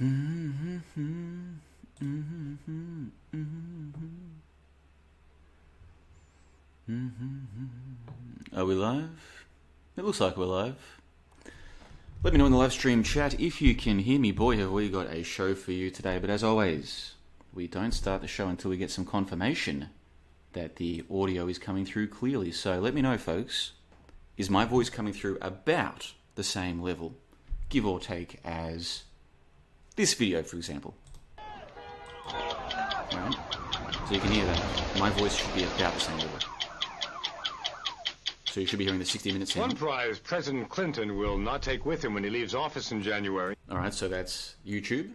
Are we live? It looks like we're live. Let me know in the live stream chat if you can hear me. Boy, have we got a show for you today. But as always, we don't start the show until we get some confirmation that the audio is coming through clearly. So let me know, folks. Is my voice coming through about the same level, give or take, as this video, for example? Alright? So you can hear that. My voice should be about the same level. So you should be hearing the 60 minutes. One prize President Clinton will not take with him when he leaves office in January. Alright, so that's YouTube,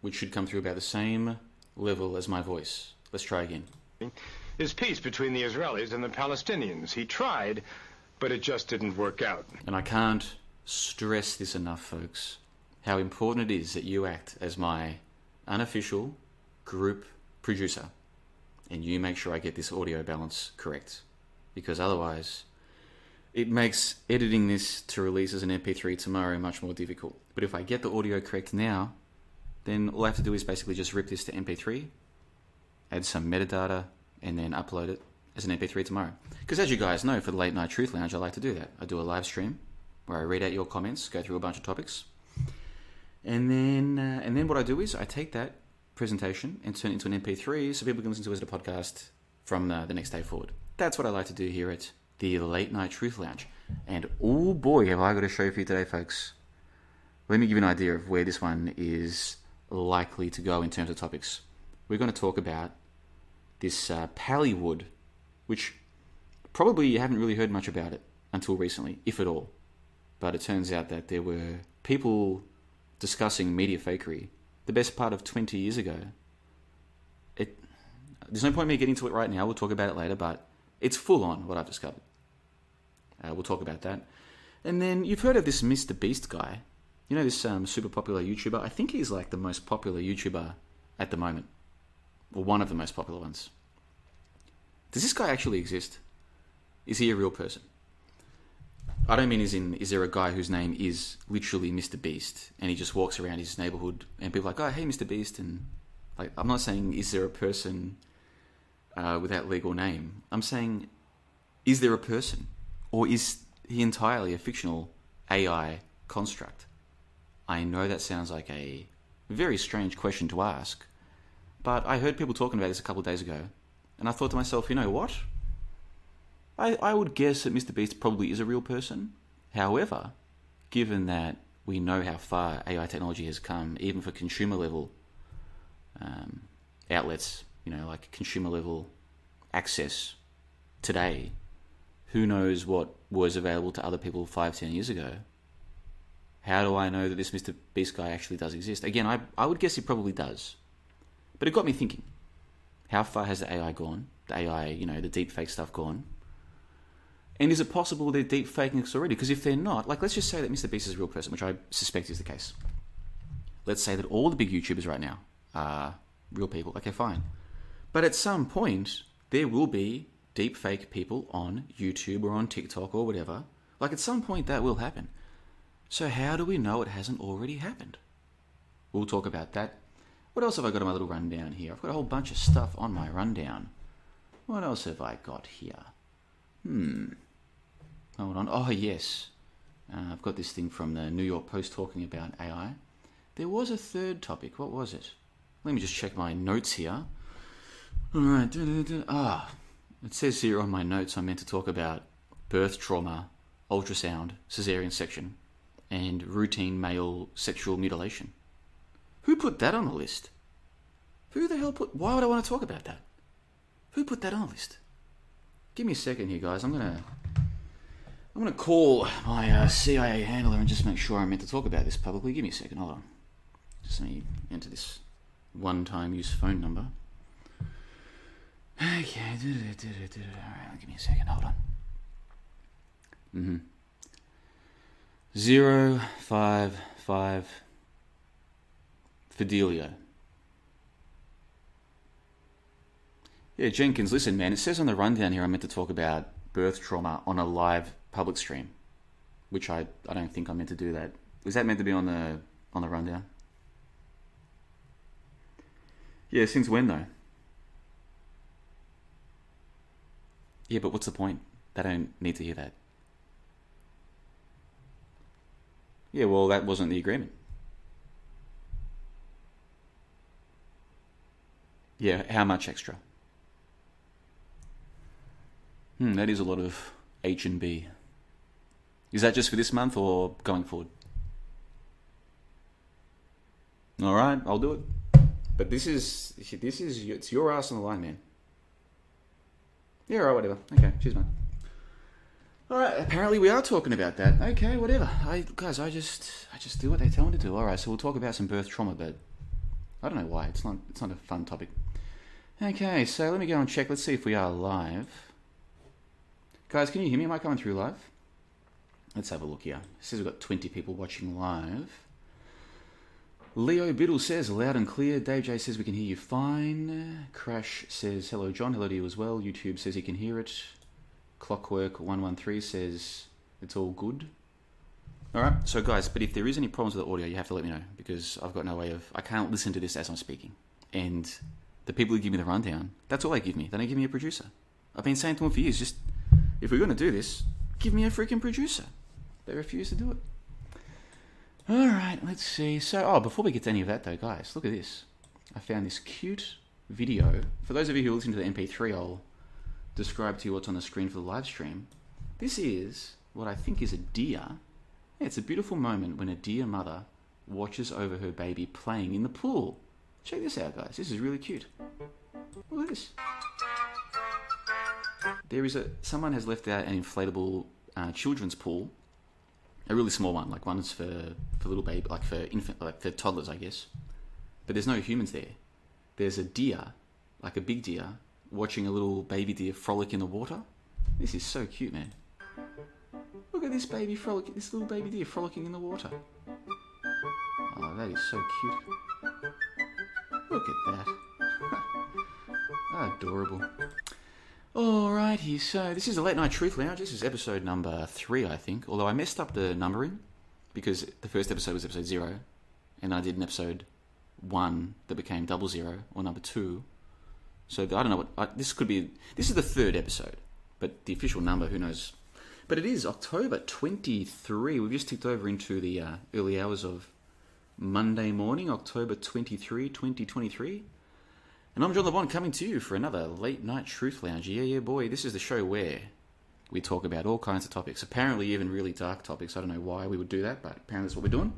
which should come through about the same level as my voice. Let's try again. Is peace between the Israelis and the Palestinians. He tried, but it just didn't work out. And I can't stress this enough, folks, how important it is that you act as my unofficial group producer and you make sure I get this audio balance correct. Because otherwise, it makes editing this to release as an MP3 tomorrow much more difficult. But if I get the audio correct now, then all I have to do is basically just rip this to MP3, add some metadata, and then upload it as an MP3 tomorrow. Because as you guys know, for the Late Night Truth Lounge, I like to do that. I do a live stream where I read out your comments, go through a bunch of topics, and then uh, and then what I do is I take that presentation and turn it into an MP3 so people can listen to it as a podcast from uh, the next day forward. That's what I like to do here at the Late Night Truth Lounge. And oh boy, have I got a show for you today, folks. Let me give you an idea of where this one is likely to go in terms of topics. We're going to talk about this uh, Pallywood, which probably you haven't really heard much about it until recently, if at all. But it turns out that there were people discussing media fakery the best part of 20 years ago. It, there's no point me getting to it right now. We'll talk about it later, but it's full on what I've discovered. Uh, we'll talk about that. And then you've heard of this Mr. Beast guy. You know this um, super popular YouTuber? I think he's like the most popular YouTuber at the moment. Or one of the most popular ones. Does this guy actually exist? Is he a real person? I don't mean as in is there a guy whose name is literally Mr. Beast and he just walks around his neighborhood and people are like, oh hey Mr. Beast and like I'm not saying is there a person uh, with that legal name. I'm saying is there a person or is he entirely a fictional AI construct? I know that sounds like a very strange question to ask, but I heard people talking about this a couple of days ago, and I thought to myself, you know what? I, I would guess that Mr. Beast probably is a real person. However, given that we know how far AI technology has come, even for consumer level um, outlets, you know, like consumer level access today, who knows what was available to other people five, ten years ago? How do I know that this Mr. Beast guy actually does exist? Again, I, I would guess he probably does. But it got me thinking how far has the AI gone? The AI, you know, the deep fake stuff gone? And is it possible they're deep faking us already? Because if they're not, like, let's just say that Mr. Beast is a real person, which I suspect is the case. Let's say that all the big YouTubers right now are real people. Okay, fine. But at some point, there will be deep fake people on YouTube or on TikTok or whatever. Like, at some point, that will happen. So, how do we know it hasn't already happened? We'll talk about that. What else have I got on my little rundown here? I've got a whole bunch of stuff on my rundown. What else have I got here? Hmm. Hold on. Oh, yes. Uh, I've got this thing from the New York Post talking about AI. There was a third topic. What was it? Let me just check my notes here. All right. Ah, it says here on my notes I'm meant to talk about birth trauma, ultrasound, cesarean section, and routine male sexual mutilation. Who put that on the list? Who the hell put? Why would I want to talk about that? Who put that on the list? Give me a second here, guys. I'm gonna I'm gonna call my uh, CIA handler and just make sure I'm meant to talk about this publicly. Give me a second. Hold on. Just let me enter this one-time use phone number. Okay. All right. Give me a second. Hold on. Mm-hmm. Zero five five. Fidelio. Yeah, Jenkins, listen, man, it says on the rundown here I'm meant to talk about birth trauma on a live public stream, which I, I don't think I'm meant to do that. Was that meant to be on the on the rundown? Yeah, since when though? Yeah, but what's the point? They don't need to hear that. Yeah, well, that wasn't the agreement. Yeah, how much extra? Hmm, that is a lot of H and B. Is that just for this month or going forward? All right, I'll do it. But this is this is it's your ass on the line, man. Yeah, all right, whatever. Okay, cheers, man. All right, apparently we are talking about that. Okay, whatever. I guys, I just I just do what they tell me to do. All right, so we'll talk about some birth trauma, but I don't know why. It's not it's not a fun topic. Okay, so let me go and check. Let's see if we are live. Guys, can you hear me? Am I coming through live? Let's have a look here. It says we've got 20 people watching live. Leo Biddle says loud and clear. Dave J says we can hear you fine. Crash says hello, John. Hello to you as well. YouTube says he can hear it. Clockwork113 says it's all good. All right, so guys, but if there is any problems with the audio, you have to let me know because I've got no way of. I can't listen to this as I'm speaking. And the people who give me the rundown, that's all they give me. They don't give me a producer. I've been saying to them for years, just if we're going to do this, give me a freaking producer. They refuse to do it. All right, let's see. So, oh, before we get to any of that, though, guys, look at this. I found this cute video. For those of you who listen to the MP3, I'll describe to you what's on the screen for the live stream. This is what I think is a deer. Yeah, it's a beautiful moment when a deer mother watches over her baby playing in the pool. Check this out, guys. This is really cute. Look at this. There is a someone has left out an inflatable uh, children's pool, a really small one, like one's for for little baby, like for infant, like for toddlers, I guess. But there's no humans there. There's a deer, like a big deer, watching a little baby deer frolic in the water. This is so cute, man. Look at this baby frolic, this little baby deer frolicking in the water. Oh, that is so cute. Look at that. Adorable. Alrighty, so this is the Late Night Truth Lounge. This is episode number three, I think. Although I messed up the numbering because the first episode was episode zero, and I did an episode one that became double zero or number two. So I don't know what I, this could be. This is the third episode, but the official number, who knows? But it is October twenty three. We've just ticked over into the uh, early hours of Monday morning, October 23, 2023. And I'm John LeBon coming to you for another late night truth lounge. Yeah, yeah, boy. This is the show where we talk about all kinds of topics. Apparently, even really dark topics. I don't know why we would do that, but apparently that's what we're doing.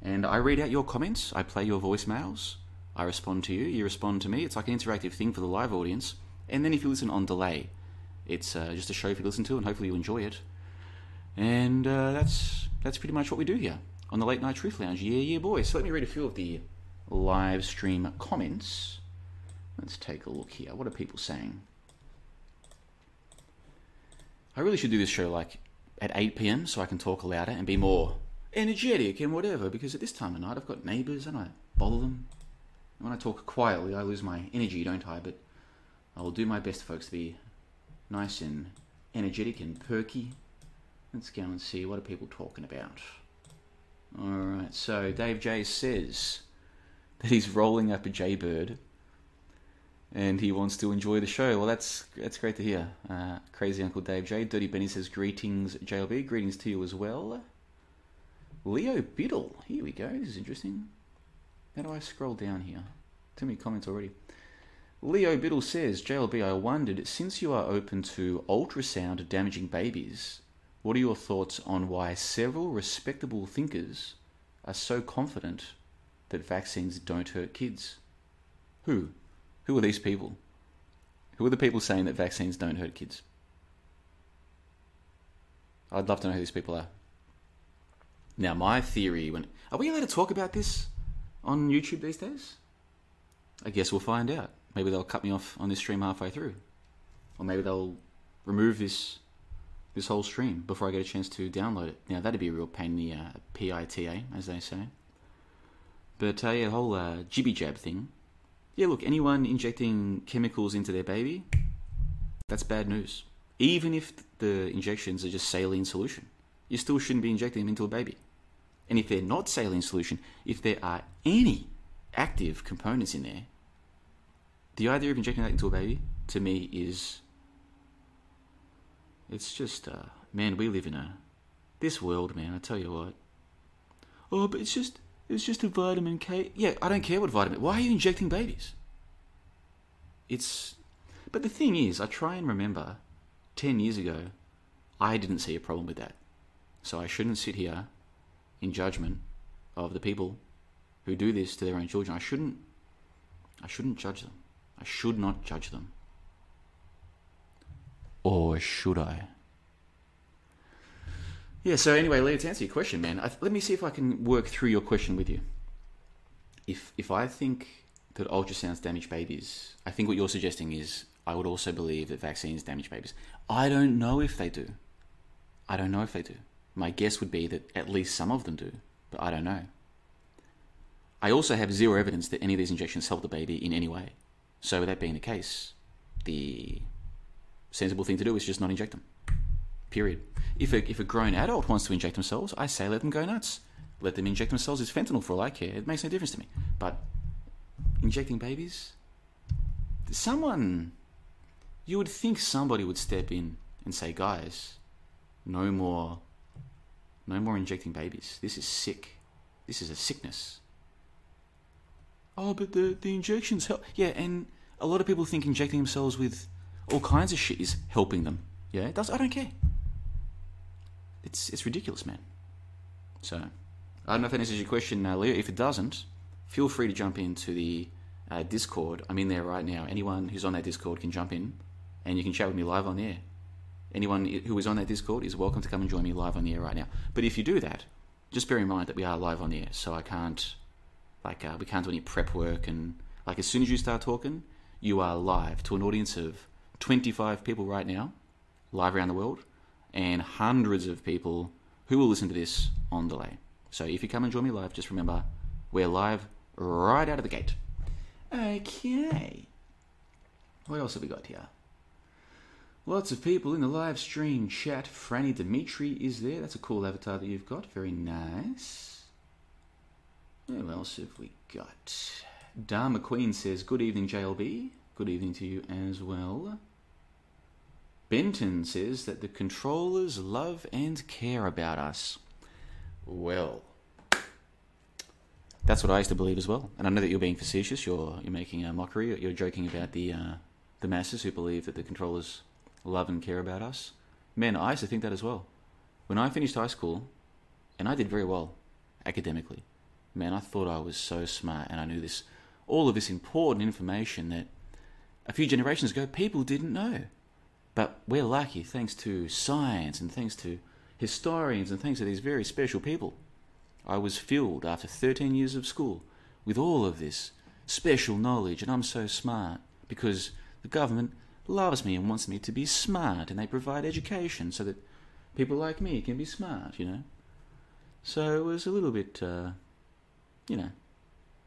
And I read out your comments, I play your voicemails, I respond to you, you respond to me. It's like an interactive thing for the live audience. And then if you listen on delay, it's uh, just a show for you to listen to, and hopefully you enjoy it. And uh, that's that's pretty much what we do here on the Late Night Truth Lounge. Yeah, yeah, boy. So let me read a few of the live stream comments. Let's take a look here. What are people saying? I really should do this show like at 8 p.m. so I can talk louder and be more energetic and whatever. Because at this time of night, I've got neighbours and I bother them. When I talk quietly, I lose my energy, don't I? But I will do my best, folks, to be nice and energetic and perky. Let's go and see what are people talking about. All right. So Dave J says that he's rolling up a jaybird and he wants to enjoy the show. Well, that's that's great to hear. Uh, crazy Uncle Dave J. Dirty Benny says greetings, JLB. Greetings to you as well. Leo Biddle. Here we go. This is interesting. How do I scroll down here? Too many comments already. Leo Biddle says, JLB, I wondered, since you are open to ultrasound damaging babies, what are your thoughts on why several respectable thinkers are so confident that vaccines don't hurt kids? Who? Who are these people? Who are the people saying that vaccines don't hurt kids? I'd love to know who these people are. Now, my theory when are we allowed to talk about this on YouTube these days? I guess we'll find out. Maybe they'll cut me off on this stream halfway through, or maybe they'll remove this this whole stream before I get a chance to download it. Now that'd be a real pain in the uh, PITA, as they say. But uh, yeah, the whole uh, jibby jab thing yeah, look, anyone injecting chemicals into their baby, that's bad news. Even if the injections are just saline solution, you still shouldn't be injecting them into a baby. And if they're not saline solution, if there are any active components in there, the idea of injecting that into a baby to me is it's just uh, man we live in a this world man i tell you what oh but it's just it's just a vitamin k. Yeah i don't care what vitamin why are you injecting babies? It's but the thing is i try and remember 10 years ago i didn't see a problem with that. So i shouldn't sit here in judgment of the people who do this to their own children. I shouldn't i shouldn't judge them. I should not judge them. Or should I? Yeah, so anyway, Leo, to answer your question, man, I, let me see if I can work through your question with you. If, if I think that ultrasounds damage babies, I think what you're suggesting is I would also believe that vaccines damage babies. I don't know if they do. I don't know if they do. My guess would be that at least some of them do, but I don't know. I also have zero evidence that any of these injections help the baby in any way. So, with that being the case, the sensible thing to do is just not inject them. Period. If a, if a grown adult wants to inject themselves, I say let them go nuts. Let them inject themselves. It's fentanyl for all I care. It makes no difference to me. But injecting babies, someone, you would think somebody would step in and say, guys, no more, no more injecting babies. This is sick. This is a sickness. Oh, but the, the injections help. Yeah, and a lot of people think injecting themselves with all kinds of shit is helping them. Yeah, it does. I don't care. It's it's ridiculous, man. So, I don't know if that answers your question, uh, If it doesn't, feel free to jump into the uh, Discord. I'm in there right now. Anyone who's on that Discord can jump in, and you can chat with me live on the air. Anyone who is on that Discord is welcome to come and join me live on the air right now. But if you do that, just bear in mind that we are live on the air, so I can't like uh, we can't do any prep work, and like as soon as you start talking, you are live to an audience of 25 people right now, live around the world, and hundreds of people who will listen to this on delay. So if you come and join me live, just remember we're live right out of the gate. Okay. What else have we got here? Lots of people in the live stream chat. Franny Dimitri is there. That's a cool avatar that you've got. Very nice. Who else have we got? Dharma Queen says, Good evening, JLB. Good evening to you as well. Benton says that the controllers love and care about us. Well, that's what I used to believe as well. And I know that you're being facetious. You're you're making a mockery. You're joking about the uh, the masses who believe that the controllers love and care about us. Man, I used to think that as well. When I finished high school, and I did very well academically, man, I thought I was so smart and I knew this, all of this important information that a few generations ago people didn't know. But we're lucky, thanks to science and thanks to historians and thanks to these very special people. I was filled after 13 years of school with all of this special knowledge, and I'm so smart because the government loves me and wants me to be smart, and they provide education so that people like me can be smart, you know. So it was a little bit uh, you know,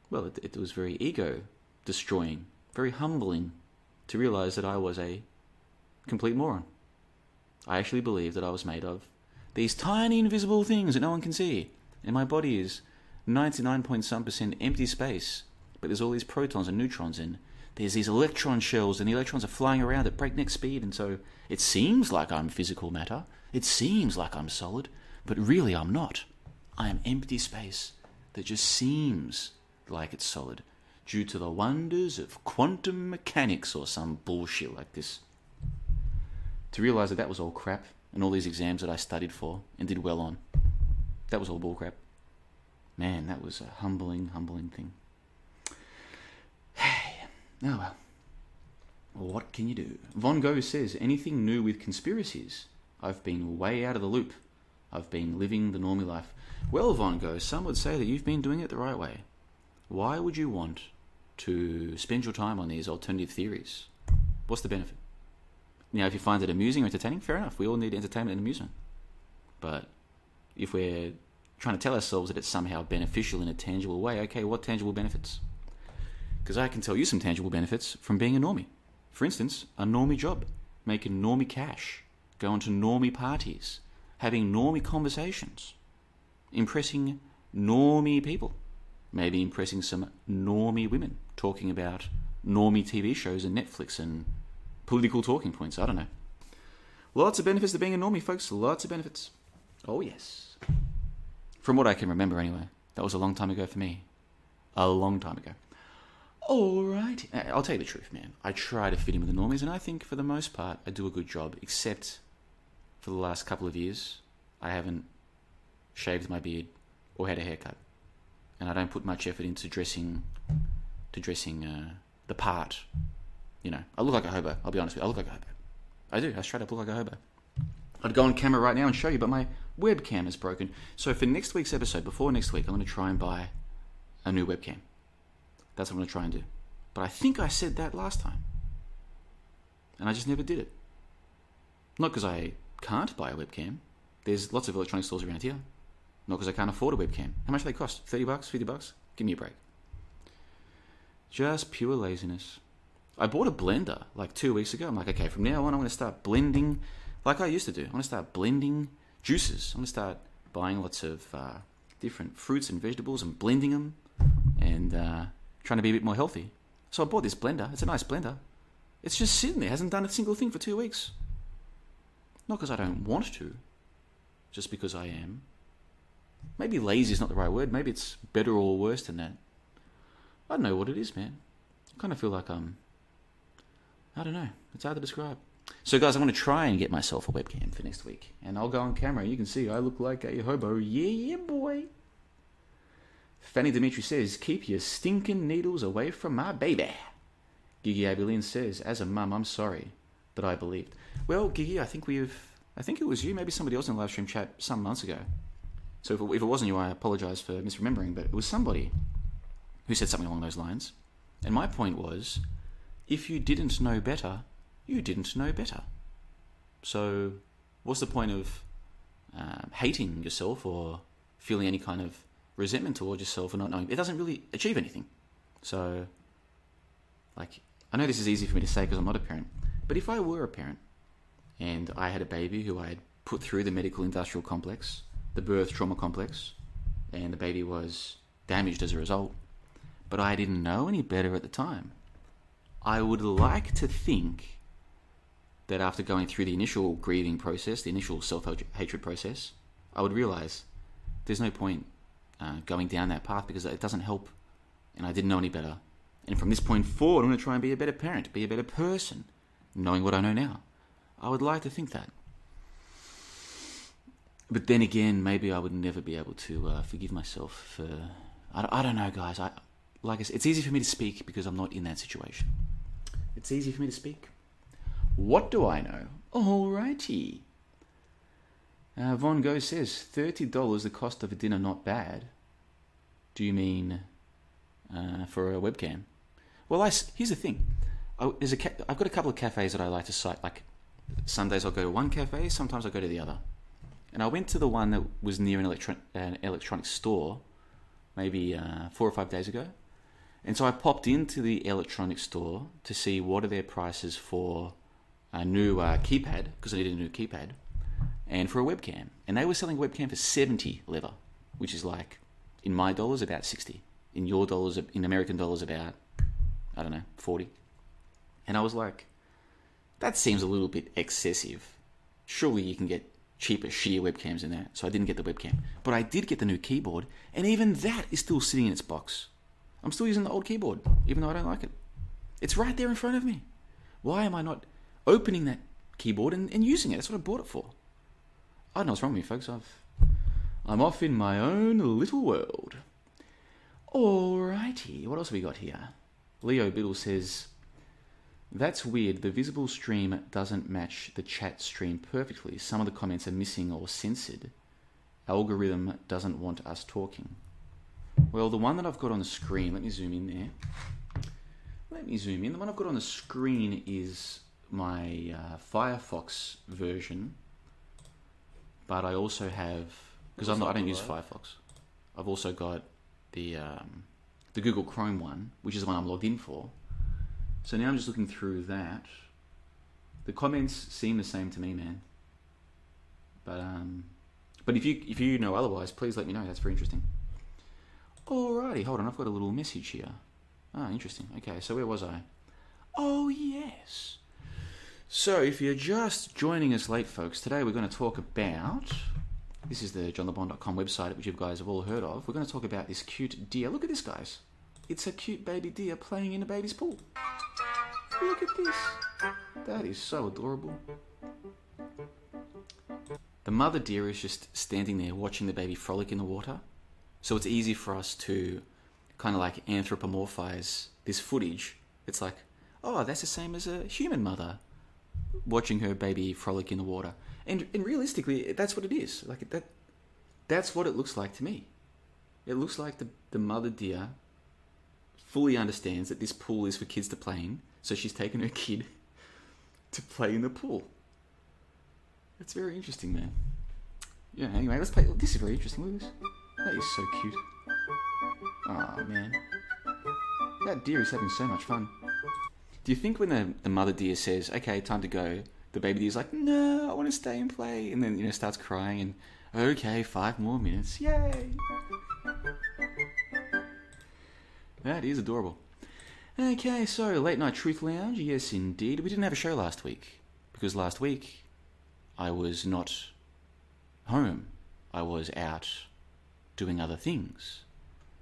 well, it, it was very ego destroying, very humbling to realize that I was a complete moron. I actually believed that I was made of these tiny invisible things that no one can see, and my body is 99 point some percent empty space, but there's all these protons and neutrons in. there's these electron shells and the electrons are flying around at breakneck speed and so it seems like I'm physical matter, it seems like I'm solid, but really I'm not. I am empty space that just seems like it's solid due to the wonders of quantum mechanics or some bullshit like this. To realize that that was all crap and all these exams that I studied for and did well on, that was all bull crap. Man, that was a humbling, humbling thing. Hey, oh well. What can you do? Von Gogh says, anything new with conspiracies? I've been way out of the loop. I've been living the normal life. Well, Von Gogh, some would say that you've been doing it the right way. Why would you want to spend your time on these alternative theories? What's the benefit? Now, if you find it amusing or entertaining, fair enough. We all need entertainment and amusement. But if we're trying to tell ourselves that it's somehow beneficial in a tangible way, okay, what tangible benefits? Because I can tell you some tangible benefits from being a normie. For instance, a normie job, making normie cash, going to normie parties, having normie conversations impressing normie people, maybe impressing some normie women, talking about normie TV shows and Netflix and political talking points. I don't know. Lots of benefits to being a normie, folks. Lots of benefits. Oh, yes. From what I can remember, anyway. That was a long time ago for me. A long time ago. Alright. I'll tell you the truth, man. I try to fit in with the normies, and I think for the most part, I do a good job, except for the last couple of years, I haven't shaved my beard or had a haircut. And I don't put much effort into dressing, to dressing uh, the part. You know, I look like a hobo. I'll be honest with you. I look like a hobo. I do. I straight up look like a hobo. I'd go on camera right now and show you, but my webcam is broken. So for next week's episode, before next week, I'm going to try and buy a new webcam. That's what I'm going to try and do. But I think I said that last time. And I just never did it. Not because I can't buy a webcam. There's lots of electronic stores around here. Not because I can't afford a webcam. How much do they cost? 30 bucks? 50 bucks? Give me a break. Just pure laziness. I bought a blender like two weeks ago. I'm like, okay, from now on, I'm going to start blending like I used to do. I'm going to start blending juices. I'm going to start buying lots of uh, different fruits and vegetables and blending them and uh, trying to be a bit more healthy. So I bought this blender. It's a nice blender. It's just sitting there, hasn't done a single thing for two weeks. Not because I don't want to, just because I am. Maybe lazy is not the right word. Maybe it's better or worse than that. I don't know what it is, man. I kind of feel like I'm. I don't know. It's hard to describe. So, guys, I'm going to try and get myself a webcam for next week. And I'll go on camera. You can see I look like a hobo. Yeah, yeah, boy. Fanny Dimitri says, Keep your stinking needles away from my baby. Gigi Abelin says, As a mum, I'm sorry that I believed. Well, Gigi, I think we've. I think it was you, maybe somebody else in the live stream chat some months ago. So if it, if it wasn't you, I apologise for misremembering, but it was somebody who said something along those lines. And my point was if you didn't know better, you didn't know better. So, what's the point of uh, hating yourself or feeling any kind of resentment towards yourself or not knowing? It doesn't really achieve anything. So, like, I know this is easy for me to say because I'm not a parent, but if I were a parent and I had a baby who I had put through the medical industrial complex, the birth trauma complex, and the baby was damaged as a result, but I didn't know any better at the time, I would like to think that after going through the initial grieving process, the initial self hatred process, I would realize there's no point uh, going down that path because it doesn't help, and I didn't know any better. And from this point forward, I'm going to try and be a better parent, be a better person, knowing what I know now. I would like to think that. But then again, maybe I would never be able to uh, forgive myself for. I, don't know, guys. I like I said, it's easy for me to speak because I'm not in that situation. It's easy for me to speak. What do I know? Alrighty. Uh, Von Go says $30 the cost of a dinner, not bad. Do you mean uh, for a webcam? Well, I, here's the thing. I, there's a I've got a couple of cafes that I like to cite. Like Sundays, I'll go to one cafe. Sometimes I'll go to the other. And I went to the one that was near an, electro- an electronic store, maybe uh, four or five days ago. And so I popped into the electronic store to see what are their prices for a new uh, keypad because I needed a new keypad, and for a webcam. And they were selling a webcam for seventy leva, which is like in my dollars about sixty, in your dollars, in American dollars about I don't know forty. And I was like, that seems a little bit excessive. Surely you can get cheaper, sheer webcams than that. So I didn't get the webcam, but I did get the new keyboard, and even that is still sitting in its box. I'm still using the old keyboard, even though I don't like it. It's right there in front of me. Why am I not opening that keyboard and, and using it. That's what I bought it for. I don't know what's wrong with me, folks. I've, I'm off in my own little world. Alrighty, what else have we got here? Leo Biddle says, That's weird. The visible stream doesn't match the chat stream perfectly. Some of the comments are missing or censored. Algorithm doesn't want us talking. Well, the one that I've got on the screen, let me zoom in there. Let me zoom in. The one I've got on the screen is my uh, Firefox version, but I also have because I'm not, I don't use Firefox. I've also got the um, the Google Chrome one, which is the one I'm logged in for. So now I'm just looking through that. The comments seem the same to me, man. But um, but if you if you know otherwise, please let me know. That's very interesting. Alrighty, hold on. I've got a little message here. Ah, interesting. Okay, so where was I? Oh, yes. So, if you're just joining us late, folks, today we're going to talk about. This is the johnlebon.com website, which you guys have all heard of. We're going to talk about this cute deer. Look at this, guys. It's a cute baby deer playing in a baby's pool. Look at this. That is so adorable. The mother deer is just standing there watching the baby frolic in the water. So it's easy for us to kind of like anthropomorphize this footage. It's like, oh, that's the same as a human mother watching her baby frolic in the water. And, and realistically, that's what it is. Like that, that's what it looks like to me. It looks like the, the mother deer fully understands that this pool is for kids to play in, so she's taken her kid to play in the pool. It's very interesting, man. Yeah, anyway, let's play. This is very interesting. Look. That is so cute. Oh, man. That deer is having so much fun. Do you think when the, the mother deer says, okay, time to go, the baby deer's like, no, I want to stay and play, and then, you know, starts crying and, okay, five more minutes, yay! That is adorable. Okay, so late night truth lounge. Yes, indeed. We didn't have a show last week because last week I was not home. I was out doing other things.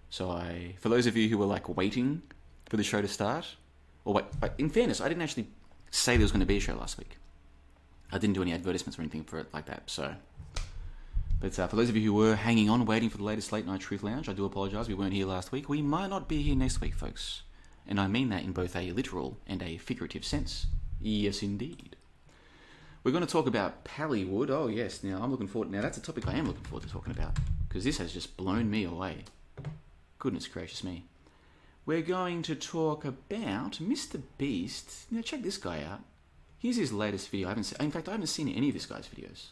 So I, for those of you who were like waiting for the show to start, or wait, in fairness, I didn't actually say there was going to be a show last week. I didn't do any advertisements or anything for it like that. So, but uh, for those of you who were hanging on, waiting for the latest late night truth lounge, I do apologise. We weren't here last week. We might not be here next week, folks. And I mean that in both a literal and a figurative sense. Yes, indeed. We're going to talk about Pallywood. Oh, yes. Now, I'm looking forward. Now, that's a topic I am looking forward to talking about because this has just blown me away. Goodness gracious me. We're going to talk about Mr. Beast. Now, check this guy out. Here's his latest video. I haven't seen, in fact, I haven't seen any of this guy's videos.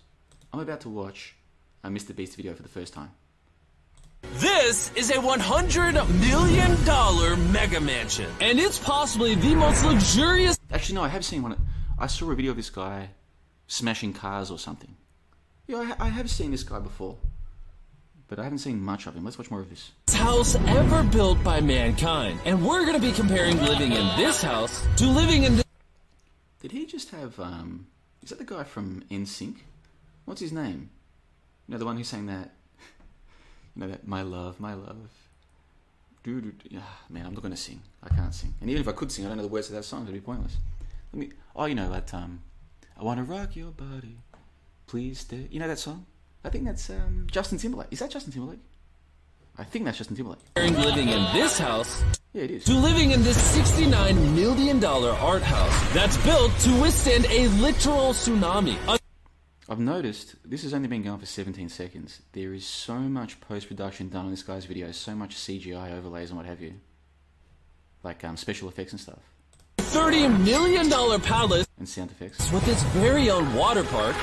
I'm about to watch a Mr. Beast video for the first time. This is a $100 million mega mansion, and it's possibly the most luxurious. Actually, no, I have seen one. I saw a video of this guy smashing cars or something. Yeah, I, I have seen this guy before, but I haven't seen much of him. Let's watch more of this. House ever built by mankind, and we're going to be comparing living in this house to living in. This Did he just have? um Is that the guy from NSYNC? What's his name? You know, the one who sang that. You know that my love, my love. Dude, yeah, man, I'm not gonna sing. I can't sing, and even if I could sing, I don't know the words of that song. It'd be pointless. Let me. Oh, you know that. Um, I wanna rock your body, please stay. You know that song? I think that's um, Justin Timberlake. Is that Justin Timberlake? I think that's Justin Timberlake. living in this house Yeah, it is. to living in this $69 million art house that's built to withstand a literal tsunami. A I've noticed this has only been going for 17 seconds. There is so much post production done on this guy's video, so much CGI overlays and what have you, like um, special effects and stuff, $30 million palace and sound effects. with its very own water park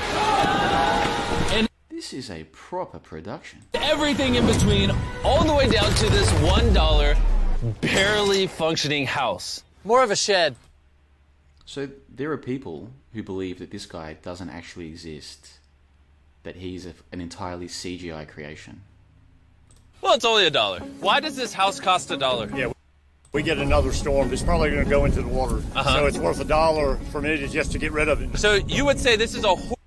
and This is a proper production. everything in between, all the way down to this $1 barely functioning house. More of a shed. So there are people who believe that this guy doesn't actually exist, that he's a, an entirely CGI creation. Well, it's only a dollar. Why does this house cost a dollar? Yeah, we get another storm. It's probably going to go into the water. Uh-huh. So it's worth a dollar for me to just to get rid of it. So you would say this is a whole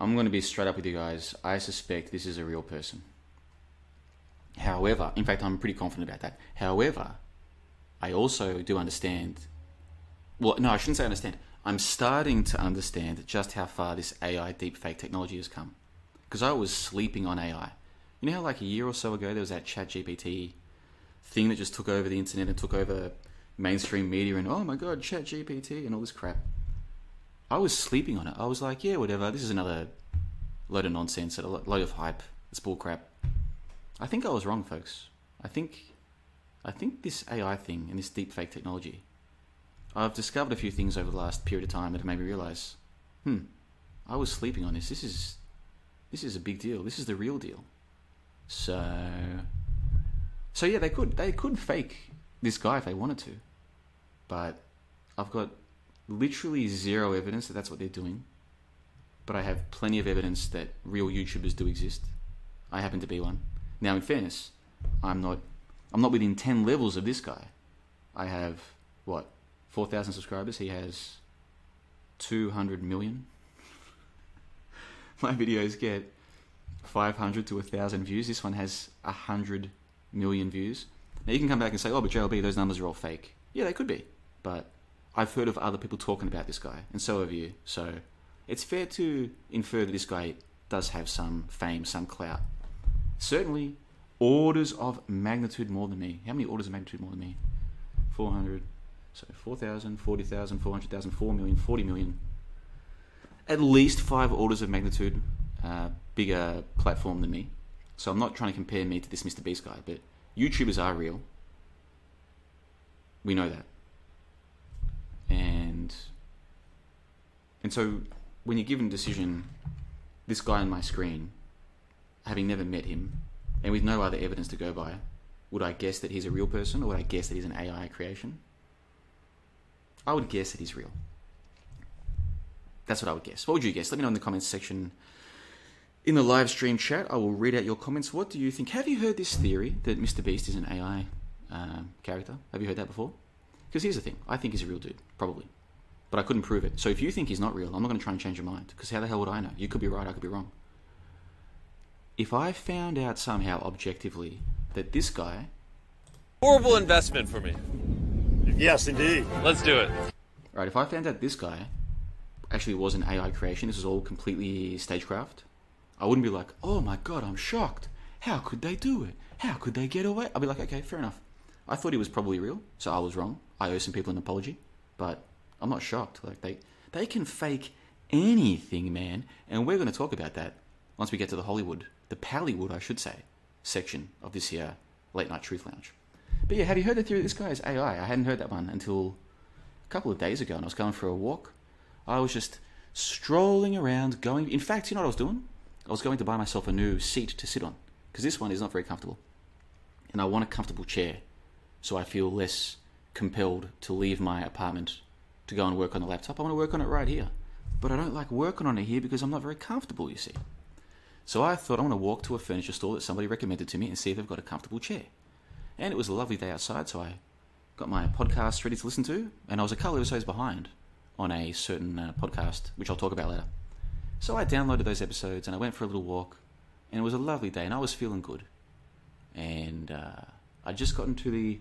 I'm going to be straight up with you guys. I suspect this is a real person. However, in fact, I'm pretty confident about that. However, I also do understand. Well, no, I shouldn't say understand. I'm starting to understand just how far this AI deepfake technology has come. Because I was sleeping on AI. You know how, like, a year or so ago, there was that ChatGPT thing that just took over the internet and took over mainstream media and, oh my god, ChatGPT and all this crap. I was sleeping on it. I was like, yeah, whatever. This is another load of nonsense, a load of hype. It's bullcrap. I think I was wrong, folks. I think, I think this AI thing and this deepfake technology. I've discovered a few things over the last period of time that have made me realize, hmm, I was sleeping on this. This is, this is a big deal. This is the real deal. So, so yeah, they could they could fake this guy if they wanted to, but I've got literally zero evidence that that's what they're doing. But I have plenty of evidence that real YouTubers do exist. I happen to be one. Now, in fairness, I'm not. I'm not within ten levels of this guy. I have what 4,000 subscribers. He has 200 million. My videos get 500 to 1,000 views. This one has 100 million views. Now you can come back and say, oh, but JLB, those numbers are all fake. Yeah, they could be. But I've heard of other people talking about this guy, and so have you. So it's fair to infer that this guy does have some fame, some clout. Certainly orders of magnitude more than me. How many orders of magnitude more than me? 400. So 4,000, 40,000, 400,000, 4 million, 40 million. At least five orders of magnitude uh, bigger platform than me. So I'm not trying to compare me to this Mr. Beast guy, but YouTubers are real. We know that. And and so when you're given a decision, this guy on my screen, having never met him, and with no other evidence to go by, would I guess that he's a real person or would I guess that he's an AI creation? I would guess that he's real. That's what I would guess. What would you guess? Let me know in the comments section. In the live stream chat, I will read out your comments. What do you think? Have you heard this theory that Mr. Beast is an AI um, character? Have you heard that before? Because here's the thing I think he's a real dude, probably. But I couldn't prove it. So if you think he's not real, I'm not going to try and change your mind. Because how the hell would I know? You could be right, I could be wrong. If I found out somehow objectively that this guy Horrible investment for me. Yes, indeed. Let's do it. Right, if I found out this guy actually was an AI creation, this was all completely stagecraft, I wouldn't be like, oh my god, I'm shocked. How could they do it? How could they get away? I'd be like, okay, fair enough. I thought he was probably real, so I was wrong. I owe some people an apology, but I'm not shocked. Like they, they can fake anything, man, and we're going to talk about that once we get to the Hollywood, the Pallywood, I should say, section of this here late night truth lounge. But yeah, have you heard the theory this guy is AI? I hadn't heard that one until a couple of days ago, and I was going for a walk. I was just strolling around, going. In fact, you know what I was doing? I was going to buy myself a new seat to sit on because this one is not very comfortable, and I want a comfortable chair, so I feel less compelled to leave my apartment to go and work on the laptop. I want to work on it right here, but I don't like working on it here because I'm not very comfortable. You see. So I thought I want to walk to a furniture store that somebody recommended to me and see if they've got a comfortable chair. And it was a lovely day outside, so I got my podcast ready to listen to, and I was a couple episodes behind on a certain uh, podcast, which I'll talk about later. So I downloaded those episodes and I went for a little walk, and it was a lovely day, and I was feeling good. And uh, I'd just gotten to the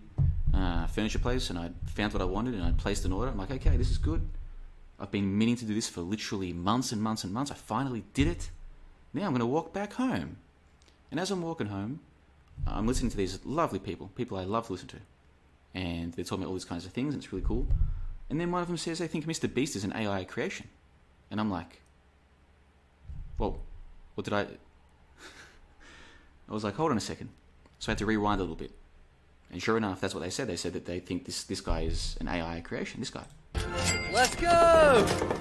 uh, furniture place, and I found what I wanted, and I'd placed an order. I'm like, okay, this is good. I've been meaning to do this for literally months and months and months. I finally did it. Now I'm going to walk back home. And as I'm walking home, I'm listening to these lovely people, people I love to listen to. And they're talking about all these kinds of things, and it's really cool. And then one of them says they think Mr. Beast is an AI creation. And I'm like, well, what did I. I was like, hold on a second. So I had to rewind a little bit. And sure enough, that's what they said. They said that they think this, this guy is an AI creation, this guy. Let's go!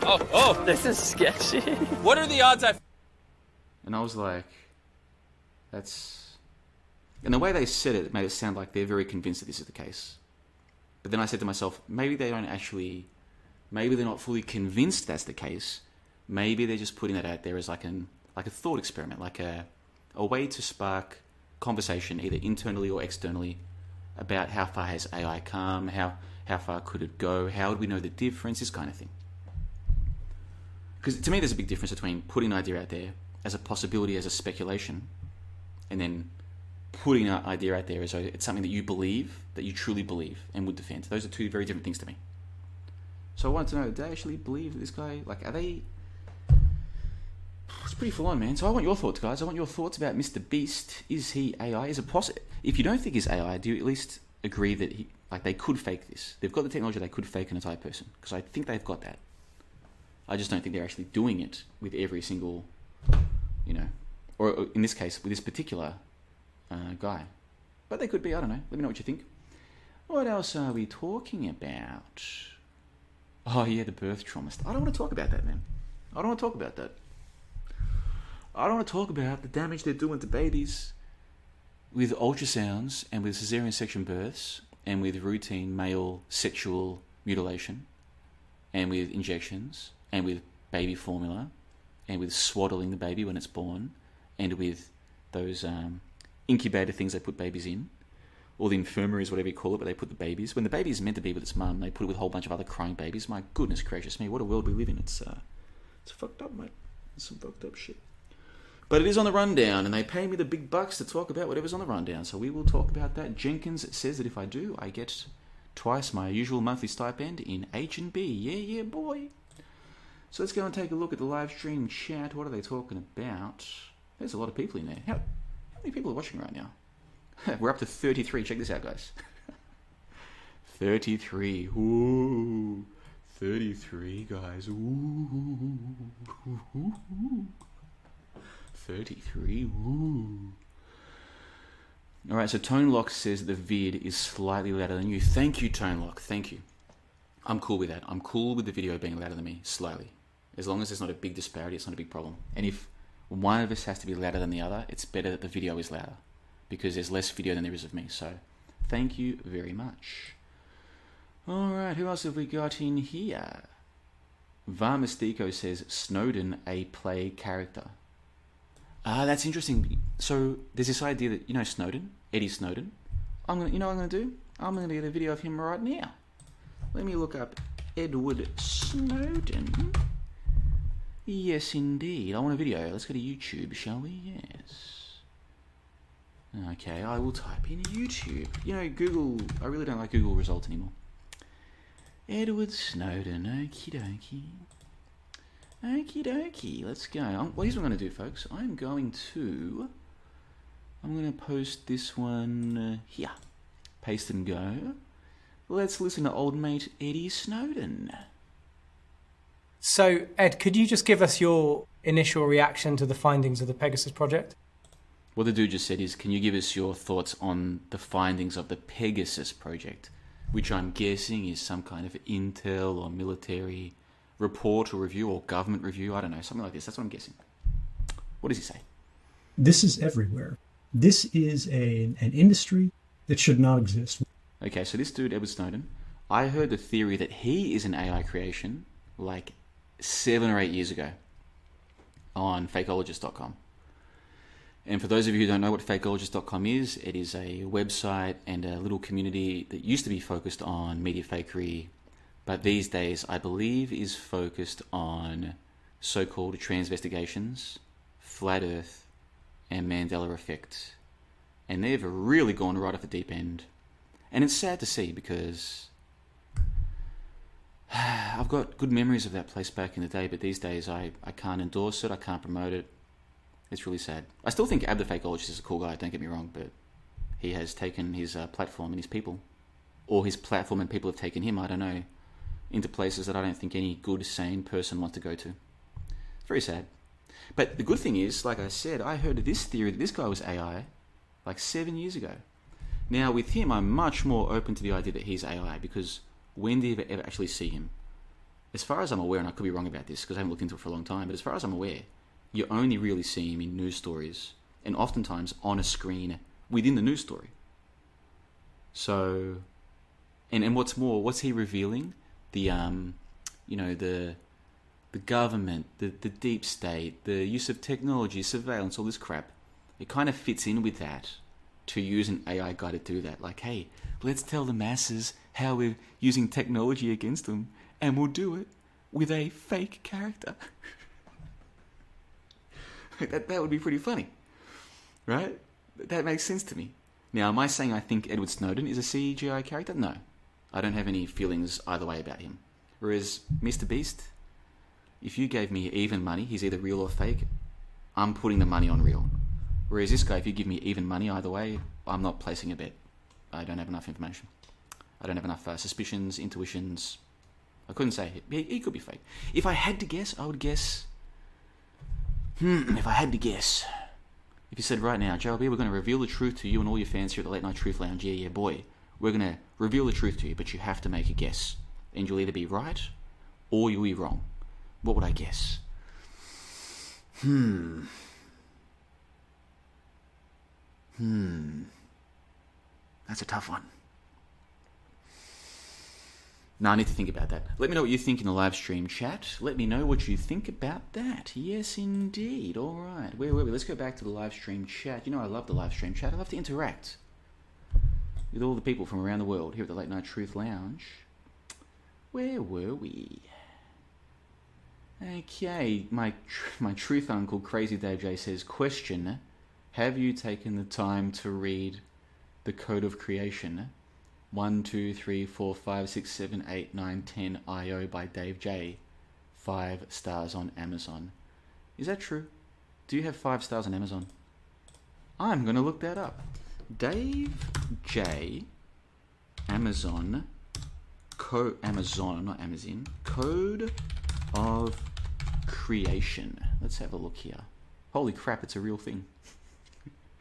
Oh, oh, This is sketchy. what are the odds I. And I was like, that's. And the way they said it made it sound like they're very convinced that this is the case. But then I said to myself, maybe they don't actually. Maybe they're not fully convinced that's the case. Maybe they're just putting that out there as like an like a thought experiment, like a a way to spark conversation either internally or externally about how far has AI come, how how far could it go, how would we know the difference, this kind of thing. Because to me, there's a big difference between putting an idea out there as a possibility, as a speculation, and then putting an idea out there as it's something that you believe, that you truly believe, and would defend. Those are two very different things to me. So I wanted to know, do they actually believe that this guy, like, are they... It's pretty full on, man. So I want your thoughts, guys. I want your thoughts about Mr. Beast. Is he AI? Is it possible? If you don't think he's AI, do you at least agree that he, like, they could fake this? They've got the technology; they could fake an entire person because I think they've got that. I just don't think they're actually doing it with every single, you know, or in this case with this particular uh, guy. But they could be. I don't know. Let me know what you think. What else are we talking about? Oh yeah, the birth trauma. I don't want to talk about that, man. I don't want to talk about that. I don't want to talk about the damage they're doing to babies with ultrasounds and with cesarean section births and with routine male sexual mutilation and with injections and with baby formula and with swaddling the baby when it's born and with those um, incubator things they put babies in. or the infirmaries, whatever you call it, where they put the babies. When the baby is meant to be with its mum, they put it with a whole bunch of other crying babies. My goodness gracious me, what a world we live in. It's uh, it's fucked up, mate. It's some fucked up shit. But it is on the rundown, and they pay me the big bucks to talk about whatever's on the rundown. So we will talk about that. Jenkins says that if I do, I get twice my usual monthly stipend in H and B. Yeah, yeah, boy. So let's go and take a look at the live stream chat. What are they talking about? There's a lot of people in there. How, how many people are watching right now? We're up to 33. Check this out, guys. 33. Ooh. 33, guys. Ooh. 33. Ooh. Alright, so Tone Lock says the vid is slightly louder than you. Thank you, Tone Lock. Thank you. I'm cool with that. I'm cool with the video being louder than me, slightly. As long as there's not a big disparity, it's not a big problem. And if one of us has to be louder than the other, it's better that the video is louder because there's less video than there is of me. So, thank you very much. Alright, who else have we got in here? Var Mystico says Snowden a play character. Ah, that's interesting. So there's this idea that you know Snowden, Eddie Snowden. I'm gonna, you know, what I'm gonna do. I'm gonna get a video of him right now. Let me look up Edward Snowden. Yes, indeed. I want a video. Let's go to YouTube, shall we? Yes. Okay, I will type in YouTube. You know, Google. I really don't like Google results anymore. Edward Snowden. Okie dokie. Okie dokie. Let's go. Um, well, here's what I'm going to do, folks. I'm going to. I'm going to post this one uh, here. Paste and go. Let's listen to old mate Eddie Snowden. So, Ed, could you just give us your initial reaction to the findings of the Pegasus project? What the dude just said is, can you give us your thoughts on the findings of the Pegasus project, which I'm guessing is some kind of intel or military report or review or government review? I don't know, something like this. That's what I'm guessing. What does he say? This is everywhere. This is a, an industry that should not exist. Okay, so this dude, Edward Snowden, I heard the theory that he is an AI creation like seven or eight years ago on fakeologist.com. And for those of you who don't know what fakeologist.com is, it is a website and a little community that used to be focused on media fakery, but these days I believe is focused on so called transvestigations, flat earth, and Mandela effect. And they've really gone right off the deep end. And it's sad to see because I've got good memories of that place back in the day, but these days I, I can't endorse it, I can't promote it. It's really sad. I still think Ab the Fakeologist is a cool guy, don't get me wrong, but he has taken his uh, platform and his people, or his platform and people have taken him, I don't know, into places that I don't think any good, sane person wants to go to. Very sad. But the good thing is, like I said, I heard this theory that this guy was AI like seven years ago. Now, with him, I'm much more open to the idea that he's AI because when did you ever actually see him? As far as I'm aware, and I could be wrong about this because I haven't looked into it for a long time, but as far as I'm aware, you only really see him in news stories and oftentimes on a screen within the news story. So, and, and what's more, what's he revealing? The, um, you know, the, the government, the, the deep state, the use of technology, surveillance, all this crap. It kind of fits in with that to use an AI guy to do that. Like, hey, let's tell the masses how we're using technology against them, and we'll do it with a fake character. that, that would be pretty funny, right? That makes sense to me. Now, am I saying I think Edward Snowden is a CGI character? No. I don't have any feelings either way about him. Whereas Mr. Beast, if you gave me even money, he's either real or fake, I'm putting the money on real. Whereas this guy, if you give me even money either way, I'm not placing a bet. I don't have enough information. I don't have enough uh, suspicions, intuitions. I couldn't say he, he could be fake. If I had to guess, I would guess. Hmm. If I had to guess, if you said right now, JLB, we're going to reveal the truth to you and all your fans here at the Late Night Truth Lounge. Yeah, yeah, boy, we're going to reveal the truth to you, but you have to make a guess, and you'll either be right or you'll be wrong. What would I guess? Hmm. Hmm. That's a tough one. Now I need to think about that. Let me know what you think in the live stream chat. Let me know what you think about that. Yes, indeed. All right. Where were we? Let's go back to the live stream chat. You know I love the live stream chat. I love to interact. With all the people from around the world here at the Late Night Truth Lounge. Where were we? Okay, my tr- my truth uncle Crazy Dave J says, question: Have you taken the time to read the Code of Creation? One, two, three, four, five, six, seven, eight, nine, ten. IO by Dave J. Five stars on Amazon. Is that true? Do you have five stars on Amazon? I'm gonna look that up. Dave J. Amazon. Co Amazon, not Amazon. Code of creation. Let's have a look here. Holy crap, it's a real thing.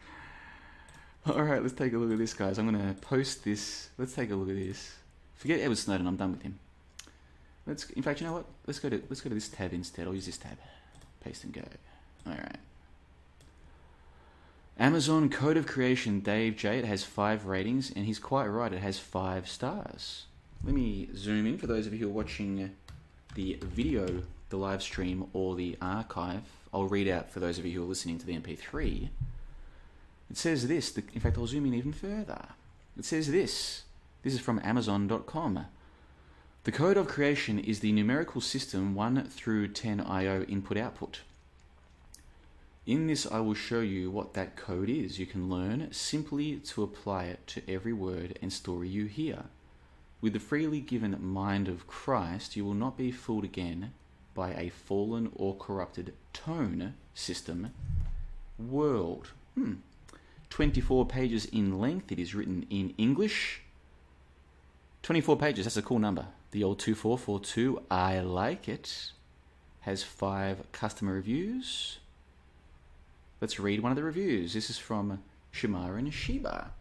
Alright, let's take a look at this, guys. I'm going to post this. Let's take a look at this. Forget Edward Snowden, I'm done with him. Let's, in fact, you know what? Let's go to let's go to this tab instead. I'll use this tab. Paste and go. Alright. Amazon Code of Creation, Dave J. It has five ratings, and he's quite right. It has five stars. Let me zoom in for those of you who are watching the video, the live stream, or the archive. I'll read out for those of you who are listening to the MP3. It says this. In fact, I'll zoom in even further. It says this. This is from Amazon.com. The code of creation is the numerical system 1 through 10 IO input output. In this, I will show you what that code is. You can learn simply to apply it to every word and story you hear. With the freely given mind of Christ, you will not be fooled again by a fallen or corrupted tone system world. Hmm. 24 pages in length. It is written in English. 24 pages, that's a cool number. The old 2442, I like it. Has five customer reviews. Let's read one of the reviews. This is from Shimara and Shiba.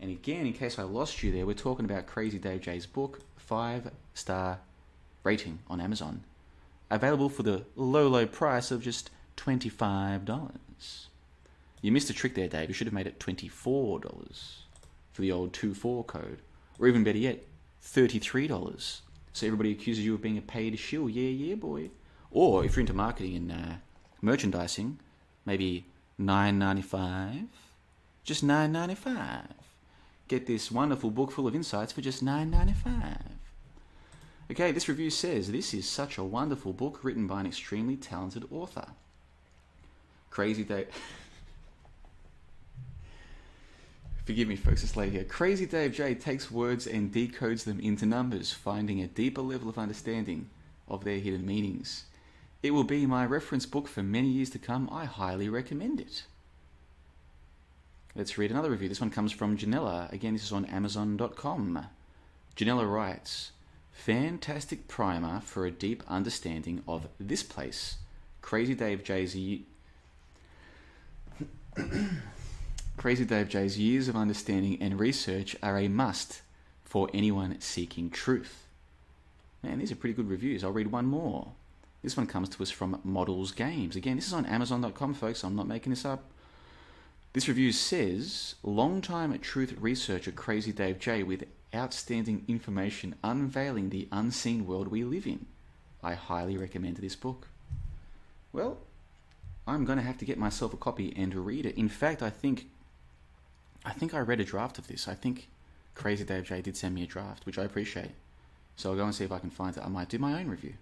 And again, in case I lost you there, we're talking about Crazy Dave J's book, five star rating on Amazon. Available for the low, low price of just $25. You missed a trick there, Dave. You should have made it $24 for the old 2-4 code. Or even better yet, $33. So everybody accuses you of being a paid shill. Yeah, yeah, boy. Or if you're into marketing and uh, merchandising, maybe $9.95. Just $9.95. Get this wonderful book full of insights for just $9.95. Okay, this review says this is such a wonderful book written by an extremely talented author. Crazy Dave. Forgive me, folks, it's late here. Crazy Dave J takes words and decodes them into numbers, finding a deeper level of understanding of their hidden meanings. It will be my reference book for many years to come. I highly recommend it. Let's read another review. This one comes from Janella. Again, this is on Amazon.com. Janella writes Fantastic primer for a deep understanding of this place. Crazy Dave J's. Crazy Dave J's years of understanding and research are a must for anyone seeking truth. Man, these are pretty good reviews. I'll read one more. This one comes to us from Models Games. Again, this is on Amazon.com, folks. I'm not making this up. This review says Longtime truth researcher Crazy Dave J with outstanding information unveiling the unseen world we live in. I highly recommend this book. Well, I'm going to have to get myself a copy and read it. In fact, I think I think I read a draft of this. I think Crazy Dave J did send me a draft, which I appreciate. So I'll go and see if I can find it. I might do my own review.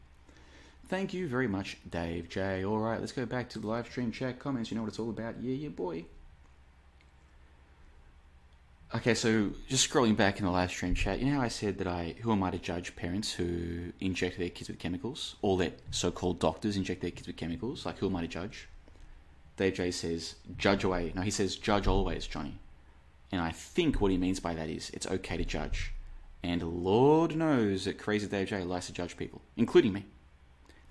Thank you very much, Dave J. All right, let's go back to the live stream chat comments. You know what it's all about. Yeah, yeah, boy. Okay, so just scrolling back in the live stream chat, you know how I said that I, who am I to judge parents who inject their kids with chemicals, or that so-called doctors inject their kids with chemicals? Like, who am I to judge? Dave J says, judge away. No, he says, judge always, Johnny. And I think what he means by that is it's okay to judge. And Lord knows that Crazy Dave J likes to judge people, including me.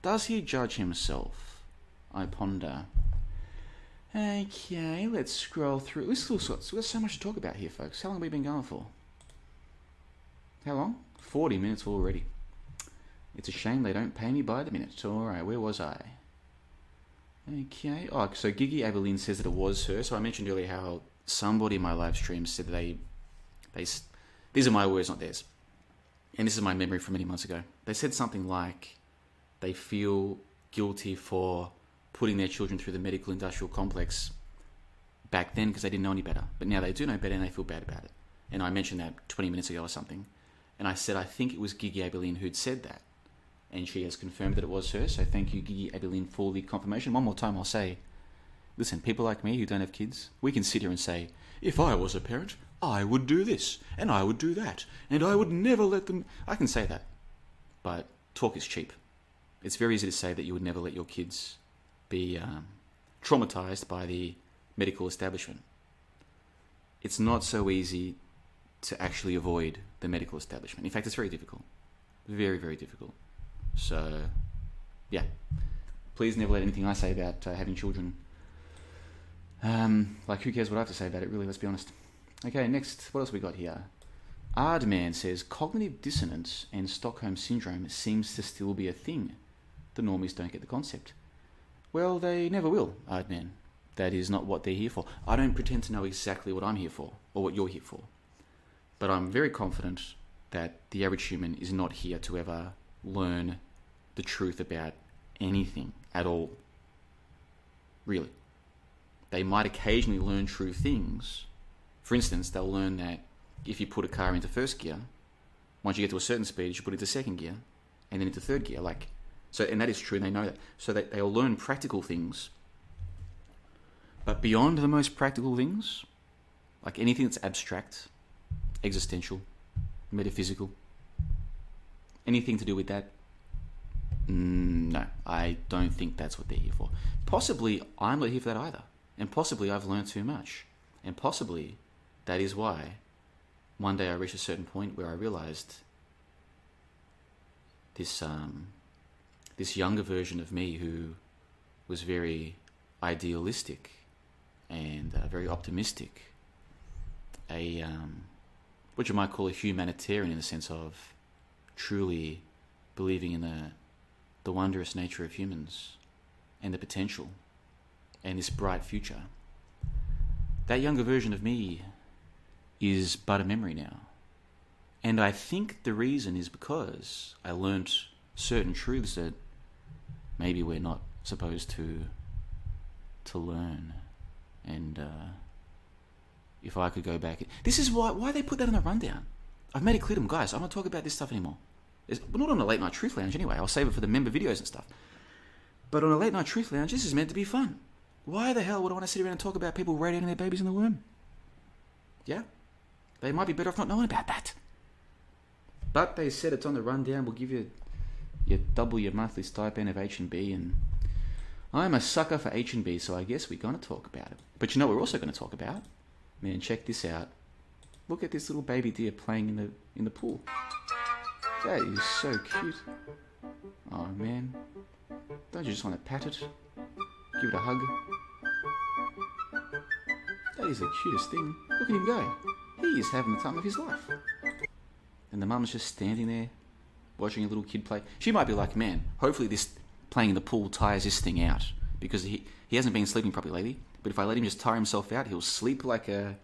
Does he judge himself? I ponder. Okay, let's scroll through. We've still got, we've got so much to talk about here, folks. How long have we been going for? How long? 40 minutes already. It's a shame they don't pay me by the minute. Alright, where was I? Okay. Oh, so Gigi Abilene says that it was her. So I mentioned earlier how somebody in my live stream said they, they, these are my words, not theirs. And this is my memory from many months ago. They said something like, they feel guilty for putting their children through the medical industrial complex back then because they didn't know any better. But now they do know better and they feel bad about it. and I mentioned that 20 minutes ago or something, and I said I think it was Gigi Abilene who'd said that, and she has confirmed that it was her. So thank you, Gigi Abilene, for the confirmation. One more time, I'll say, listen, people like me who don't have kids, we can sit here and say, if I was a parent, I would do this, and I would do that, and I would never let them. I can say that, but talk is cheap. It's very easy to say that you would never let your kids be um, traumatized by the medical establishment. It's not so easy to actually avoid the medical establishment. In fact, it's very difficult. Very, very difficult. So, yeah. Please never let anything I say about uh, having children. Um, like, who cares what I have to say about it, really? Let's be honest. Okay, next, what else we got here? Ardman says cognitive dissonance and Stockholm syndrome seems to still be a thing. The normies don't get the concept. Well, they never will, Ardman. That is not what they're here for. I don't pretend to know exactly what I'm here for or what you're here for. But I'm very confident that the average human is not here to ever learn the truth about anything at all. Really. They might occasionally learn true things. For instance, they'll learn that if you put a car into first gear, once you get to a certain speed, you should put it into second gear and then into third gear. Like, so, and that is true, and they know that. So they, they'll learn practical things. But beyond the most practical things, like anything that's abstract, existential, metaphysical, anything to do with that, mm, no, I don't think that's what they're here for. Possibly I'm not here for that either. And possibly I've learned too much. And possibly that is why one day I reached a certain point where I realized this um, this younger version of me who was very idealistic and uh, very optimistic, a um, what you might call a humanitarian in the sense of truly believing in the the wondrous nature of humans and the potential and this bright future. That younger version of me is but a memory now. And I think the reason is because I learnt certain truths that maybe we're not supposed to to learn. And uh, if I could go back, this is why why they put that on the rundown. I've made it clear to them, guys. I'm not talking about this stuff anymore. It's, we're not on a late night truth lounge anyway. I'll save it for the member videos and stuff. But on a late night truth lounge, this is meant to be fun. Why the hell would I want to sit around and talk about people radiating their babies in the womb? Yeah, they might be better off not knowing about that. But they said it's on the rundown. We'll give you you double your monthly stipend of H and B, and I'm a sucker for H and B, so I guess we're going to talk about it. But you know, we're also going to talk about. Man, check this out. Look at this little baby deer playing in the in the pool. That is so cute. Oh man, don't you just want to pat it? Give it a hug. That is the cutest thing. Look at him go. He is having the time of his life. And the mum's just standing there, watching a little kid play. She might be like, man, hopefully this playing in the pool tires this thing out. Because he, he hasn't been sleeping properly lately. But if I let him just tire himself out, he'll sleep like a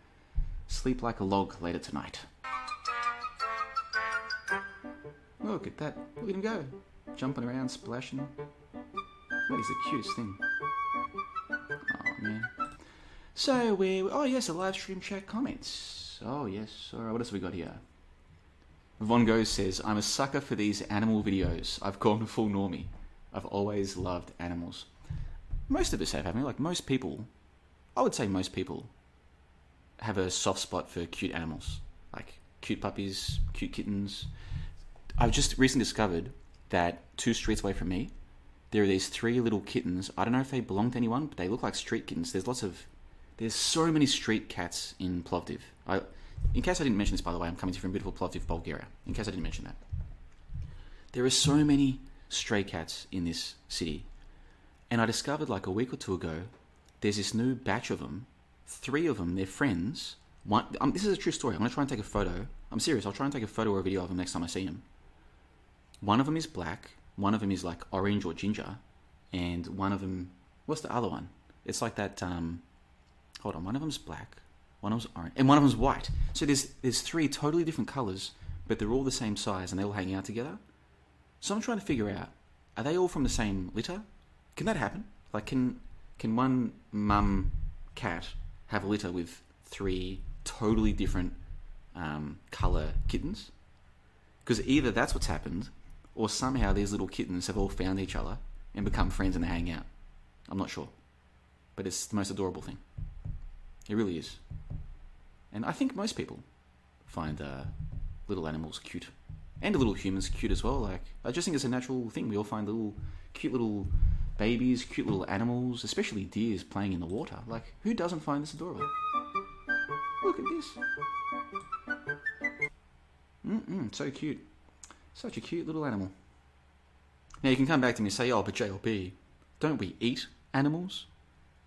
sleep like a log later tonight. Look at that. Look at him go. Jumping around, splashing. That is the cutest thing. Oh man. So we oh yes, a live stream chat comments. Oh yes. Alright, what else have we got here? Von Goes says, I'm a sucker for these animal videos. I've gone full normie. I've always loved animals. Most of us have, haven't we? Like most people, I would say most people have a soft spot for cute animals. Like cute puppies, cute kittens. I've just recently discovered that two streets away from me, there are these three little kittens. I don't know if they belong to anyone, but they look like street kittens. There's lots of, there's so many street cats in Plovdiv. I, in case I didn't mention this, by the way, I'm coming to you from beautiful Plovdiv, Bulgaria. In case I didn't mention that, there are so many stray cats in this city, and I discovered like a week or two ago, there's this new batch of them. Three of them, they're friends. One, um, this is a true story. I'm gonna try and take a photo. I'm serious. I'll try and take a photo or a video of them next time I see them. One of them is black. One of them is like orange or ginger, and one of them. What's the other one? It's like that. Um, hold on. One of them's black. One of them's orange, and one of them's white. So there's there's three totally different colors, but they're all the same size, and they all hang out together. So I'm trying to figure out: are they all from the same litter? Can that happen? Like, can can one mum cat have a litter with three totally different um, color kittens. Because either that's what's happened, or somehow these little kittens have all found each other and become friends and they hang out. I'm not sure. But it's the most adorable thing. It really is. And I think most people find uh, little animals cute. And little humans cute as well. Like I just think it's a natural thing. We all find little cute little babies, cute little animals, especially deers playing in the water. Like who doesn't find this adorable? Look at this. Mm-mm, so cute. Such a cute little animal. Now you can come back to me and say, oh, but JLB, don't we eat animals?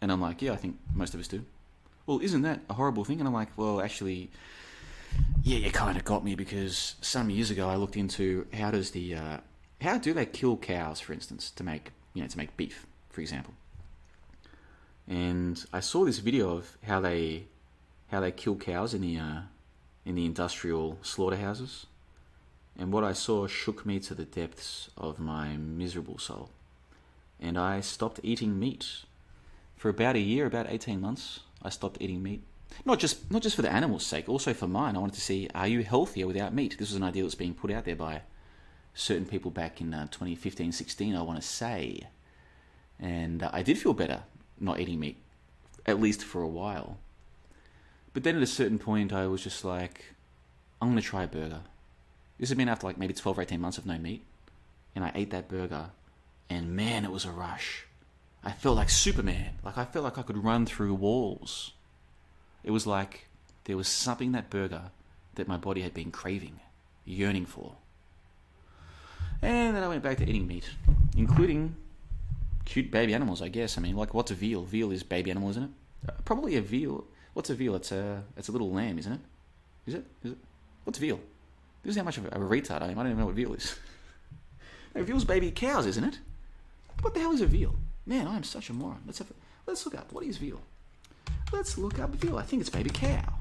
And I'm like, yeah, I think most of us do. Well, isn't that a horrible thing? And I'm like, well, actually, yeah, you kind of got me because some years ago I looked into how does the uh, how do they kill cows, for instance, to make you know to make beef, for example. And I saw this video of how they how they kill cows in the uh, in the industrial slaughterhouses, and what I saw shook me to the depths of my miserable soul. And I stopped eating meat for about a year, about eighteen months. I stopped eating meat. Not just not just for the animals' sake, also for mine. I wanted to see are you healthier without meat? This was an idea that's being put out there by certain people back in uh, 2015 16, I want to say. And uh, I did feel better not eating meat, at least for a while. But then at a certain point, I was just like, I'm going to try a burger. This had been after like maybe 12 or 18 months of no meat. And I ate that burger, and man, it was a rush. I felt like Superman. Like I felt like I could run through walls. It was like there was something in that burger that my body had been craving, yearning for. And then I went back to eating meat, including cute baby animals, I guess. I mean, like what's a veal? Veal is baby animal, isn't it? Uh, probably a veal. What's a veal? It's a it's a little lamb, isn't it? Is it? Is it? What's veal? This is how much of a, a retard I am. I don't even know what veal is. no, veal's baby cows, isn't it? What the hell is a veal? Man, I am such a moron. Let's have, a, let's look up what is veal. Let's look up veal. I think it's baby cow.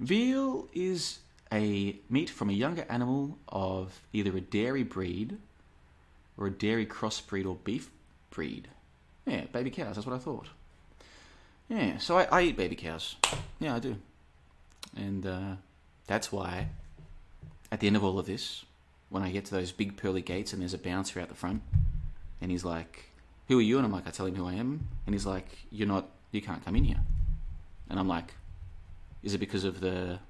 Veal is a meat from a younger animal of either a dairy breed or a dairy crossbreed or beef breed. Yeah, baby cows, that's what I thought. Yeah, so I, I eat baby cows. Yeah, I do. And uh, that's why, at the end of all of this, when I get to those big pearly gates and there's a bouncer out the front, and he's like, Who are you? And I'm like, I tell him who I am. And he's like, You're not, you can't come in here. And I'm like, Is it because of the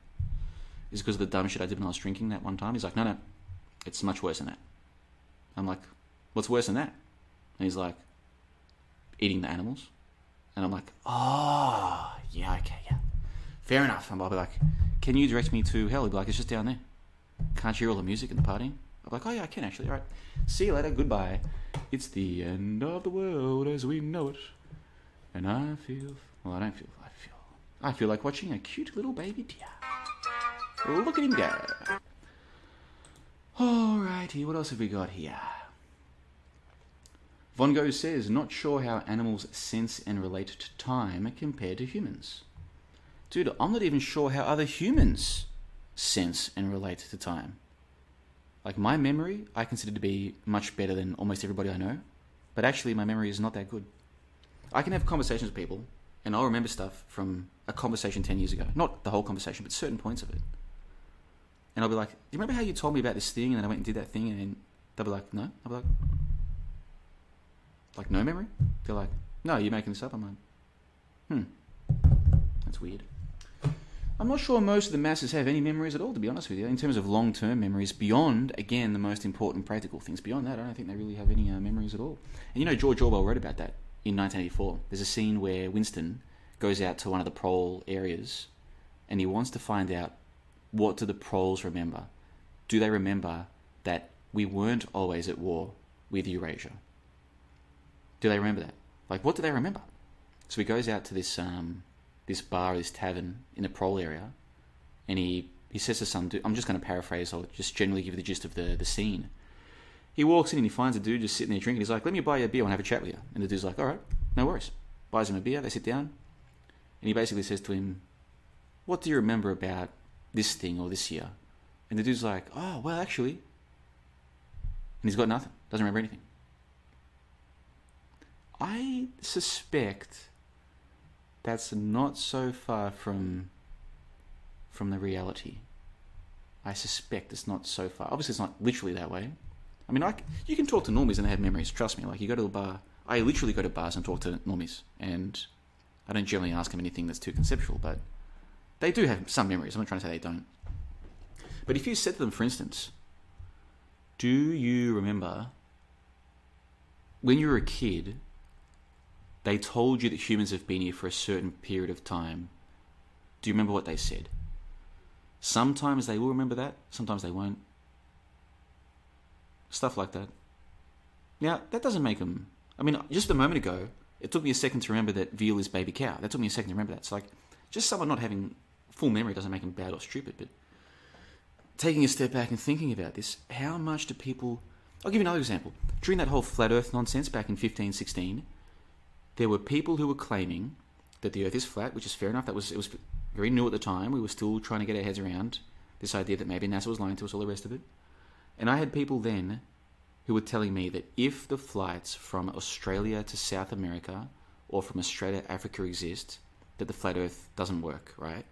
is it because of the dumb shit I did when I was drinking that one time? He's like, no, no, it's much worse than that. I'm like, what's worse than that? And he's like, eating the animals. And I'm like, oh, yeah, okay, yeah. Fair enough. And I'll be like, can you direct me to hell? He'll be like, it's just down there. Can't you hear all the music and the partying? I'm like, oh, yeah, I can actually. All right. See you later. Goodbye. It's the end of the world as we know it. And I feel, well, I don't feel, I feel, I feel like watching a cute little baby deer. Look at him go. Alrighty, what else have we got here? Von Gogh says, not sure how animals sense and relate to time compared to humans. Dude, I'm not even sure how other humans sense and relate to time. Like, my memory, I consider to be much better than almost everybody I know, but actually, my memory is not that good. I can have conversations with people, and I'll remember stuff from a conversation 10 years ago. Not the whole conversation, but certain points of it. And I'll be like, Do you remember how you told me about this thing and then I went and did that thing? And they'll be like, No. I'll be like, Like, no memory? They're like, No, you're making this up. I'm like, Hmm. That's weird. I'm not sure most of the masses have any memories at all, to be honest with you, in terms of long term memories, beyond, again, the most important practical things. Beyond that, I don't think they really have any uh, memories at all. And you know, George Orwell wrote about that in 1984. There's a scene where Winston goes out to one of the prole areas and he wants to find out what do the proles remember? Do they remember that we weren't always at war with Eurasia? Do they remember that? Like, what do they remember? So he goes out to this um, this bar, this tavern in the prole area, and he, he says to some dude, I'm just going to paraphrase, I'll just generally give you the gist of the, the scene. He walks in and he finds a dude just sitting there drinking. He's like, let me buy you a beer and have a chat with you. And the dude's like, all right, no worries. Buys him a beer, they sit down, and he basically says to him, what do you remember about this thing or this year? And the dude's like, oh, well, actually. And he's got nothing, doesn't remember anything. I suspect that's not so far from from the reality. I suspect it's not so far. Obviously, it's not literally that way. I mean, I you can talk to normies and they have memories. Trust me. Like you go to a bar. I literally go to bars and talk to normies, and I don't generally ask them anything that's too conceptual, but they do have some memories. I'm not trying to say they don't. But if you said to them, for instance, do you remember when you were a kid, they told you that humans have been here for a certain period of time? Do you remember what they said? Sometimes they will remember that, sometimes they won't. Stuff like that. Now, that doesn't make them. I mean, just a moment ago, it took me a second to remember that veal is baby cow. That took me a second to remember that. It's like, just someone not having full memory doesn't make them bad or stupid, but taking a step back and thinking about this, how much do people. I'll give you another example. During that whole flat earth nonsense back in 1516, there were people who were claiming that the earth is flat, which is fair enough. That was It was very new at the time. We were still trying to get our heads around this idea that maybe NASA was lying to us, all the rest of it. And I had people then who were telling me that if the flights from Australia to South America or from Australia to Africa exist, that the flat earth doesn't work, right?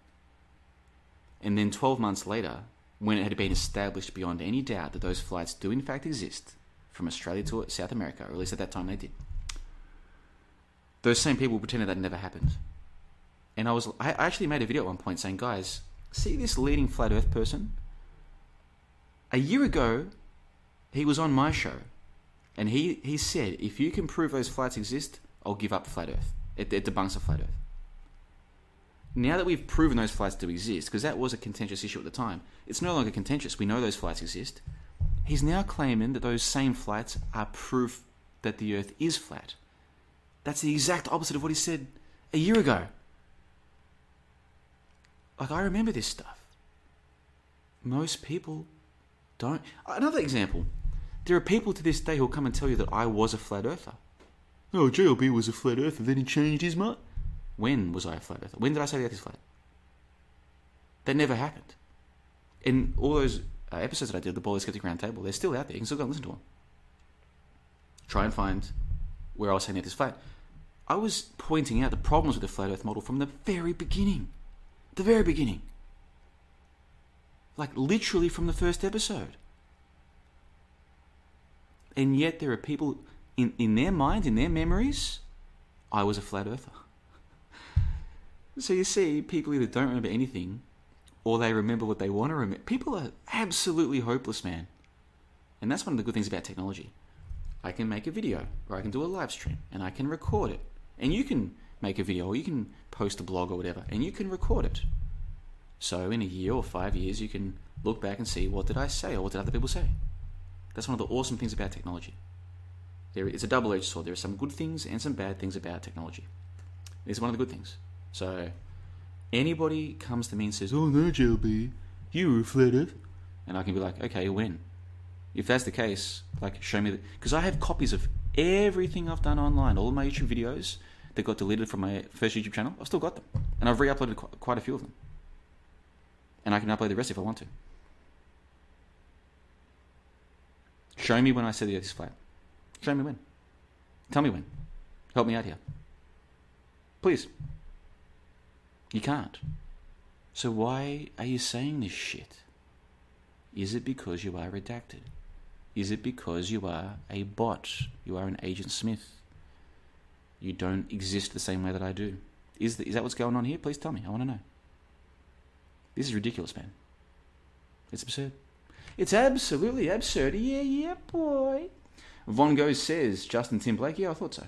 And then 12 months later, when it had been established beyond any doubt that those flights do in fact exist from Australia to South America, or at least at that time they did, those same people pretended that never happened. And I was, I actually made a video at one point saying, guys, see this leading flat earth person? A year ago, he was on my show, and he, he said, if you can prove those flights exist, I'll give up flat earth. It, it debunks flat earth. Now that we've proven those flights do exist, because that was a contentious issue at the time, it's no longer contentious. We know those flights exist. He's now claiming that those same flights are proof that the Earth is flat. That's the exact opposite of what he said a year ago. Like, I remember this stuff. Most people don't. Another example there are people to this day who'll come and tell you that I was a flat earther. Oh, JLB was a flat earther, then he changed his mind. When was I a flat earther? When did I say the earth is flat? That never happened. In all those uh, episodes that I did, the Ball Skeptic Round Table, they're still out there. You can still go and listen to them. Try and find where I was saying the earth is flat. I was pointing out the problems with the flat earth model from the very beginning. The very beginning. Like literally from the first episode. And yet there are people in, in their minds, in their memories, I was a flat earther. So you see, people either don't remember anything or they remember what they want to remember. People are absolutely hopeless, man. And that's one of the good things about technology. I can make a video or I can do a live stream and I can record it. And you can make a video or you can post a blog or whatever and you can record it. So in a year or five years, you can look back and see what did I say or what did other people say. That's one of the awesome things about technology. There, it's a double-edged sword. There are some good things and some bad things about technology. It's one of the good things. So anybody comes to me and says, "Oh no, JLB, you were a flat earth," and I can be like, "Okay, when?" If that's the case, like show me because I have copies of everything I've done online, all of my YouTube videos that got deleted from my first YouTube channel. I've still got them, and I've re-uploaded qu- quite a few of them, and I can upload the rest if I want to. Show me when I said the earth is flat. Show me when. Tell me when. Help me out here. Please. You can't. So why are you saying this shit? Is it because you are redacted? Is it because you are a bot? You are an Agent Smith? You don't exist the same way that I do? Is, the, is that what's going on here? Please tell me. I want to know. This is ridiculous, man. It's absurd. It's absolutely absurd. Yeah, yeah, boy. Von Gogh says Justin Timberlake. Yeah, I thought so.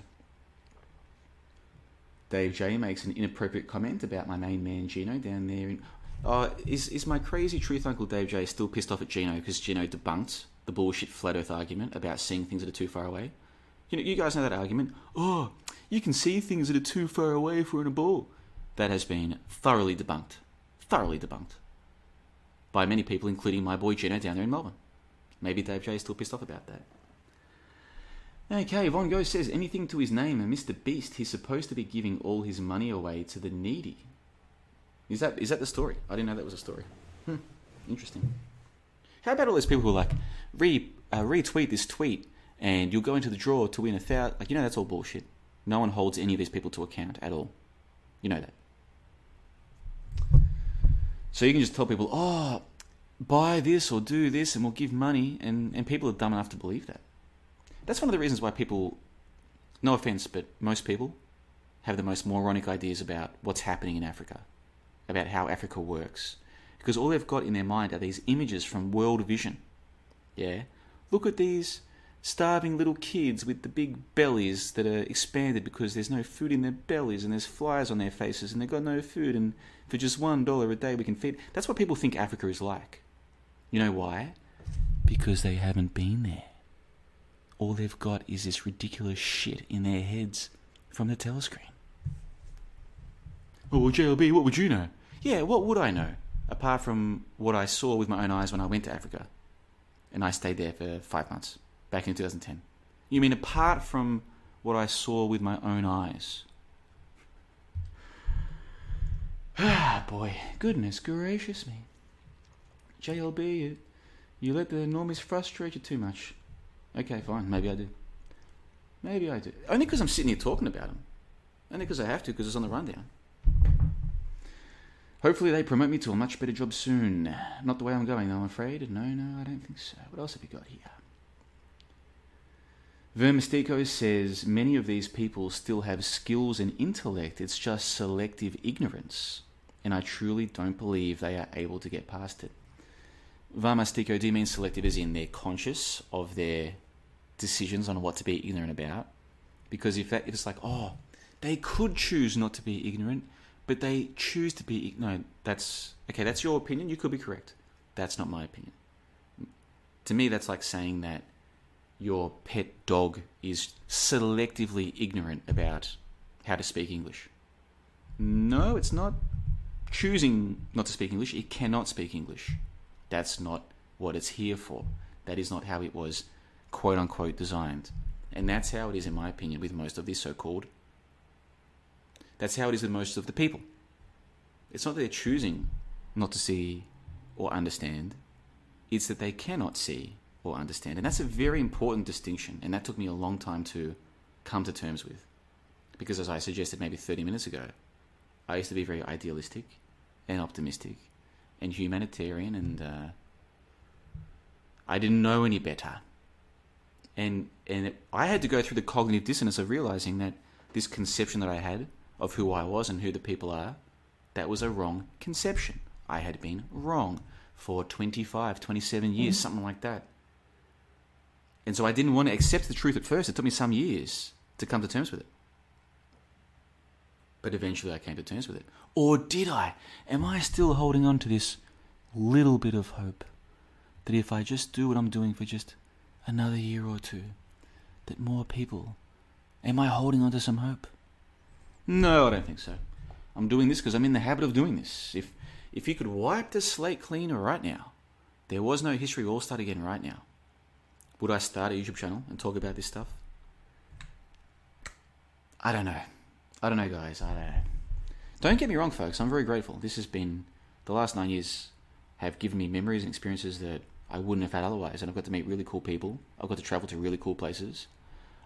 Dave J makes an inappropriate comment about my main man Gino down there. In, uh, is is my crazy truth uncle Dave J still pissed off at Gino because Gino debunked the bullshit flat Earth argument about seeing things that are too far away? You know, you guys know that argument. Oh, you can see things that are too far away if we're in a ball. That has been thoroughly debunked. Thoroughly debunked by many people, including my boy Gino down there in Melbourne. Maybe Dave J is still pissed off about that. Okay, Von Gogh says anything to his name, and Mr. Beast, he's supposed to be giving all his money away to the needy. Is that is that the story? I didn't know that was a story. Hmm, interesting. How about all those people who like re uh, retweet this tweet and you'll go into the draw to win a thousand? Like you know that's all bullshit. No one holds any of these people to account at all. You know that. So you can just tell people, oh, buy this or do this and we'll give money, and, and people are dumb enough to believe that. That's one of the reasons why people, no offense, but most people have the most moronic ideas about what's happening in Africa, about how Africa works. Because all they've got in their mind are these images from World Vision. Yeah? Look at these starving little kids with the big bellies that are expanded because there's no food in their bellies and there's flies on their faces and they've got no food and for just one dollar a day we can feed. That's what people think Africa is like. You know why? Because they haven't been there. All they've got is this ridiculous shit in their heads from the telescreen. Oh, well, JLB, what would you know? Yeah, what would I know? Apart from what I saw with my own eyes when I went to Africa. And I stayed there for five months back in 2010. You mean apart from what I saw with my own eyes? Ah, boy, goodness gracious me. JLB, you, you let the normies frustrate you too much. Okay, fine, maybe I do. Maybe I do. Only because I'm sitting here talking about them. Only because I have to, because it's on the rundown. Hopefully they promote me to a much better job soon. Not the way I'm going, though, I'm afraid. No, no, I don't think so. What else have you got here? Vermistico says many of these people still have skills and intellect, it's just selective ignorance, and I truly don't believe they are able to get past it. Varmastico, do mean selective as in they're conscious of their decisions on what to be ignorant about? Because if, that, if it's like, oh, they could choose not to be ignorant, but they choose to be ignorant, that's okay, that's your opinion, you could be correct. That's not my opinion. To me, that's like saying that your pet dog is selectively ignorant about how to speak English. No, it's not choosing not to speak English. It cannot speak English. That's not what it's here for. That is not how it was quote unquote designed. And that's how it is, in my opinion, with most of these so called. That's how it is with most of the people. It's not that they're choosing not to see or understand, it's that they cannot see or understand. And that's a very important distinction. And that took me a long time to come to terms with. Because as I suggested maybe 30 minutes ago, I used to be very idealistic and optimistic and humanitarian, and uh, I didn't know any better. And, and it, I had to go through the cognitive dissonance of realizing that this conception that I had of who I was and who the people are, that was a wrong conception. I had been wrong for 25, 27 years, mm-hmm. something like that. And so I didn't want to accept the truth at first. It took me some years to come to terms with it. But eventually I came to terms with it. Or did I? Am I still holding on to this little bit of hope that if I just do what I'm doing for just another year or two, that more people. Am I holding on to some hope? No, I don't think so. I'm doing this because I'm in the habit of doing this. If if you could wipe the slate clean right now, there was no history, we all start again right now would I start a YouTube channel and talk about this stuff? I don't know. I don't know, guys. I don't know. Don't get me wrong, folks. I'm very grateful. This has been the last nine years have given me memories and experiences that I wouldn't have had otherwise. And I've got to meet really cool people. I've got to travel to really cool places.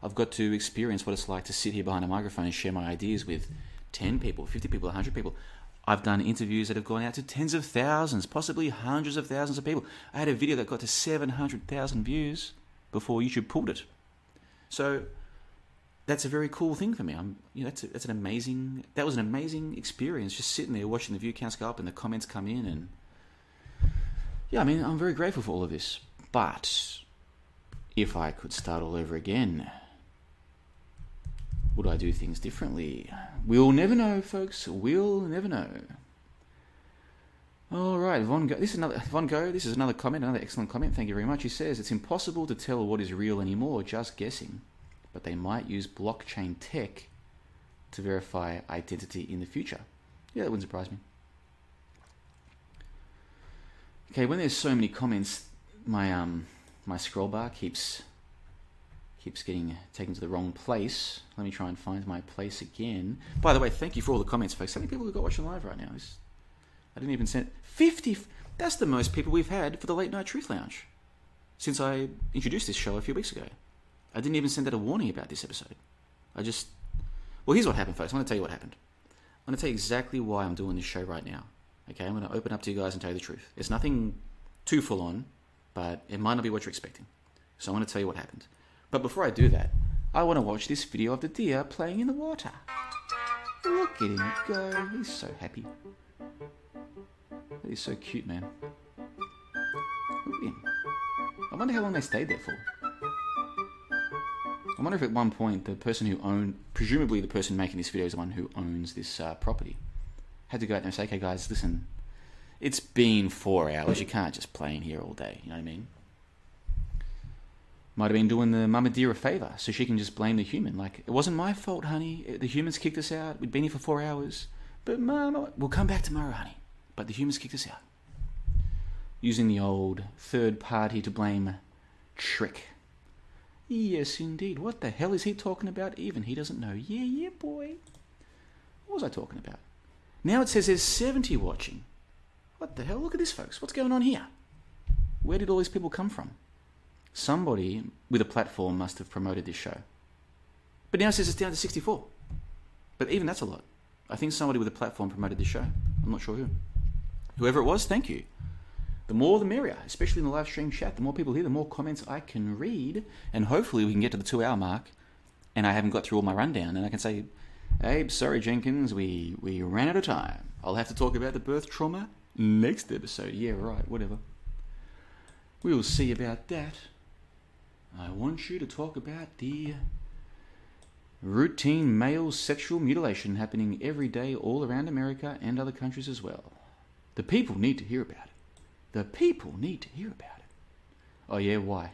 I've got to experience what it's like to sit here behind a microphone and share my ideas with 10 people, 50 people, 100 people. I've done interviews that have gone out to tens of thousands, possibly hundreds of thousands of people. I had a video that got to 700,000 views before YouTube pulled it. So that's a very cool thing for me. I'm, you know, that's, a, that's an amazing. That was an amazing experience, just sitting there watching the view counts go up and the comments come in, and yeah, I mean, I'm very grateful for all of this. But if I could start all over again, would I do things differently? We'll never know, folks. We'll never know. All right, Von Gogh. This is another Von Gogh. This is another comment, another excellent comment. Thank you very much. He says it's impossible to tell what is real anymore, just guessing. But they might use blockchain tech to verify identity in the future. Yeah, that wouldn't surprise me. Okay, when there's so many comments, my um my scroll bar keeps keeps getting taken to the wrong place. Let me try and find my place again. By the way, thank you for all the comments, folks. How many people have got watching live right now? I didn't even send 50. That's the most people we've had for the Late Night Truth Lounge since I introduced this show a few weeks ago. I didn't even send out a warning about this episode. I just. Well, here's what happened, folks. I'm going to tell you what happened. I'm going to tell you exactly why I'm doing this show right now. Okay, I'm going to open up to you guys and tell you the truth. It's nothing too full on, but it might not be what you're expecting. So I'm going to tell you what happened. But before I do that, I want to watch this video of the deer playing in the water. Look at him go. He's so happy. He's so cute, man. Look at him. I wonder how long they stayed there for. I wonder if at one point the person who owned, presumably the person making this video is the one who owns this uh, property, had to go out there and say, okay, guys, listen, it's been four hours. You can't just play in here all day. You know what I mean? Might have been doing the mama deer a favour so she can just blame the human. Like, it wasn't my fault, honey. The humans kicked us out. We'd been here for four hours. But, mama, we'll come back tomorrow, honey. But the humans kicked us out. Using the old third party to blame trick. Yes, indeed. What the hell is he talking about? Even he doesn't know. Yeah, yeah, boy. What was I talking about? Now it says there's 70 watching. What the hell? Look at this, folks. What's going on here? Where did all these people come from? Somebody with a platform must have promoted this show. But now it says it's down to 64. But even that's a lot. I think somebody with a platform promoted this show. I'm not sure who. Whoever it was, thank you. The more the merrier, especially in the live stream chat. The more people here, the more comments I can read. And hopefully we can get to the two hour mark and I haven't got through all my rundown and I can say, Abe, sorry, Jenkins, we, we ran out of time. I'll have to talk about the birth trauma next episode. Yeah, right, whatever. We'll see about that. I want you to talk about the routine male sexual mutilation happening every day all around America and other countries as well. The people need to hear about it. The people need to hear about it. Oh, yeah, why?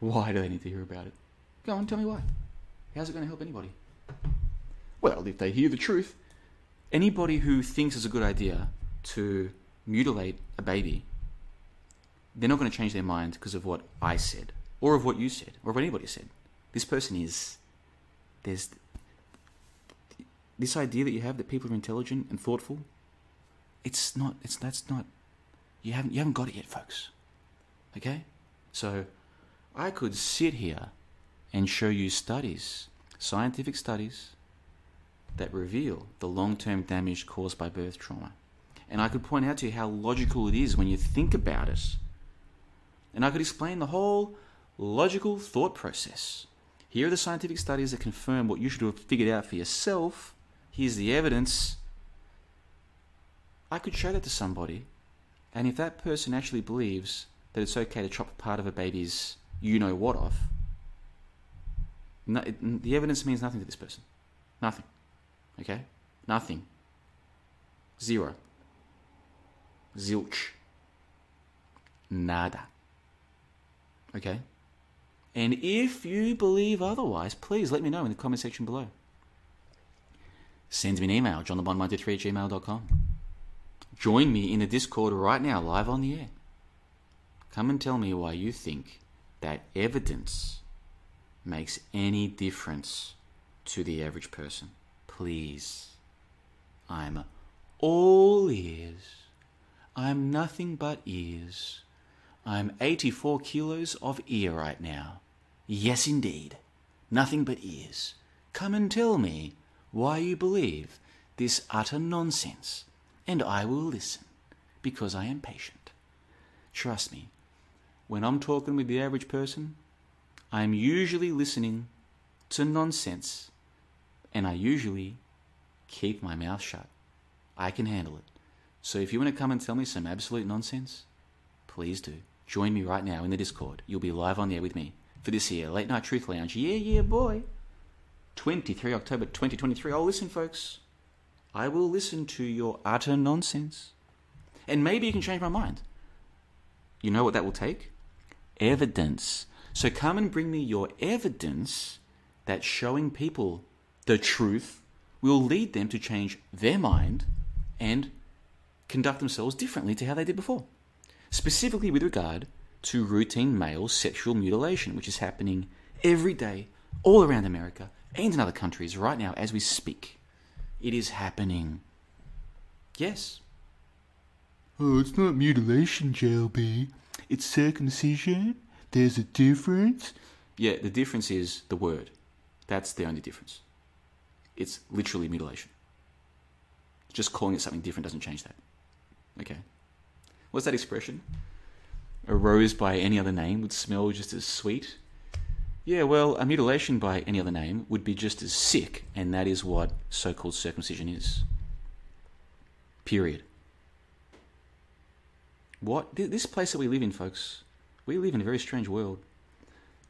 Why do they need to hear about it? Go on, tell me why. How's it going to help anybody? Well, if they hear the truth, anybody who thinks it's a good idea to mutilate a baby, they're not going to change their mind because of what I said, or of what you said, or of anybody said. This person is. There's. This idea that you have that people are intelligent and thoughtful, it's not. It's that's not you haven't you haven't got it yet, folks. Okay? So I could sit here and show you studies, scientific studies that reveal the long-term damage caused by birth trauma. And I could point out to you how logical it is when you think about it. And I could explain the whole logical thought process. Here are the scientific studies that confirm what you should have figured out for yourself. Here's the evidence. I could show that to somebody and if that person actually believes that it's okay to chop a part of a baby's you know what off, no, it, the evidence means nothing to this person. Nothing. Okay? Nothing. Zero. Zilch. Nada. Okay? And if you believe otherwise, please let me know in the comment section below. Send me an email, johnlebon123 at gmail.com. Join me in the Discord right now, live on the air. Come and tell me why you think that evidence makes any difference to the average person. Please. I'm all ears. I'm nothing but ears. I'm 84 kilos of ear right now. Yes, indeed. Nothing but ears. Come and tell me why you believe this utter nonsense and I will listen because I am patient. Trust me, when I'm talking with the average person, I'm usually listening to nonsense and I usually keep my mouth shut. I can handle it. So if you want to come and tell me some absolute nonsense, please do. Join me right now in the Discord. You'll be live on there with me for this year, Late Night Truth Lounge. Yeah, yeah, boy. 23 October 2023. Oh, listen, folks. I will listen to your utter nonsense. And maybe you can change my mind. You know what that will take? Evidence. So come and bring me your evidence that showing people the truth will lead them to change their mind and conduct themselves differently to how they did before. Specifically with regard to routine male sexual mutilation, which is happening every day all around America and in other countries right now as we speak. It is happening. Yes. Oh, it's not mutilation, JLB. It's circumcision. There's a difference. Yeah, the difference is the word. That's the only difference. It's literally mutilation. Just calling it something different doesn't change that. Okay. What's that expression? A rose by any other name would smell just as sweet. Yeah, well, a mutilation by any other name would be just as sick, and that is what so called circumcision is. Period. What? This place that we live in, folks, we live in a very strange world.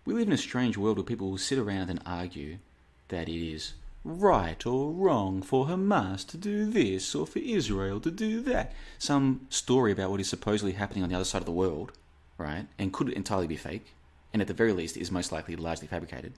We live in a strange world where people will sit around and argue that it is right or wrong for Hamas to do this or for Israel to do that. Some story about what is supposedly happening on the other side of the world, right? And could it entirely be fake, and at the very least is most likely largely fabricated.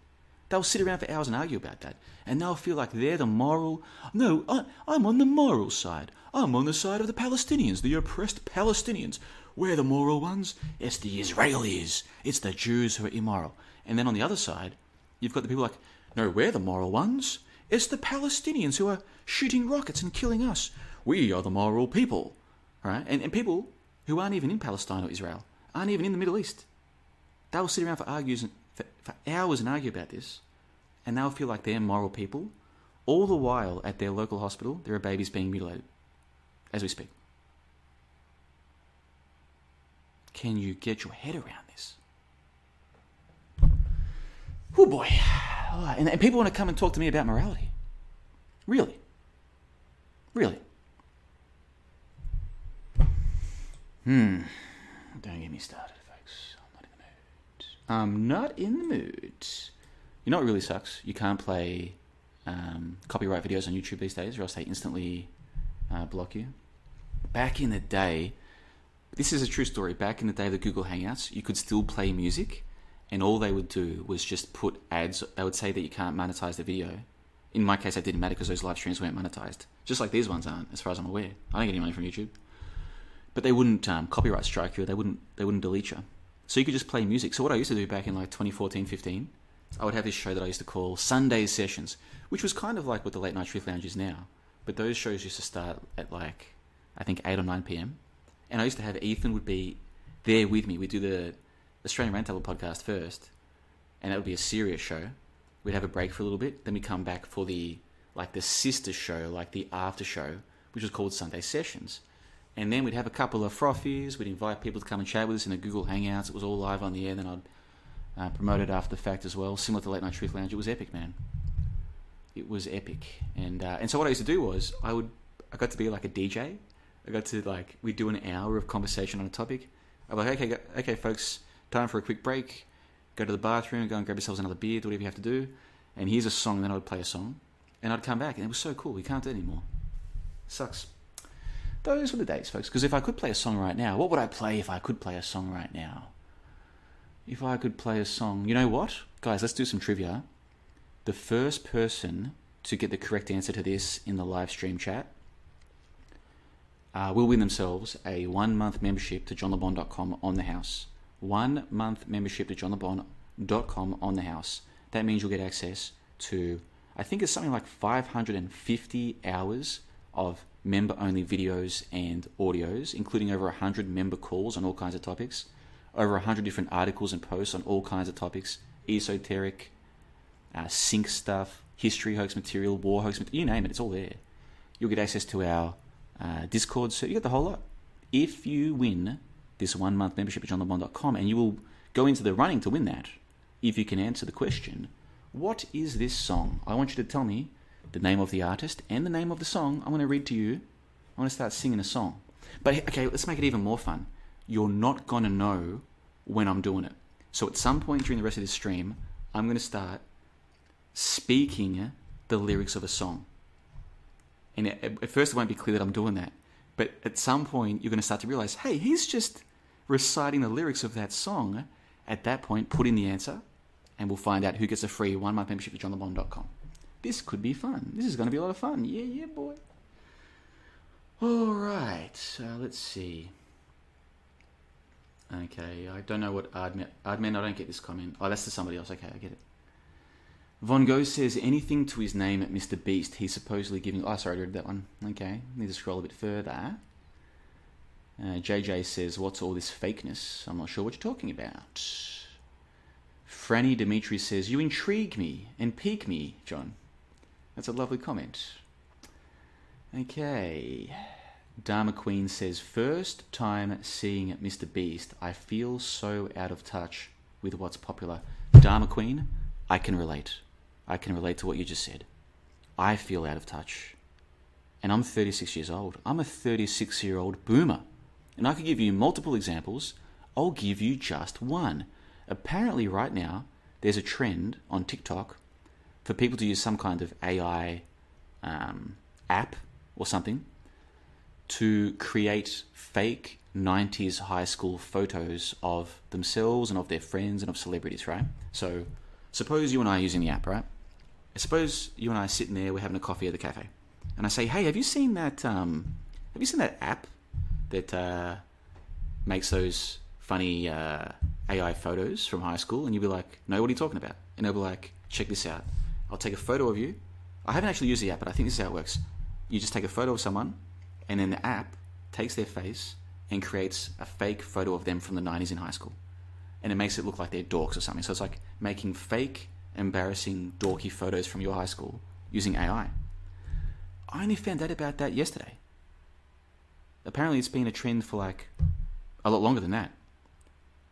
They'll sit around for hours and argue about that, and they'll feel like they're the moral. No, I, I'm on the moral side. I'm on the side of the Palestinians, the oppressed Palestinians. We're the moral ones. It's the Israelis. It's the Jews who are immoral. And then on the other side, you've got the people like, no, we're the moral ones. It's the Palestinians who are shooting rockets and killing us. We are the moral people. Right? And, and people who aren't even in Palestine or Israel, aren't even in the Middle East. They'll sit around for, argues for, for hours and argue about this, and they'll feel like they're moral people. All the while, at their local hospital, there are babies being mutilated as we speak. Can you get your head around this? Oh boy. Oh, and, and people want to come and talk to me about morality. Really? Really? Hmm. Don't get me started, folks. I'm not in the mood. I'm not in the mood. You know what really sucks? You can't play um, copyright videos on YouTube these days, or else they instantly uh, block you. Back in the day, this is a true story. Back in the day of the Google Hangouts, you could still play music, and all they would do was just put ads. They would say that you can't monetize the video. In my case, that didn't matter because those live streams weren't monetized. Just like these ones aren't, as far as I'm aware. I don't get any money from YouTube. But they wouldn't um, copyright strike you. They wouldn't. They wouldn't delete you. So you could just play music. So what I used to do back in like 2014, 15, I would have this show that I used to call Sunday Sessions, which was kind of like what the Late Night Truth Lounge is now. But those shows used to start at like, I think 8 or 9 p.m. And I used to have Ethan would be there with me. We'd do the Australian Roundtable podcast first, and that would be a serious show. We'd have a break for a little bit, then we'd come back for the like the sister show, like the after show, which was called Sunday Sessions. And then we'd have a couple of frothies. We'd invite people to come and chat with us in the Google Hangouts. It was all live on the air. Then I'd uh, promote it after the fact as well, similar to Late Night Truth Lounge. It was epic, man. It was epic. And uh, and so what I used to do was I would I got to be like a DJ. I got to like we'd do an hour of conversation on a topic. I'm like, okay, okay, folks, time for a quick break. Go to the bathroom, go and grab yourselves another beer, do whatever you have to do. And here's a song. Then I would play a song, and I'd come back, and it was so cool. We can't do it anymore. Sucks. Those were the days, folks. Because if I could play a song right now, what would I play if I could play a song right now? If I could play a song, you know what, guys? Let's do some trivia. The first person to get the correct answer to this in the live stream chat uh, will win themselves a one month membership to johnlebon.com on the house. One month membership to johnlebon.com on the house. That means you'll get access to, I think it's something like 550 hours of member only videos and audios, including over 100 member calls on all kinds of topics, over 100 different articles and posts on all kinds of topics, esoteric, uh, sync stuff, history hoax material, war hoax material, you name it, it's all there. You'll get access to our uh, Discord, so you get the whole lot. If you win this one month membership at johnlebon.com, and you will go into the running to win that, if you can answer the question, what is this song? I want you to tell me the name of the artist and the name of the song. I'm going to read to you. I'm going to start singing a song. But okay, let's make it even more fun. You're not going to know when I'm doing it. So at some point during the rest of this stream, I'm going to start speaking the lyrics of a song. And at, first, it won't be clear that I'm doing that. But at some point, you're going to start to realize, hey, he's just reciting the lyrics of that song. At that point, put in the answer, and we'll find out who gets a free one month membership at johnlebon.com. This could be fun. This is going to be a lot of fun. Yeah, yeah, boy. All right. So let's see. Okay, I don't know what Ardman. Ardman, I don't get this comment. Oh, that's to somebody else. Okay, I get it. Von Gogh says anything to his name at Mr. Beast. He's supposedly giving. Oh, sorry, I read that one. Okay, need to scroll a bit further. Uh, JJ says, "What's all this fakeness? I'm not sure what you're talking about." Franny Dimitri says, "You intrigue me and pique me, John." That's a lovely comment. Okay. Dharma Queen says, First time seeing Mr. Beast, I feel so out of touch with what's popular. Dharma Queen, I can relate. I can relate to what you just said. I feel out of touch. And I'm 36 years old. I'm a 36 year old boomer. And I could give you multiple examples. I'll give you just one. Apparently, right now, there's a trend on TikTok for people to use some kind of AI um, app or something to create fake 90s high school photos of themselves and of their friends and of celebrities, right? So, suppose you and I are using the app, right? Suppose you and I are sitting there, we're having a coffee at the cafe, and I say, "Hey, have you seen that? Um, have you seen that app that uh, makes those funny uh, AI photos from high school?" And you'll be like, "No, what are you talking about?" And they'll be like, "Check this out. I'll take a photo of you. I haven't actually used the app, but I think this is how it works. You just take a photo of someone, and then the app takes their face and creates a fake photo of them from the 90s in high school. And it makes it look like they're dorks or something. So it's like making fake, embarrassing, dorky photos from your high school using AI. I only found out about that yesterday. Apparently, it's been a trend for like a lot longer than that.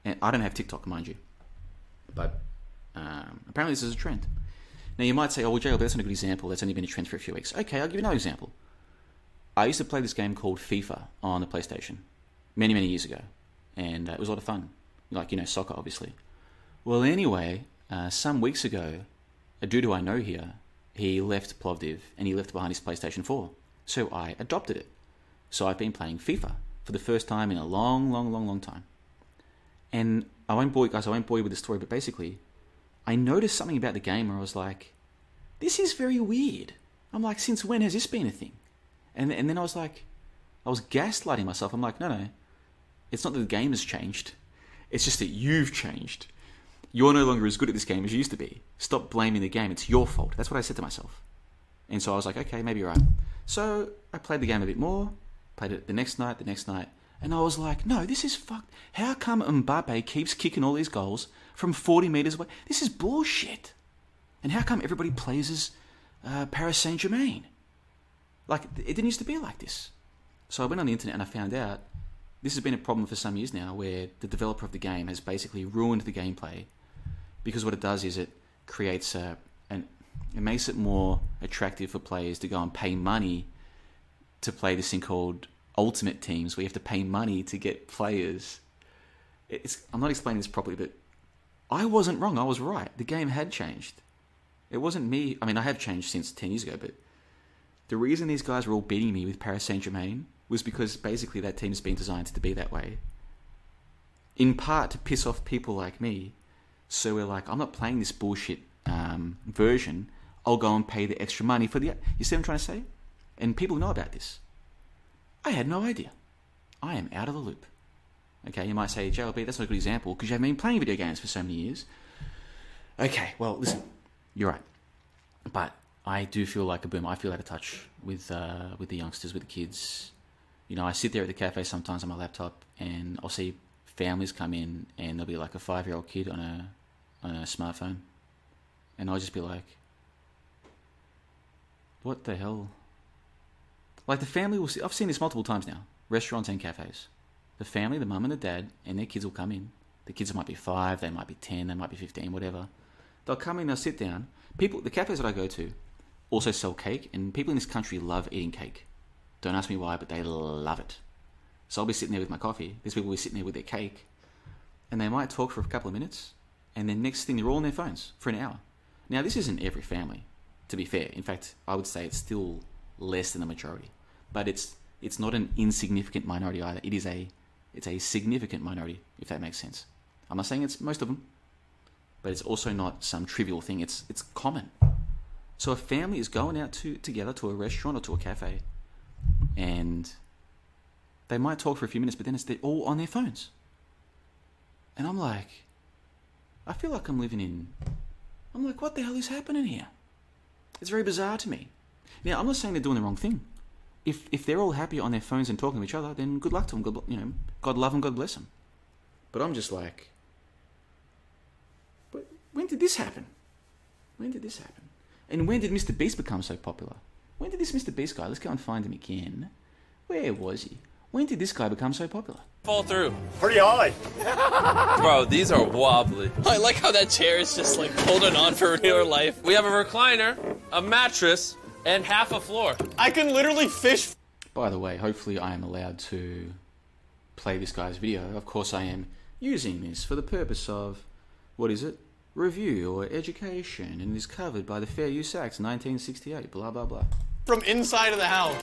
And I don't have TikTok, mind you. But um, apparently, this is a trend. Now, you might say, oh, well, Jay, that's not a good example. That's only been a trend for a few weeks. Okay, I'll give you another example. I used to play this game called FIFA on the PlayStation many, many years ago. And uh, it was a lot of fun. Like, you know, soccer, obviously. Well, anyway, uh, some weeks ago, a dude who I know here, he left Plovdiv and he left behind his PlayStation 4. So I adopted it. So I've been playing FIFA for the first time in a long, long, long, long time. And I won't bore you guys, I won't bore you with the story, but basically, I noticed something about the game where I was like, this is very weird. I'm like, since when has this been a thing? And, and then I was like, I was gaslighting myself. I'm like, no, no, it's not that the game has changed. It's just that you've changed. You're no longer as good at this game as you used to be. Stop blaming the game. It's your fault. That's what I said to myself. And so I was like, okay, maybe you're right. So I played the game a bit more, played it the next night, the next night, and I was like, no, this is fucked. How come Mbappe keeps kicking all these goals from 40 metres away? This is bullshit. And how come everybody plays as uh, Paris Saint Germain? Like, it didn't used to be like this. So I went on the internet and I found out this has been a problem for some years now where the developer of the game has basically ruined the gameplay because what it does is it creates a, an, it makes it more attractive for players to go and pay money to play this thing called ultimate teams where you have to pay money to get players. It's, I'm not explaining this properly, but I wasn't wrong. I was right. The game had changed. It wasn't me. I mean, I have changed since 10 years ago, but the reason these guys were all beating me with Paris Saint Germain was because basically that team's been designed to be that way. In part to piss off people like me. So we're like, I'm not playing this bullshit um, version. I'll go and pay the extra money for the. You see what I'm trying to say? And people know about this. I had no idea. I am out of the loop. Okay, you might say, JLB, that's not a good example because you haven't been playing video games for so many years. Okay, well, listen, you're right. But I do feel like a boomer. I feel out of touch with uh, with the youngsters, with the kids. You know, I sit there at the cafe sometimes on my laptop, and I'll see families come in, and there'll be like a five year old kid on a on a smartphone, and I'll just be like, "What the hell?" Like the family will see. I've seen this multiple times now. Restaurants and cafes. The family, the mum and the dad, and their kids will come in. The kids might be five, they might be ten, they might be fifteen, whatever. They'll come in, they'll sit down. People, the cafes that I go to, also sell cake, and people in this country love eating cake. Don't ask me why, but they love it. So I'll be sitting there with my coffee. These people will be sitting there with their cake, and they might talk for a couple of minutes, and then next thing they're all on their phones for an hour. Now this isn't every family, to be fair. In fact, I would say it's still less than the majority, but it's it's not an insignificant minority either. It is a it's a significant minority, if that makes sense. I'm not saying it's most of them, but it's also not some trivial thing. It's it's common. So a family is going out to together to a restaurant or to a cafe, and they might talk for a few minutes, but then it's they're all on their phones. And I'm like, I feel like I'm living in. I'm like, what the hell is happening here? It's very bizarre to me. Now, I'm not saying they're doing the wrong thing. If if they're all happy on their phones and talking to each other, then good luck to them. God, you know, God love them, God bless him. But I'm just like, but when did this happen? When did this happen? And when did Mr. Beast become so popular? When did this Mr. Beast guy? Let's go and find him again. Where was he? When did this guy become so popular? Fall through. Pretty high. Bro, these are wobbly. I like how that chair is just like holding on for real life. We have a recliner, a mattress, and half a floor. I can literally fish. By the way, hopefully I am allowed to play this guy's video. Of course, I am using this for the purpose of, what is it? Review or education, and is covered by the Fair Use Act 1968, blah blah blah. from inside of the house.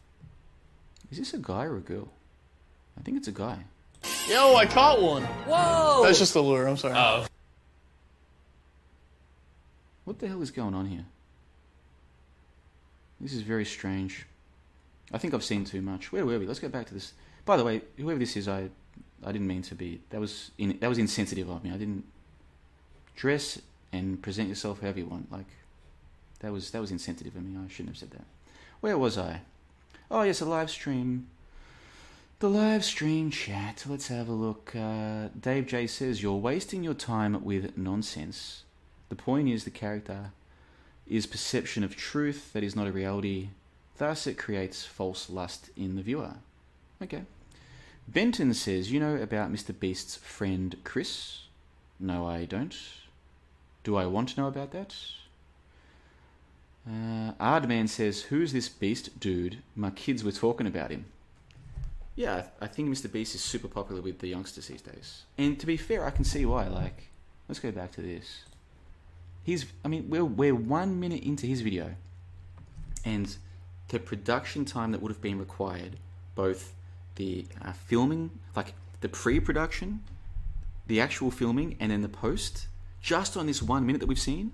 Is this a guy or a girl? I think it's a guy. Yo, I caught one. Whoa! That's just a lure. I'm sorry. Oh. What the hell is going on here? This is very strange. I think I've seen too much. Where were we? Let's go back to this. By the way, whoever this is, I I didn't mean to be. That was in, that was insensitive of me. I didn't dress and present yourself however you want. Like that was that was insensitive of me. I shouldn't have said that. Where was I? Oh yes, a live stream. The live stream chat. Let's have a look. Uh, Dave J says you're wasting your time with nonsense. The point is the character is perception of truth that is not a reality. Thus, it creates false lust in the viewer. Okay. Benton says, You know about Mr. Beast's friend Chris? No, I don't. Do I want to know about that? Uh, Ardman says, Who's this Beast dude? My kids were talking about him. Yeah, I, th- I think Mr. Beast is super popular with the youngsters these days. And to be fair, I can see why. Like, let's go back to this. He's, I mean, we're, we're one minute into his video, and the production time that would have been required, both the uh, filming, like the pre production, the actual filming, and then the post, just on this one minute that we've seen,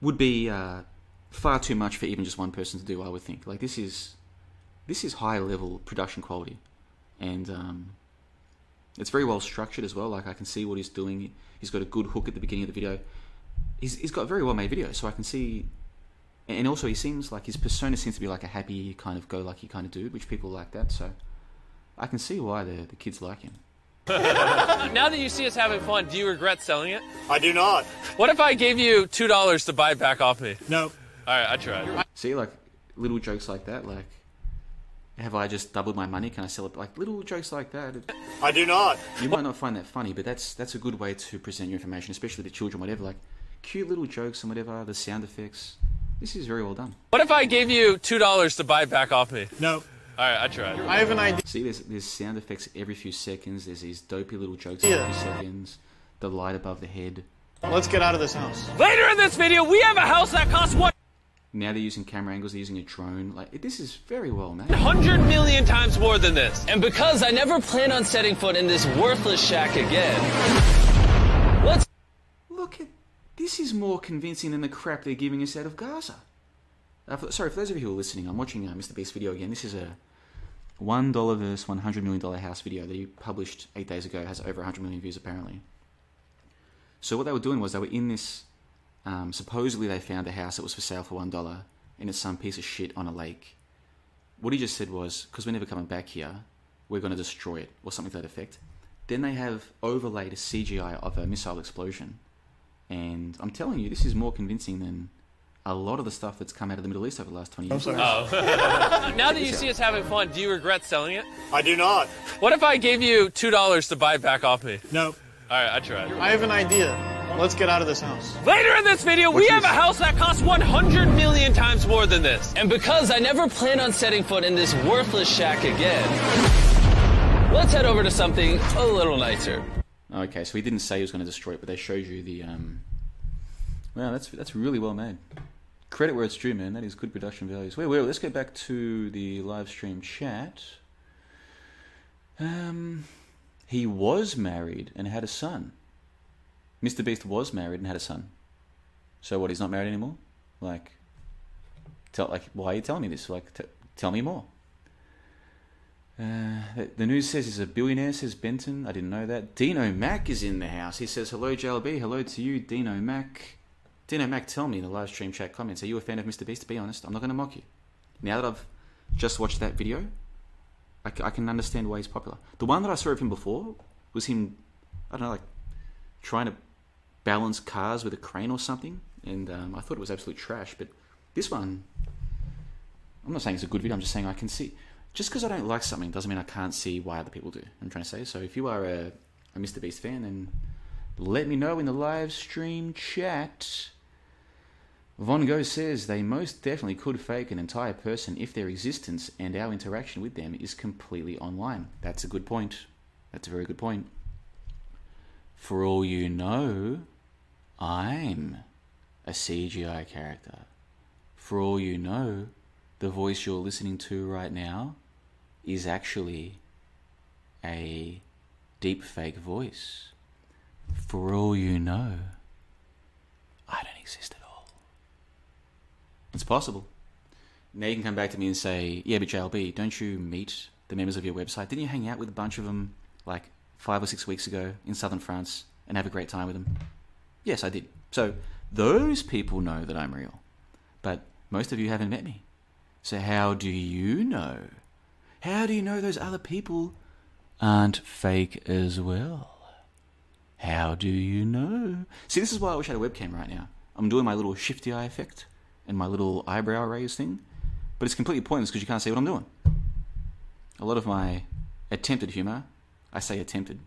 would be uh, far too much for even just one person to do, I would think. Like, this is. This is high level production quality, and um, it's very well structured as well. Like I can see what he's doing. He's got a good hook at the beginning of the video. He's he's got a very well made video, so I can see. And also, he seems like his persona seems to be like a happy kind of go-lucky kind of dude, which people like that. So I can see why the the kids like him. Now that you see us having fun, do you regret selling it? I do not. What if I gave you two dollars to buy it back off me? No. All right, I tried. See, like little jokes like that, like. Have I just doubled my money? Can I sell it? Like little jokes like that. I do not. You might not find that funny, but that's that's a good way to present your information, especially to children, whatever. Like cute little jokes and whatever, the sound effects. This is very well done. What if I gave you two dollars to buy it back off me? No. All right, I tried. I have an idea. See, there's there's sound effects every few seconds. There's these dopey little jokes Yeah. every few seconds. The light above the head. Let's get out of this house. Later in this video, we have a house that costs one Now they're using camera angles. They're using a drone. Like this is very well made. hundred million times more than this. And because I never plan on setting foot in this worthless shack again, let's Look at this is more convincing than the crap they're giving us out of Gaza. Uh, for, sorry, for those of you who are listening, I'm watching uh, Mr. Beast video again. This is a one dollar versus one hundred million dollar house video that he published eight days ago. Has over hundred million views apparently. So what they were doing was they were in this. Um, supposedly they found a house that was for sale for one dollar, and it's some piece of shit on a lake. What he just said was, because we're never coming back here, we're going to destroy it, or something to that effect. Then they have overlaid a CGI of a missile explosion. And I'm telling you, this is more convincing than a lot of the stuff that's come out of the Middle East over the last 20 years. now that you see us having fun, do you regret selling it? I do not. What if I gave you two dollars to buy it back off me? No. All right, I tried. I have an idea. Let's get out of this house. Later in this video, we What's have a house that costs 100 million times more than this. And because I never plan on setting foot in this worthless shack again, let's head over to something a little nicer. Okay, so he didn't say he was going to destroy it, but they showed you the. Um... Wow, that's that's really well made. Credit where it's due, man. That is good production values. Wait, wait, let's go back to the live stream chat. Um, he was married and had a son. Mr. Beast was married and had a son. So what? He's not married anymore. Like, tell like why are you telling me this? Like, t- tell me more. Uh, the- the news says he's a billionaire, says Benton. I didn't know that. Dino Mac is in the house. He says, Hello, JLB. Hello to you, Dino Mac. Dino Mac, tell me in the live stream chat comments, are you a fan of Mr. Beast? To be honest, I'm not going to mock you. Now that I've just watched that video, I can understand why he's popular. The one that I saw of him before was him, I don't know, like trying to balance cars with a crane or something. And um, I thought it was absolute trash. But this one, I'm not saying it's a good video. I'm just saying I can see. just because I don't like something doesn't mean I can't see why other people do. I'm trying to say. So if you are a, a Mr. Beast fan, then let me know in the live stream chat. Von Gogh says they most definitely could fake an entire person if their existence and our interaction with them is completely online. That's a good point. That's a very good point. For all you know, I'm a CGI character. For all you know, the voice you're listening to right now is actually a deep fake voice. For all you know, I don't exist at all. It's possible. Now you can come back to me and say, yeah, but JLB, don't you meet the members of your website? Didn't you hang out with a bunch of them like five or six weeks ago in southern France and have a great time with them? Yes, I did. So those people know that I'm real. But most of you haven't met me. So how do you know? How do you know those other people aren't fake as well? How do you know? See, this is why I wish I had a webcam right now. I'm doing my little shifty eye effect and my little eyebrow raise thing, but it's completely pointless because you can't see what I'm doing. A lot of my attempted humor, I say attempted,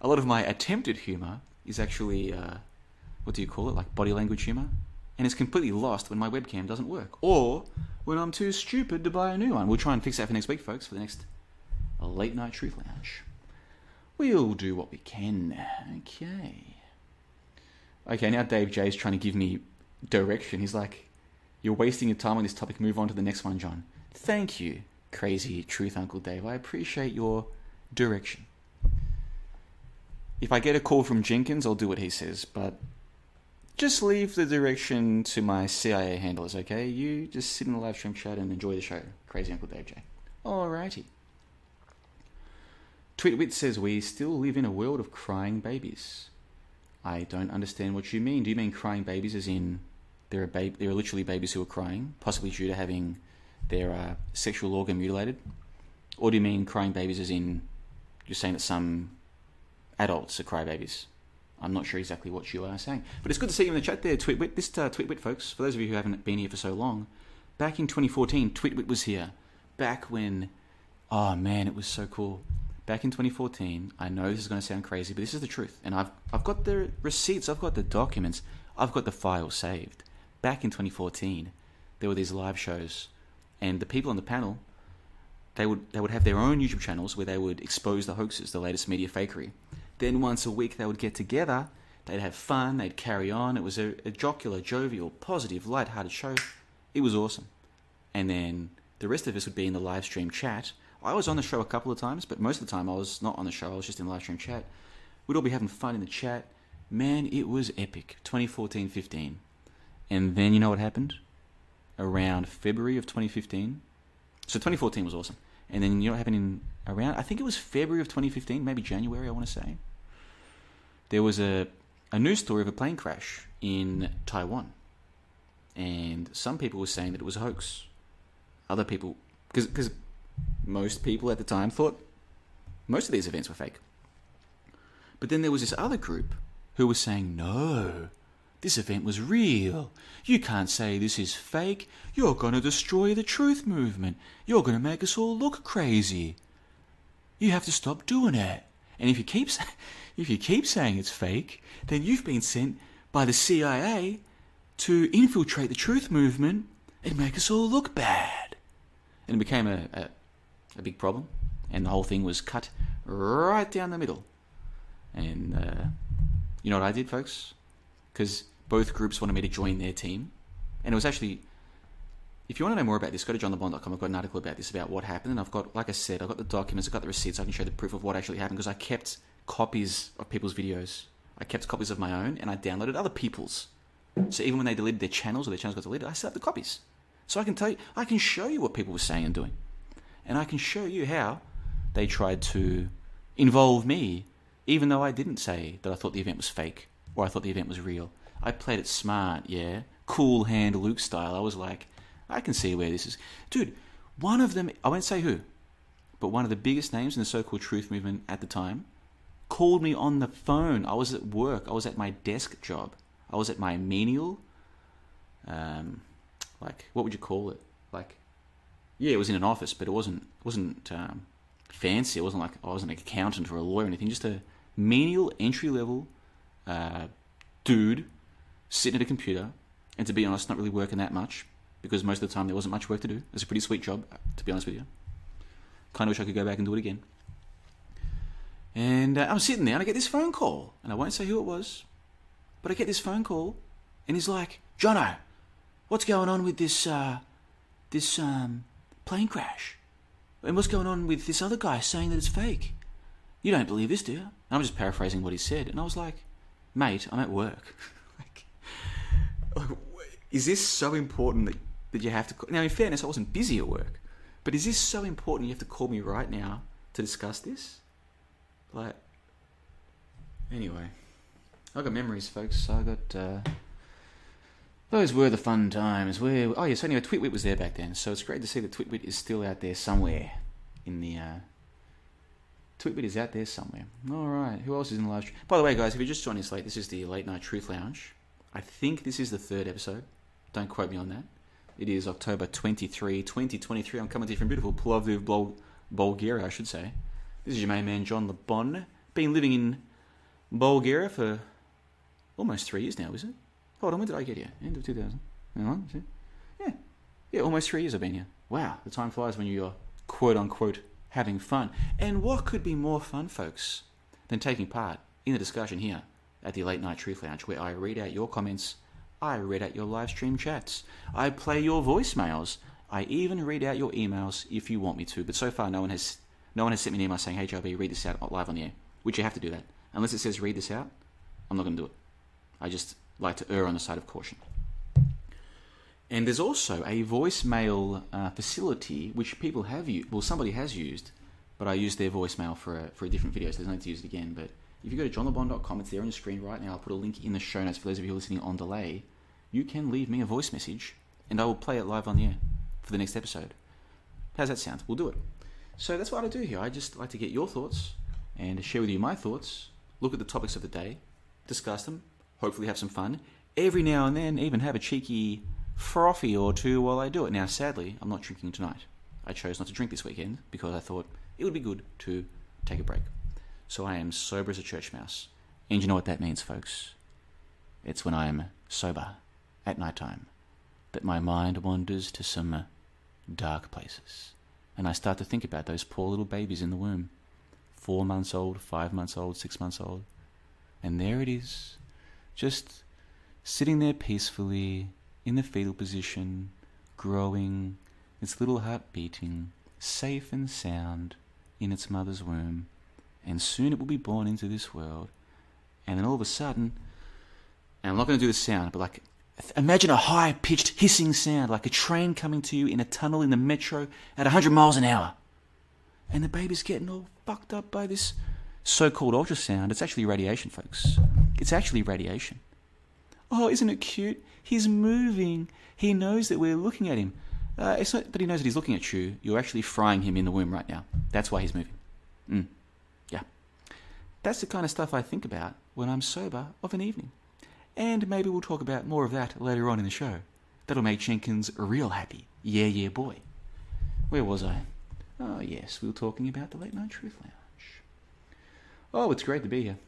a lot of my attempted humor is actually, uh, what do you call it, like body language humor? And it's completely lost when my webcam doesn't work. Or when I'm too stupid to buy a new one. We'll try and fix that for next week, folks, for the next late night truth lounge. We'll do what we can. Okay. Okay, now Dave J is trying to give me direction. He's like, You're wasting your time on this topic. Move on to the next one, John. Thank you, crazy truth Uncle Dave. I appreciate your direction. If I get a call from Jenkins, I'll do what he says, but just leave the direction to my CIA handlers, okay? You just sit in the live stream chat and enjoy the show. Crazy Uncle Dave J. Alrighty. Tweetwit says we still live in a world of crying babies. I don't understand what you mean. Do you mean crying babies as in there are there are literally babies who are crying, possibly due to having their uh, sexual organ mutilated, or do you mean crying babies as in you're saying that some adults are crybabies? I'm not sure exactly what you are saying, but it's good to see you in the chat there, Tweetwit. This uh, Tweetwit, folks, for those of you who haven't been here for so long, back in 2014, Tweetwit was here. Back when, oh man, it was so cool back in 2014. I know this is going to sound crazy, but this is the truth. And I've I've got the receipts, I've got the documents, I've got the file saved. Back in 2014, there were these live shows, and the people on the panel, they would they would have their own YouTube channels where they would expose the hoaxes, the latest media fakery. Then once a week they would get together, they'd have fun, they'd carry on. It was a, a jocular, jovial, positive, light-hearted show. It was awesome. And then the rest of us would be in the live stream chat I was on the show a couple of times, but most of the time I was not on the show. I was just in the live stream chat. We'd all be having fun in the chat. Man, it was epic. 2014 15. And then you know what happened? Around February of 2015. So 2014 was awesome. And then you know what happened in around, I think it was February of 2015, maybe January, I want to say. There was a, a news story of a plane crash in Taiwan. And some people were saying that it was a hoax. Other people, because most people at the time thought most of these events were fake. But then there was this other group who was saying, no, this event was real. You can't say this is fake. You're going to destroy the truth movement. You're going to make us all look crazy. You have to stop doing it. And if you keep if you keep saying it's fake, then you've been sent by the CIA to infiltrate the truth movement and make us all look bad. And it became a, a a big problem, and the whole thing was cut right down the middle. And uh, you know what I did, folks? Because both groups wanted me to join their team, and it was actually. If you want to know more about this, go to johnlebon.com. I've got an article about this, about what happened, and I've got, like I said, I've got the documents, I've got the receipts, I can show the proof of what actually happened because I kept copies of people's videos. I kept copies of my own, and I downloaded other people's. So even when they deleted their channels or their channels got deleted, I still have the copies. So I can tell you, I can show you what people were saying and doing and I can show you how they tried to involve me, even though I didn't say that I thought the event was fake or I thought the event was real. I played it smart, yeah, cool hand Luke style. I was like, I can see where this is, dude. One of them, I won't say who, but one of the biggest names in the so-called truth movement at the time called me on the phone. I was at work. I was at my desk job. I was at my menial, um, like what would you call it? Like yeah, it was in an office, but it wasn't it wasn't um, fancy. It wasn't like I was an accountant or a lawyer or anything. Just a menial entry level uh, dude sitting at a computer, and to be honest, not really working that much because most of the time there wasn't much work to do. It was a pretty sweet job, to be honest with you. Kind of wish I could go back and do it again. And uh, I'm sitting there and I get this phone call, and I won't say who it was, but I get this phone call, and he's like, "Jono, what's going on with this uh, this um, plane crash? And what's going on with this other guy saying that it's fake? You don't believe this, do you?" And I'm just paraphrasing what he said, and I was like, "Mate, I'm at work. is this so important that that you have to?" Call? Now, in fairness, I wasn't busy at work, but is this so important you have to call me right now to discuss this? Like, anyway, I got memories, folks. I got. Uh, those were the fun times. Where oh yes, anyway, Twitwit was there back then, so it's great to see that Twitwit is still out there somewhere. In the uh, is out there somewhere. All right, who else is in the live stream? By the way, guys, if you're just joining us late, this is the Late Night Truth Lounge. I think this is the third episode. Don't quote me on that. It is October 23, 2023. I'm coming to you from beautiful Plovdiv, Bul- Bulgaria, I should say. This is your main man, John LeBon. Been living in Bulgaria for almost three years now, is it? Hold on, when did I get here? End of 2000. Hang on. Yeah. Yeah, almost three years I've been here. Wow, the time flies when you're quote unquote having fun. And what could be more fun, folks, than taking part in the discussion here at the Late Night Truth Lounge where I read out your comments, I read out your live stream chats, I play your voicemails, I even read out your emails if you want me to. But so far, no one has no one has sent me an email saying, "Hey, JB, read this out live on the air." Which you have to do that. Unless it says "read this out," I'm not going to do it. I just like to err on the side of caution. And there's also a voicemail uh, facility which people have used. Well, somebody has used, but I used their voicemail for a, for a different video, so there's no need to use it again. But if you go to johnlebon.com, it's there on your screen right now. I'll put a link in the show notes for those of you listening on delay. You can leave me a voice message, and I will play it live on the air for the next episode. How's that sound? We'll do it. So that's what I do here. I just like to get your thoughts and share with you my thoughts, look at the topics of the day, discuss them, hopefully have some fun. Every now and then, even have a cheeky frothy or two while I do it. Now, sadly, I'm not drinking tonight. I chose not to drink this weekend because I thought it would be good to take a break. So I am sober as a church mouse. And you know what that means, folks? It's when I am sober at night time that my mind wanders to some uh, dark places. And I start to think about those poor little babies in the womb. Four months old, five months old, six months old. And there it is, just sitting there peacefully in the fetal position, growing, its little heart beating, safe and sound in its mother's womb. And soon it will be born into this world. And then all of a sudden, and I'm not going to do the sound, but like Imagine a high pitched hissing sound like a train coming to you in a tunnel in the metro at 100 miles an hour. And the baby's getting all fucked up by this so called ultrasound. It's actually radiation, folks. It's actually radiation. Oh, isn't it cute? He's moving. He knows that we're looking at him. Uh, it's not that he knows that he's looking at you. You're actually frying him in the womb right now. That's why he's moving. Mm. Yeah. That's the kind of stuff I think about when I'm sober of an evening. And maybe we'll talk about more of that later on in the show. That'll make Jenkins real happy. Yeah, yeah, boy. Where was I? Oh, yes, we were talking about the Late Night Truth Lounge. Oh, it's great to be here.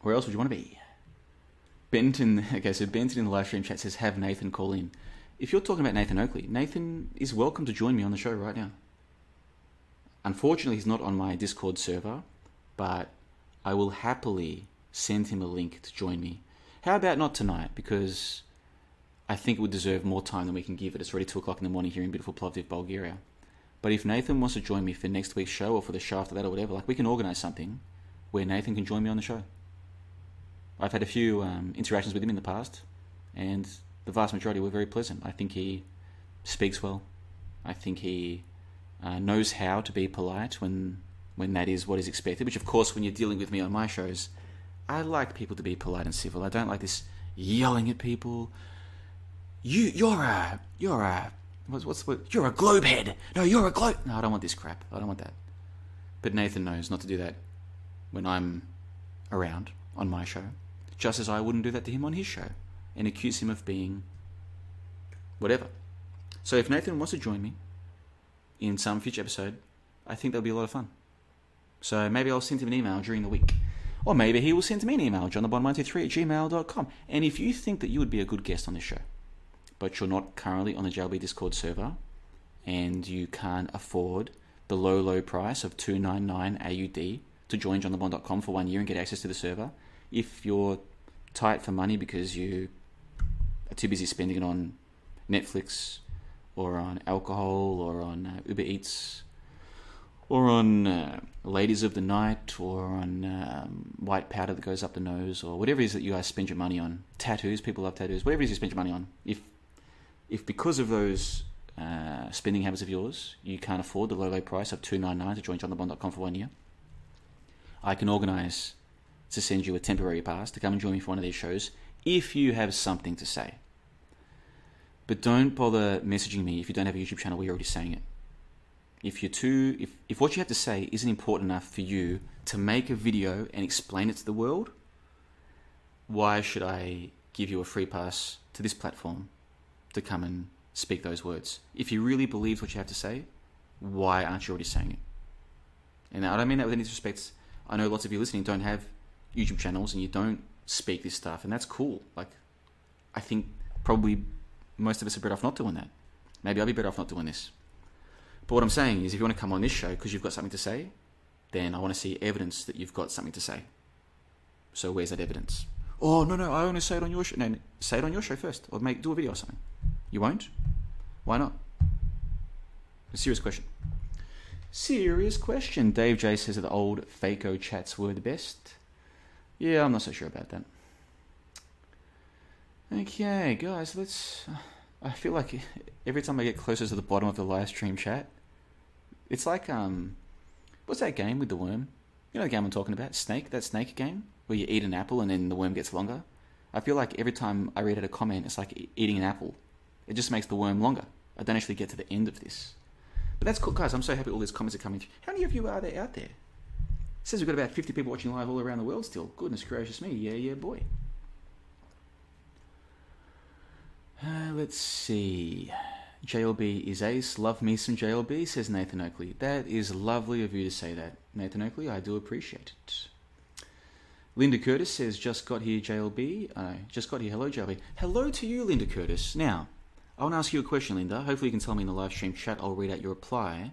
Where else would you want to be? Benton, okay, so Benton in the live stream chat says, have Nathan call in. If you're talking about Nathan Oakley, Nathan is welcome to join me on the show right now. Unfortunately, he's not on my Discord server, but I will happily send him a link to join me how about not tonight? Because I think it would deserve more time than we can give it. It's already 2 o'clock in the morning here in beautiful Plovdiv, Bulgaria. But if Nathan wants to join me for next week's show or for the show after that or whatever, like we can organise something where Nathan can join me on the show. I've had a few um, interactions with him in the past, and the vast majority were very pleasant. I think he speaks well. I think he uh, knows how to be polite when when that is what is expected. Which, of course, when you're dealing with me on my shows, I like people to be polite and civil. I don't like this yelling at people. You, you're a, you're a, what's, what's what? You're a globe head. No, you're a globe. No, I don't want this crap. I don't want that. But Nathan knows not to do that when I'm around on my show, just as I wouldn't do that to him on his show and accuse him of being whatever. So if Nathan wants to join me, in some future episode, I think that'll be a lot of fun. So maybe I'll send him an email during the week. Or maybe he will send me an email, johnlebon123 at gmail.com. And if you think that you would be a good guest on this show, but you're not currently on the JLB Discord server, and you can't afford the low, low price of 299 AUD to join johnlebon.com for one year and get access to the server, if you're tight for money because you are too busy spending it on Netflix or on alcohol or on uh, Uber Eats or on uh, ladies of the night or on um, white powder that goes up the nose or whatever it is that you guys spend your money on. Tattoos people love tattoos. Whatever it is you spend your money on. If if because of those uh, spending habits of yours you can't afford the low low price of 299 to join johnlebon.com for one year i can organize to send you a temporary pass to come and join me for one of these shows if you have something to say. But don't bother messaging me if you don't have a youtube channel you're already saying it if you're too if, if what you have to say isn't important enough for you to make a video and explain it to the world why should i give you a free pass to this platform to come and speak those words? If you really believe what you have to say why aren't you already saying it? And i don't mean that with any disrespect. I know lots of you listening don't have youtube channels and you don't speak this stuff and that's cool. Like i think probably most of us are better off not doing that. Maybe i'll be better off not doing this but what I'm saying is, if you want to come on this show because you've got something to say, then I want to see evidence that you've got something to say. So where's that evidence? Oh no no, I want to say it on your show. No, say it on your show first, or make do a video or something. You won't? Why not? A serious question. Serious question. Dave J says that the old Faco chats were the best. Yeah, I'm not so sure about that. Okay, guys, let's. Uh, I feel like every time I get closer to the bottom of the live stream chat, it's like um, what's that game with the worm? You know the game I'm talking about, Snake. That Snake game where you eat an apple and then the worm gets longer. I feel like every time I read out a comment, it's like eating an apple. It just makes the worm longer. I don't actually get to the end of this. But that's cool, guys. I'm so happy all these comments are coming through. How many of you are there out there? It says we've got about 50 people watching live all around the world still. Goodness gracious me. Yeah, yeah, boy. Uh, let's see. JLB is ace. Love me some JLB, says Nathan Oakley. That is lovely of you to say that, Nathan Oakley. I do appreciate it. Linda Curtis says, just got here, JLB. Uh, just got here. Hello, JLB. Hello to you, Linda Curtis. Now, I want to ask you a question, Linda. Hopefully, you can tell me in the live stream chat. I'll read out your reply.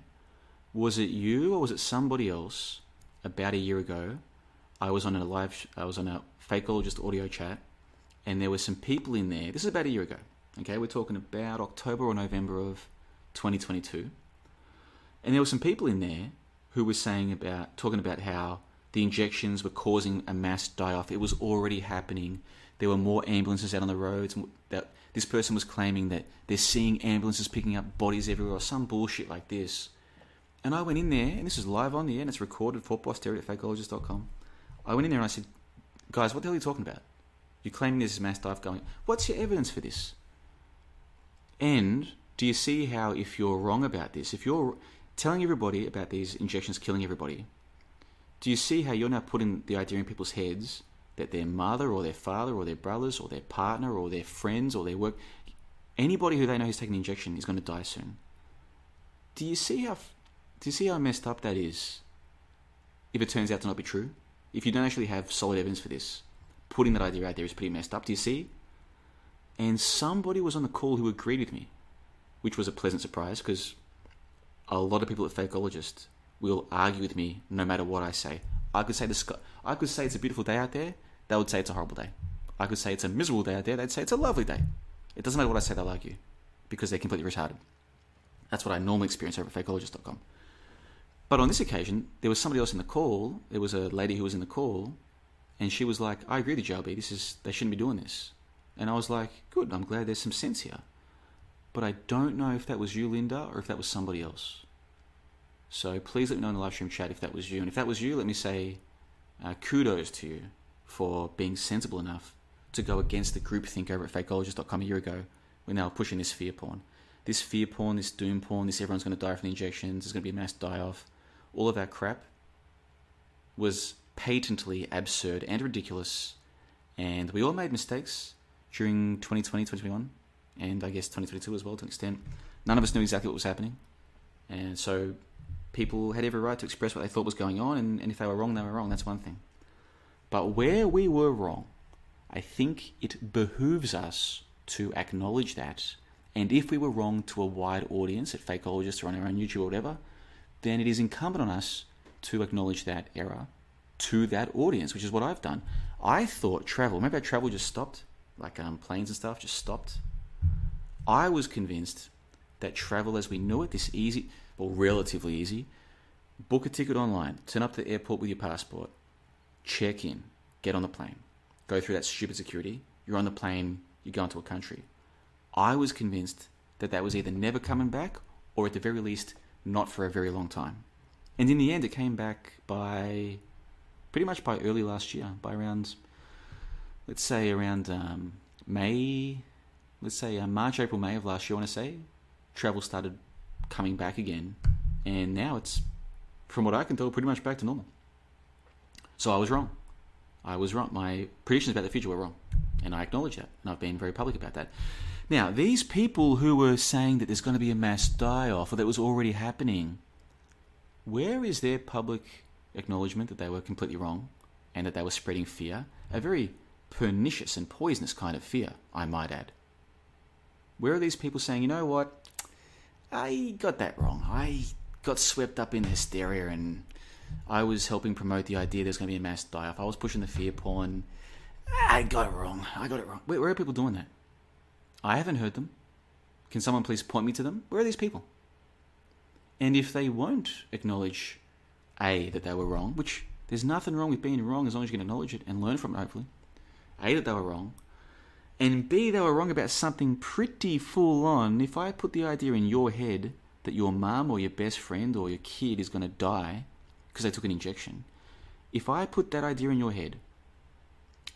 Was it you or was it somebody else about a year ago? I was on a live, I was on a fakeologist audio chat, and there were some people in there. This is about a year ago. Okay, we're talking about October or November of 2022. And there were some people in there who were saying about, talking about how the injections were causing a mass die off. It was already happening. There were more ambulances out on the roads. That this person was claiming that they're seeing ambulances picking up bodies everywhere or some bullshit like this. And I went in there, and this is live on the air, and it's recorded for posterity at fakeologist.com. I went in there and I said, guys, what the hell are you talking about? You're claiming there's a mass dive going. What's your evidence for this? And do you see how if you're wrong about this, if you're telling everybody about these injections killing everybody, do you see how you're now putting the idea in people's heads that their mother or their father or their brothers or their partner or their friends or their work, anybody who they know who's taking an injection is going to die soon? Do you see how do you see how messed up that is? If it turns out to not be true, if you don't actually have solid evidence for this, putting that idea out there is pretty messed up. Do you see? And somebody was on the call who agreed with me, which was a pleasant surprise because a lot of people at Fakeologist will argue with me no matter what I say. I could say the sky, I could say it's a beautiful day out there. They would say it's a horrible day. I could say it's a miserable day out there. They'd say it's a lovely day. It doesn't matter what I say. They'll argue because they're completely retarded. That's what I normally experience over at fakeologist.com. But on this occasion, there was somebody else in the call. There was a lady who was in the call, and she was like, "I agree with you, JLB. This is they shouldn't be doing this." And I was like, good, I'm glad there's some sense here. But I don't know if that was you, Linda, or if that was somebody else. So please let me know in the live stream chat if that was you. And if that was you, let me say uh, kudos to you for being sensible enough to go against the groupthink over at fakeologist.com a year ago when they were pushing this fear porn. This fear porn, this doom porn, this everyone's going to die from the injections, there's going to be a mass die off. All of that crap was patently absurd and ridiculous. And we all made mistakes during 2020, 2021, and I guess 2022 as well to an extent. None of us knew exactly what was happening. And so people had every right to express what they thought was going on, and, and if they were wrong, they were wrong. That's one thing. But where we were wrong, I think it behooves us to acknowledge that. And if we were wrong to a wide audience at Fakeologists or on our own YouTube or whatever, then it is incumbent on us to acknowledge that error to that audience, which is what I've done. I thought travel, remember how travel just stopped? Like um, planes and stuff just stopped? I was convinced that travel as we knew it, this easy, or relatively easy, book a ticket online, turn up to the airport with your passport, check in, get on the plane, go through that stupid security, you're on the plane, you go into a country. I was convinced that that was either never coming back or at the very least not for a very long time. And in the end, it came back by pretty much by early last year, by around, let's say around um, May, let's say uh, March, April, May of last year, I want to say, travel started coming back again. And now it's, from what I can tell, pretty much back to normal. So I was wrong. I was wrong. My predictions about the future were wrong. And I acknowledge that. And I've been very public about that. Now, these people who were saying that there's going to be a mass die off or that was already happening, where is their public acknowledgement that they were completely wrong and that they were spreading fear? A very pernicious and poisonous kind of fear, I might add. Where are these people saying, you know what? I got that wrong. I got swept up in hysteria and I was helping promote the idea there's going to be a mass die off. I was pushing the fear porn. I got it wrong. I got it wrong. Where, where are people doing that? I haven't heard them. Can someone please point me to them? Where are these people? And if they won't acknowledge A, that they were wrong, which there's nothing wrong with being wrong as long as you can acknowledge it and learn from it, hopefully. A, that they were wrong. And B, they were wrong about something pretty full on. If I put the idea in your head that your mum or your best friend or your kid is going to die because they took an injection, if I put that idea in your head,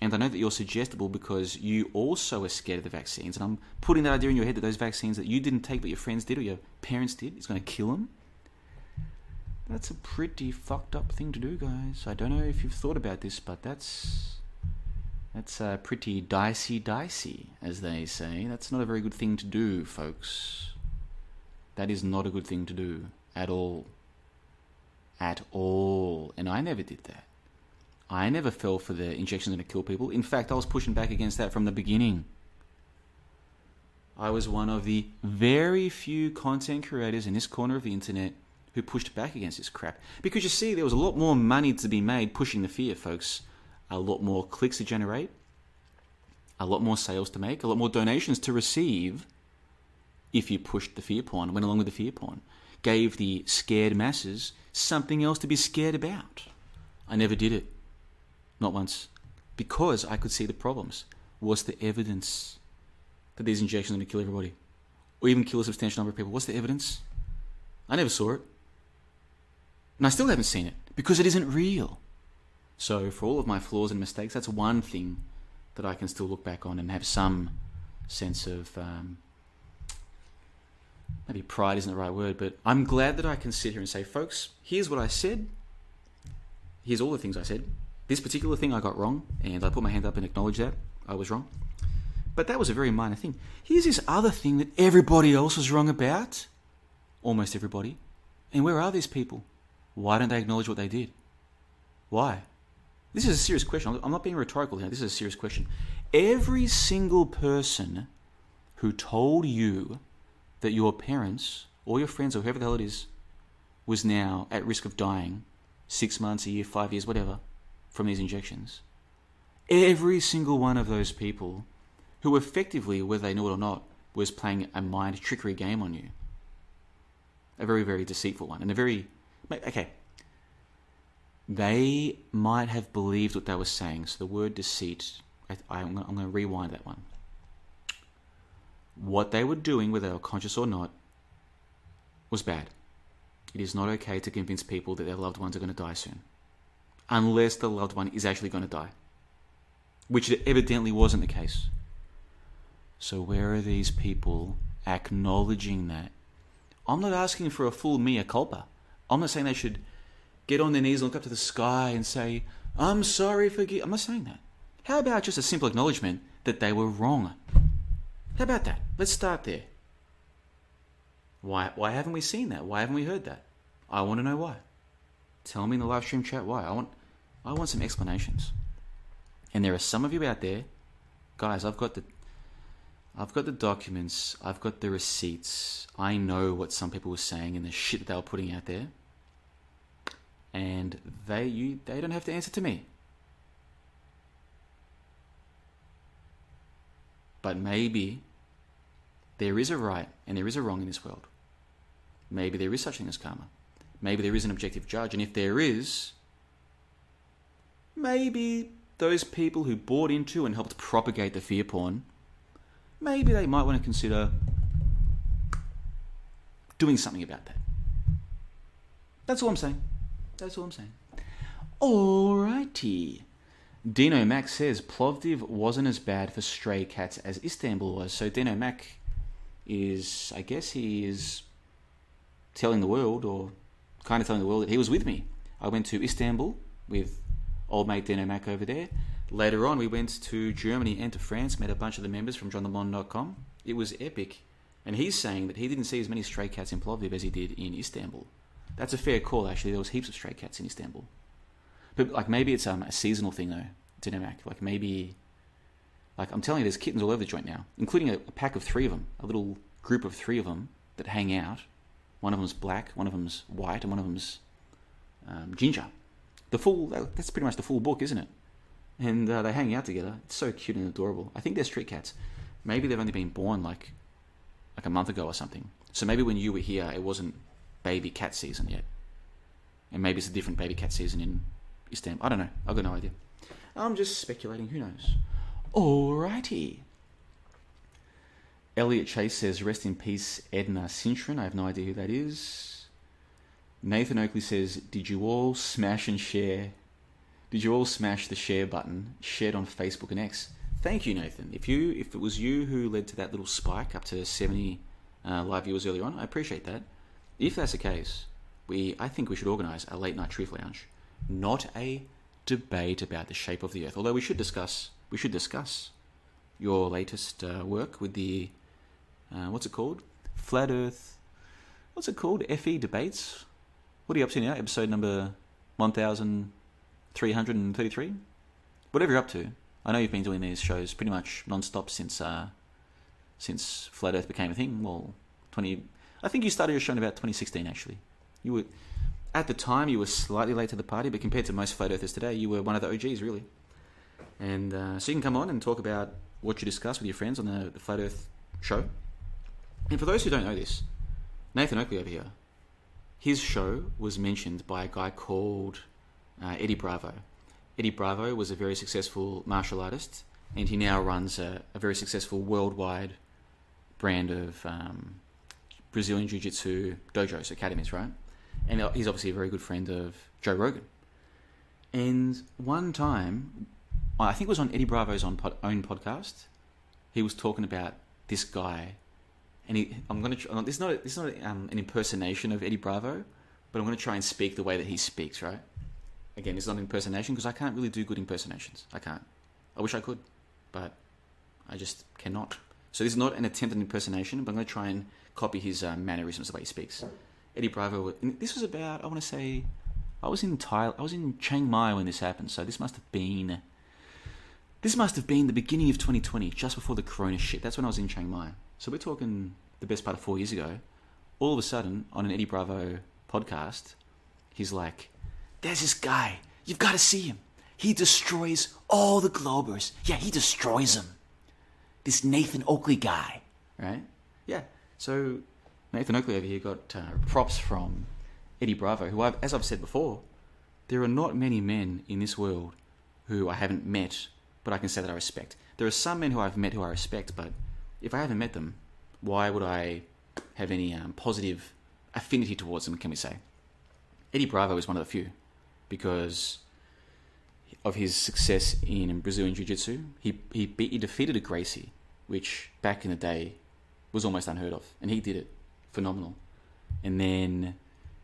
and I know that you're suggestible because you also are scared of the vaccines, and I'm putting that idea in your head that those vaccines that you didn't take but your friends did or your parents did is going to kill them. That's a pretty fucked up thing to do, guys. I don't know if you've thought about this, but that's that's uh, pretty dicey, dicey, as they say. That's not a very good thing to do, folks. That is not a good thing to do at all. At all. And I never did that. I never fell for the injections to kill people. In fact, I was pushing back against that from the beginning. I was one of the very few content creators in this corner of the internet who pushed back against this crap. Because you see, there was a lot more money to be made pushing the fear, folks. A lot more clicks to generate, a lot more sales to make, a lot more donations to receive if you pushed the fear porn, went along with the fear porn. Gave the scared masses something else to be scared about. I never did it. Not once. Because I could see the problems. What's the evidence that these injections are going to kill everybody? Or even kill a substantial number of people? What's the evidence? I never saw it. And I still haven't seen it because it isn't real. So, for all of my flaws and mistakes, that's one thing that I can still look back on and have some sense of um, maybe pride isn't the right word, but I'm glad that I can sit here and say, folks, here's what I said. Here's all the things I said. This particular thing I got wrong, and I put my hand up and acknowledge that I was wrong. But that was a very minor thing. Here's this other thing that everybody else was wrong about. Almost everybody. And where are these people? Why don't they acknowledge what they did? Why? This is a serious question. I'm not being rhetorical here. This is a serious question. Every single person who told you that your parents or your friends or whoever the hell it is was now at risk of dying six months, a year, five years, whatever, from these injections. Every single one of those people who effectively, whether they knew it or not, was playing a mind trickery game on you. A very, very deceitful one. And a very. Okay. They might have believed what they were saying. So the word deceit, I, am going to rewind that one. What they were doing, whether they were conscious or not, was bad. It is not okay to convince people that their loved ones are going to die soon. Unless the loved one is actually going to die. Which evidently wasn't the case. So, where are these people acknowledging that? I'm not asking for a full mea culpa. I'm not saying they should get on their knees and look up to the sky and say, I'm sorry, forgive. I'm not saying that. How about just a simple acknowledgement that they were wrong? How about that? Let's start there. Why why haven't we seen that? Why haven't we heard that? I want to know why. Tell me in the live stream chat why. I want I want some explanations. And there are some of you out there, guys, I've got the I've got the documents, I've got the receipts. I know what some people were saying and the shit that they were putting out there. And they you they don't have to answer to me. But maybe there is a right and there is a wrong in this world. Maybe there is such thing as karma. Maybe there is an objective judge, and if there is, maybe those people who bought into and helped propagate the fear porn, maybe they might want to consider doing something about that. That's all I'm saying. That's all I'm saying. Alrighty. Dino Mac says Plovdiv wasn't as bad for stray cats as Istanbul was. So Dino Mac is, I guess he is telling the world, or kind of telling the world, that he was with me. I went to Istanbul with old mate Dino Mac over there. Later on, we went to Germany and to France, met a bunch of the members from johnlebon.com. It was epic. And he's saying that he didn't see as many stray cats in Plovdiv as he did in Istanbul. That's a fair call, actually. There was heaps of stray cats in Istanbul. But like maybe it's um, a seasonal thing though, Dino Mac. Like maybe, like I'm telling you, there's kittens all over the joint now, including a, a pack of three of them, a little group of three of them that hang out. One of them's black, one of them's white, and one of them's um, ginger. The full that's pretty much the full book, isn't it? And uh, they hang out together. It's so cute and adorable. I think they're street cats. Maybe they've only been born like like a month ago or something. So maybe when you were here, it wasn't baby cat season yet, and maybe it's a different baby cat season in Istanbul. I don't know. I've got no idea. I'm just speculating. Who knows? Alrighty. Elliot Chase says, "Rest in peace, Edna Sintron." I have no idea who that is. Nathan Oakley says, "Did you all smash and share? Did you all smash the share button shared on Facebook and X?" Thank you, Nathan. If you if it was you who led to that little spike up to seventy uh, live viewers earlier on, I appreciate that. If that's the case, we I think we should organise a late night truth lounge, not a debate about the shape of the Earth. Although we should discuss we should discuss your latest uh, work with the uh, what's it called? Flat Earth. What's it called? FE debates. What are you up to now? Episode number one thousand three hundred and thirty-three. Whatever you're up to. I know you've been doing these shows pretty much non-stop since uh, since Flat Earth became a thing. Well, twenty. I think you started your show in about 2016. Actually, you were at the time you were slightly late to the party, but compared to most Flat Earthers today, you were one of the OGs, really. And uh, so you can come on and talk about what you discuss with your friends on the, the Flat Earth show. And for those who don't know this, Nathan Oakley over here, his show was mentioned by a guy called uh, Eddie Bravo. Eddie Bravo was a very successful martial artist, and he now runs a, a very successful worldwide brand of um, Brazilian Jiu Jitsu dojos, academies, right? And he's obviously a very good friend of Joe Rogan. And one time, I think it was on Eddie Bravo's own, pod, own podcast, he was talking about this guy. And he, I'm going to. This is not. This is not um, an impersonation of Eddie Bravo, but I'm going to try and speak the way that he speaks. Right? Again, it's not an impersonation because I can't really do good impersonations. I can't. I wish I could, but I just cannot. So this is not an attempt at impersonation, but I'm going to try and copy his uh, mannerisms, the way he speaks. Eddie Bravo. This was about. I want to say. I was in Thailand. I was in Chiang Mai when this happened. So this must have been. This must have been the beginning of 2020, just before the Corona shit. That's when I was in Chiang Mai. So we're talking the best part of four years ago. All of a sudden, on an Eddie Bravo podcast, he's like, "There's this guy. You've got to see him. He destroys all the Globers. Yeah, he destroys them. This Nathan Oakley guy, right? Yeah. So Nathan Oakley over here got uh, props from Eddie Bravo, who, I've, as I've said before, there are not many men in this world who I haven't met, but I can say that I respect. There are some men who I've met who I respect, but if I haven't met them, why would I have any um, positive affinity towards them, can we say? Eddie Bravo is one of the few because of his success in Brazilian Jiu Jitsu. He, he, beat, he defeated a Gracie, which back in the day was almost unheard of, and he did it phenomenal. And then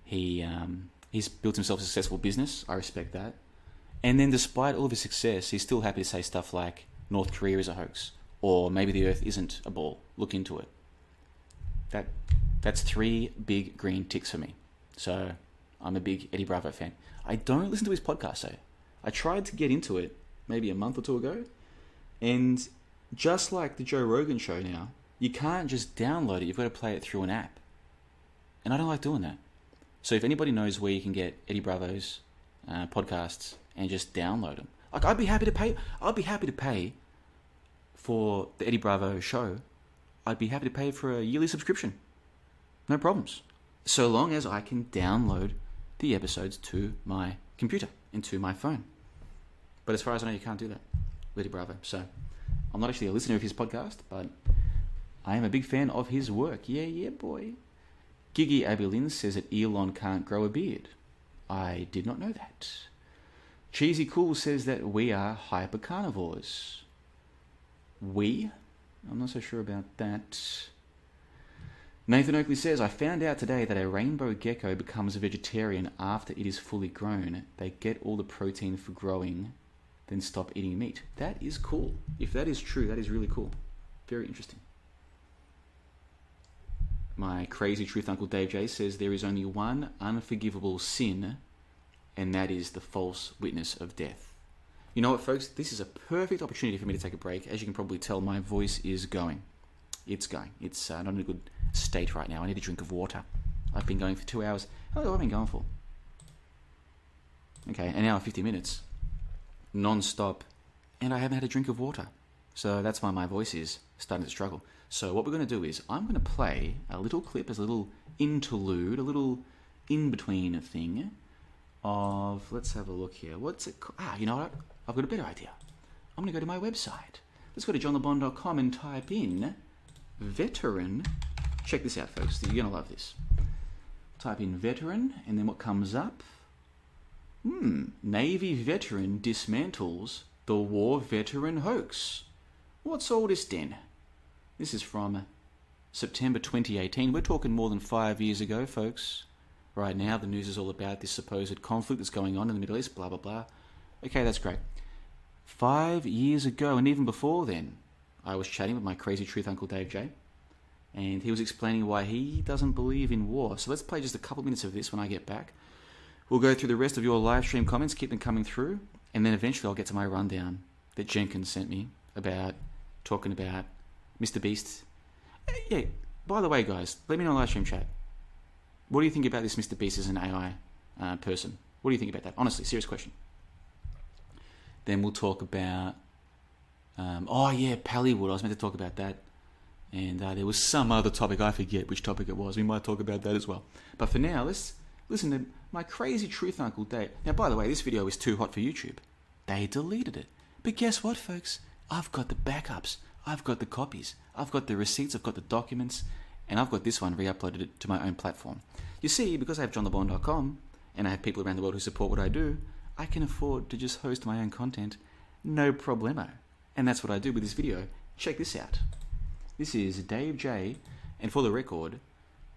he um, he's built himself a successful business. I respect that. And then, despite all of his success, he's still happy to say stuff like North Korea is a hoax, or maybe the Earth isn't a ball. Look into it. That That's three big green ticks for me. So I'm a big Eddie Bravo fan. I don't listen to his podcast though. I tried to get into it maybe a month or two ago, and just like the Joe Rogan show now, you can't just download it. You've got to play it through an app, and I don't like doing that. So if anybody knows where you can get Eddie Bravo's uh, podcasts and just download them, like I'd be happy to pay. I'd be happy to pay for the Eddie Bravo show. I'd be happy to pay for a yearly subscription. No problems. So long as I can download the episodes to my computer and to my phone. But as far as I know, you can't do that with Eddie Bravo. So I'm not actually a listener of his podcast, but I am a big fan of his work. Yeah, yeah, boy. Gigi Abelin says that Elon can't grow a beard. I did not know that. Cheesy Cool says that we are hyper carnivores. We? I'm not so sure about that. Nathan Oakley says, I found out today that a rainbow gecko becomes a vegetarian after it is fully grown. They get all the protein for growing, then stop eating meat. That is cool. If that is true, that is really cool. Very interesting. My crazy truth uncle Dave J says there is only one unforgivable sin, and that is the false witness of death. You know what, folks? This is a perfect opportunity for me to take a break. As you can probably tell, my voice is going. It's going. It's uh, not in a good state right now. I need a drink of water. I've been going for two hours. How long have I been going for? Okay, an hour, 50 minutes. Non stop. And I haven't had a drink of water. So that's why my voice is starting to struggle. So what we're going to do is I'm going to play a little clip as a little interlude, a little in between thing of. Let's have a look here. What's it? ca- Ah, you know what? I've got a better idea. I'm going to go to my website. Let's go to johnlebon.com and type in veteran. Check this out, folks. You're going to love this. Type in veteran, and then what comes up? Hmm, Navy veteran dismantles the war veteran hoax. What's all this then? This is from September 2018. We're talking more than five years ago, folks. Right now, the news is all about this supposed conflict that's going on in the Middle East, blah, blah, blah. Okay, that's great. Five years ago, and even before then, I was chatting with my crazy truth uncle Dave J, and he was explaining why he doesn't believe in war. So let's play just a couple minutes of this when I get back. We'll go through the rest of your live stream comments, keep them coming through, and then eventually I'll get to my rundown that Jenkins sent me about talking about Mr. Beast. Eh, Yeah, by the way, guys, let me know in the live stream chat. What do you think about this Mr. Beast as an AI uh, person? What do you think about that? Honestly, serious question. Then we'll talk about. Um, oh, yeah, Pallywood. I was meant to talk about that. And uh, there was some other topic, I forget which topic it was. We might talk about that as well. But for now, let's listen to my crazy truth uncle Dave. Now, by the way, this video is too hot for YouTube. They deleted it. But guess what, folks? I've got the backups. I've got the copies. I've got the receipts. I've got the documents. And I've got this one re-uploaded it to my own platform. You see, because I have johnlebon.com and I have people around the world who support what I do, I can afford to just host my own content. No problemo. And that's what I do with this video. Check this out. This is Dave J. And for the record,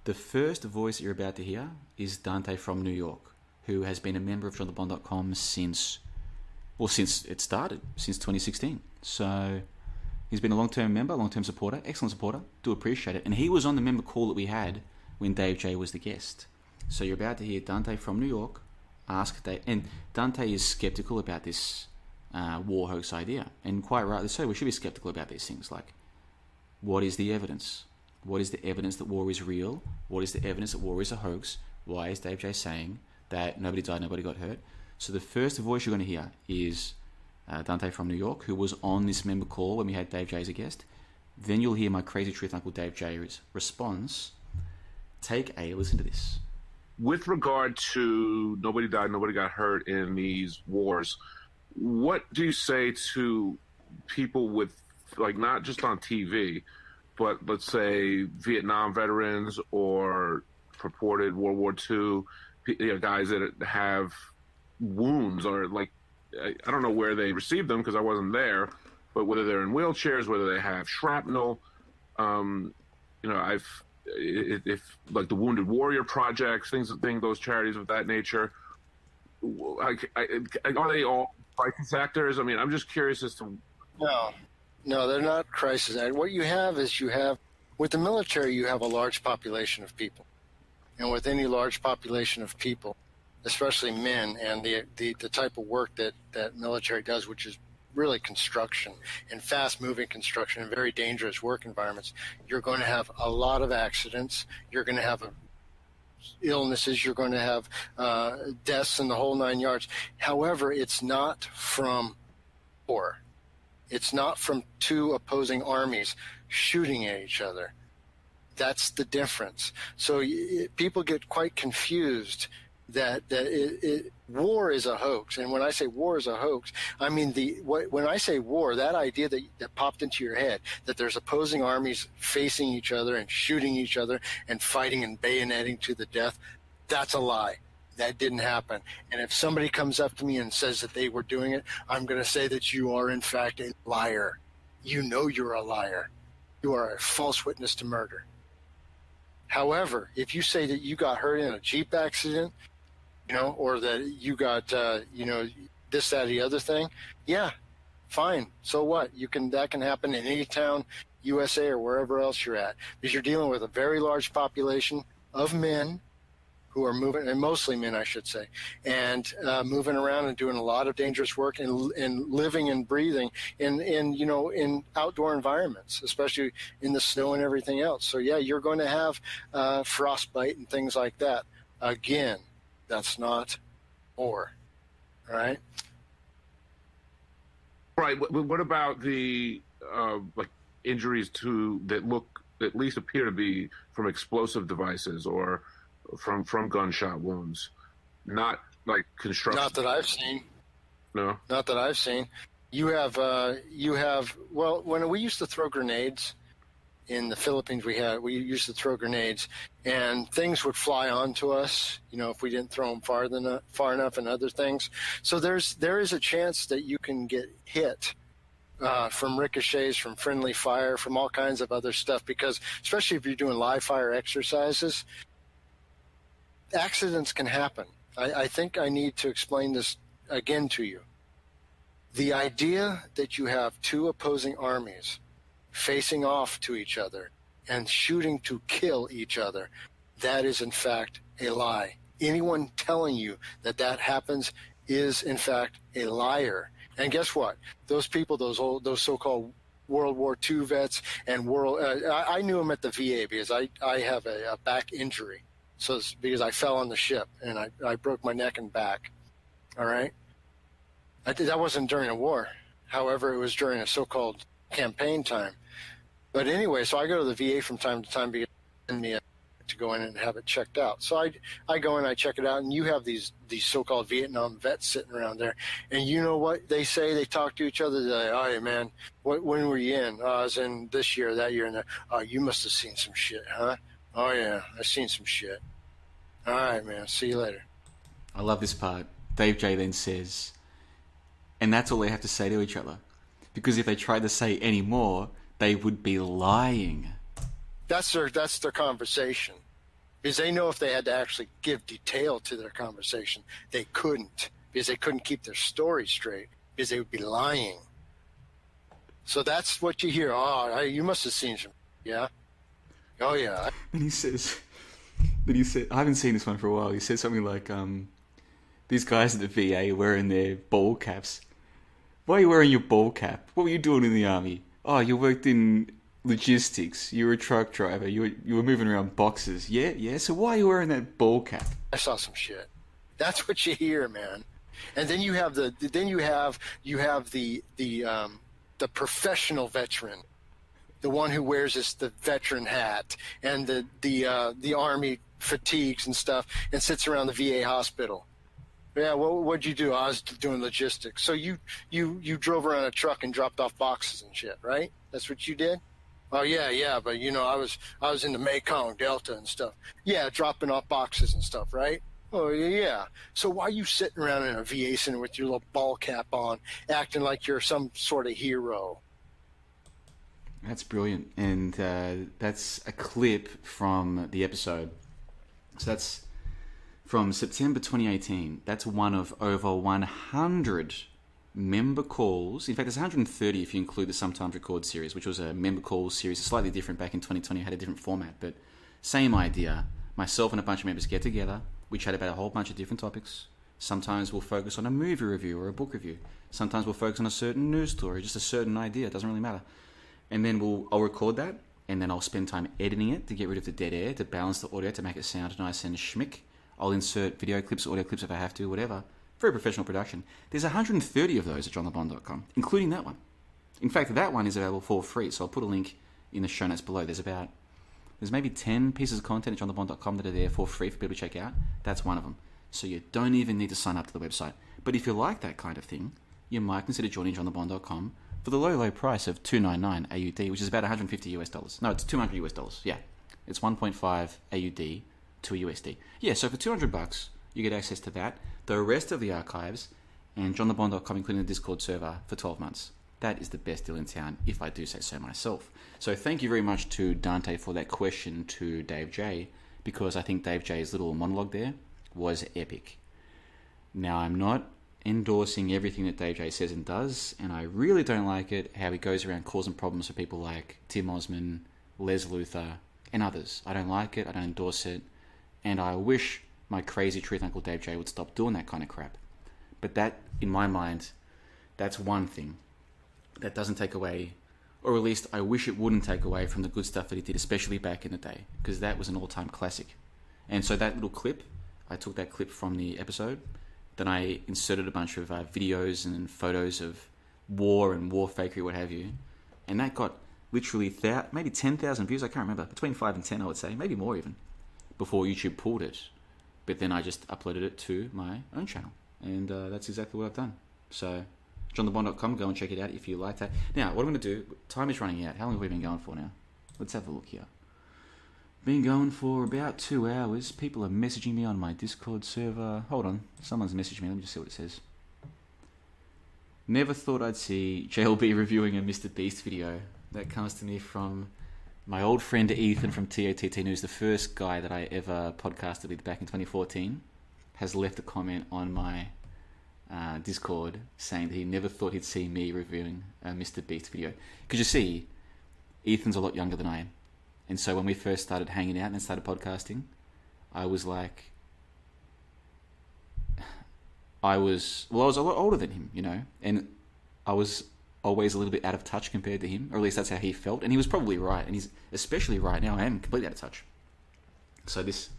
the first voice you're about to hear is Dante from New York, who has been a member of johnlebon.com since, well, since it started, since 2016. So he's been a long-term member, long-term supporter, excellent supporter. Do appreciate it. And he was on the member call that we had when Dave J was the guest. So you're about to hear Dante from New York ask Dave, and Dante is skeptical about this uh, war hoax idea, and quite rightly so. We should be skeptical about these things, like what is the evidence? What is the evidence that war is real? What is the evidence that war is a hoax? Why is Dave J saying that nobody died, nobody got hurt? So the first voice you're going to hear is uh, Dante from New York, who was on this member call when we had Dave J as a guest. Then you'll hear my crazy truth uncle Dave J's response. Take a listen to this. with regard to nobody died, nobody got hurt in these wars, what do you say to people with, like, not just on TV, but let's say Vietnam veterans or purported World War II, you know, guys that have wounds or, like, I I don't know where they received them because I wasn't there, but whether they're in wheelchairs, whether they have shrapnel, um, you know, I've if, if like the Wounded Warrior projects, things, things, those charities of that nature, I, I, are they all crisis actors? I mean, I'm just curious as to No, no, they're not crisis. What you have is you have with the military, you have a large population of people. And with any large population of people, especially men, and the, the, the type of work that, that military does, which is really construction and fast moving construction and very dangerous work environments, you're going to have a lot of accidents. You're going to have a, illnesses. You're going to have uh, deaths in the whole nine yards. However, it's not from war. It's not from two opposing armies shooting at each other. That's the difference. So y- people get quite confused that that it, it, war is a hoax. And when I say war is a hoax, I mean the what, when I say war, that idea that that popped into your head that there's opposing armies facing each other and shooting each other and fighting and bayoneting to the death, that's a lie. That didn't happen. And if somebody comes up to me and says that they were doing it, I'm going to say that you are in fact a liar. You know you're a liar. You are a false witness to murder. However, if you say that you got hurt in a Jeep accident, you know, or that you got, uh, you know, this, that, the other thing, yeah, fine. So what? You can that can happen in any town, USA, or wherever else you're at, because you're dealing with a very large population of men who are moving, and mostly men, I should say, and uh, moving around and doing a lot of dangerous work and, and living and breathing in, in, you know, in outdoor environments, especially in the snow and everything else. So yeah, you're going to have uh, frostbite and things like that. Again, that's not or, right? Right. What, what about the uh, like injuries to that look at least appear to be from explosive devices or from from gunshot wounds, not like construction. Not that I've seen. No. Not that I've seen. You have uh, you have well when we used to throw grenades in the Philippines we had we used to throw grenades and things would fly onto us you know if we didn't throw them far enough far enough and other things so there's there is a chance that you can get hit uh, from ricochets, from friendly fire, from all kinds of other stuff. Because especially if you're doing live fire exercises, accidents can happen. I, I think I need to explain this again to you. The idea that you have two opposing armies facing off to each other and shooting to kill each other, that is in fact a lie. Anyone telling you that that happens is in fact a liar. And guess what? Those people, those old, those so-called World War II vets and world, uh, I, knew them at the VA because I, I have a, a back injury. So because I fell on the ship and I, I broke my neck and back. All right. I that wasn't during a war. However, it was during a so-called campaign time. But anyway, so I go to the VA from time to time because me to go in and have it checked out. So I I go in, I check it out, and you have these these so-called Vietnam vets sitting around there, and you know what they say? They talk to each other. They're like, "Oh, hey, man, what, when were you in? Oh, I was in this year, that year, and that. Oh, you must have seen some shit, huh? Oh yeah, I've seen some shit. All right, man. See you later. I love this part. Dave J then says, and that's all they have to say to each other, because if they tried to say any more, they would be lying. That's their that's their conversation, because they know if they had to actually give detail to their conversation, they couldn't, because they couldn't keep their story straight, because they would be lying. So that's what you hear. Oh, you must have seen some, yeah. Oh yeah. And he says, but he said, I haven't seen this one for a while. He said something like, um, "These guys at the VA wearing their ball caps. Why are you wearing your ball cap? What were you doing in the army? Oh, you worked in logistics. You were a truck driver. You were you were moving around boxes. Yeah, yeah. So why are you wearing that ball cap? I saw some shit. That's what you hear, man. And then you have the then you have you have the the um, the professional veteran the one who wears this the veteran hat and the the uh, the army fatigues and stuff and sits around the VA hospital. Yeah, what what'd you do? I was doing logistics. So you you you drove around a truck and dropped off boxes and shit, right? That's what you did. Oh yeah, yeah, but you know I was I was in the Mekong Delta and stuff. Yeah, dropping off boxes and stuff, right? Oh yeah. So why are you sitting around in a VA center with your little ball cap on, acting like you're some sort of hero? That's brilliant, and uh, that's a clip from the episode. So that's from September 2018. That's one of over 100 member calls. In fact, there's 130 if you include the Sometimes Record series, which was a member calls series, slightly different back in 2020, had a different format, but same idea. Myself and a bunch of members get together, we chat about a whole bunch of different topics. Sometimes we'll focus on a movie review or a book review. Sometimes we'll focus on a certain news story, just a certain idea. It doesn't really matter. And then we'll I'll record that, and then I'll spend time editing it to get rid of the dead air, to balance the audio, to make it sound nice and schmick. I'll insert video clips, audio clips if I have to, whatever. Very professional production. There's 130 of those at johnlebon.com, including that one. In fact, that one is available for free, so I'll put a link in the show notes below. There's about there's maybe 10 pieces of content at johnlebon.com that are there for free for people to check out. That's one of them. So you don't even need to sign up to the website. But if you like that kind of thing, you might consider joining johnlebon.com for the low, low price of 299 AUD, which is about 150 US dollars. No, it's 200 US dollars. Yeah. It's 1.5 AUD to a USD. Yeah, so for 200 bucks, you get access to that, the rest of the archives, and johnlebon.com, including the Discord server, for 12 months. That is the best deal in town, if I do say so myself. So thank you very much to Dante for that question to Dave J, because I think Dave J's little monologue there was epic. Now, I'm not endorsing everything that Dave J says and does, and I really don't like it how he goes around causing problems for people like Tim Osman, Les Luther, and others. I don't like it, I don't endorse it, and I wish my crazy truth Uncle Dave J would stop doing that kind of crap. But that, in my mind, that's one thing. That doesn't take away, or at least I wish it wouldn't take away from the good stuff that he did, especially back in the day, because that was an all time classic. And so that little clip, I took that clip from the episode, then I inserted a bunch of uh, videos and photos of war and war fakery, what have you, and that got literally thou- maybe 10,000 views, I can't remember, between 5 and 10, I would say, maybe more even, before YouTube pulled it. But then I just uploaded it to my own channel, and uh, that's exactly what I've done. So, johnlebon.com, go and check it out if you like that. Now, what I'm going to do, time is running out. How long have we been going for now? Let's have a look here. Been going for about two hours. People are messaging me on my Discord server. Hold on, someone's messaged me. Let me just see what it says. Never thought I'd see JLB reviewing a Mr. Beast video. That comes to me from my old friend Ethan from TOTT News, the first guy that I ever podcasted with back in 2014, has left a comment on my uh, Discord saying that he never thought he'd see me reviewing a Mr. Beast video. Because you see, Ethan's a lot younger than I am. And so when we first started hanging out and started podcasting, I was like, I was, well, I was a lot older than him, you know, and I was always a little bit out of touch compared to him, or at least that's how he felt. And he was probably right, and he's especially right now. I am completely out of touch. So this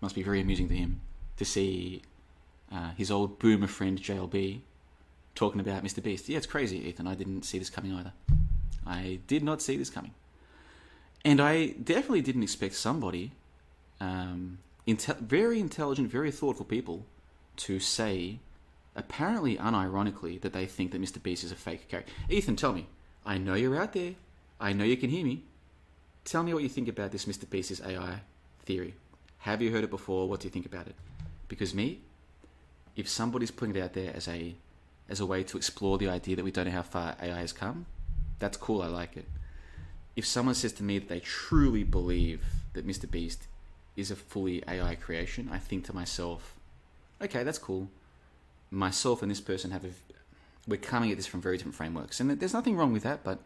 must be very amusing to him to see uh, his old boomer friend JLB talking about Mr. Beast. Yeah, it's crazy, Ethan. I didn't see this coming either. I did not see this coming. And I definitely didn't expect somebody, um, inte- very intelligent, very thoughtful people, to say, apparently unironically, that they think that Mr. Beast is a fake character. Ethan, tell me. I know you're out there. I know you can hear me. Tell me what you think about this Mr. Beast's AI theory. Have you heard it before? What do you think about it? Because me, if somebody's putting it out there as a as a way to explore the idea that we don't know how far AI has come, that's cool. I like it. If someone says to me that they truly believe that Mr. Beast is a fully AI creation, I think to myself, okay, that's cool. Myself and this person have a, we're coming at this from very different frameworks, and there's nothing wrong with that. But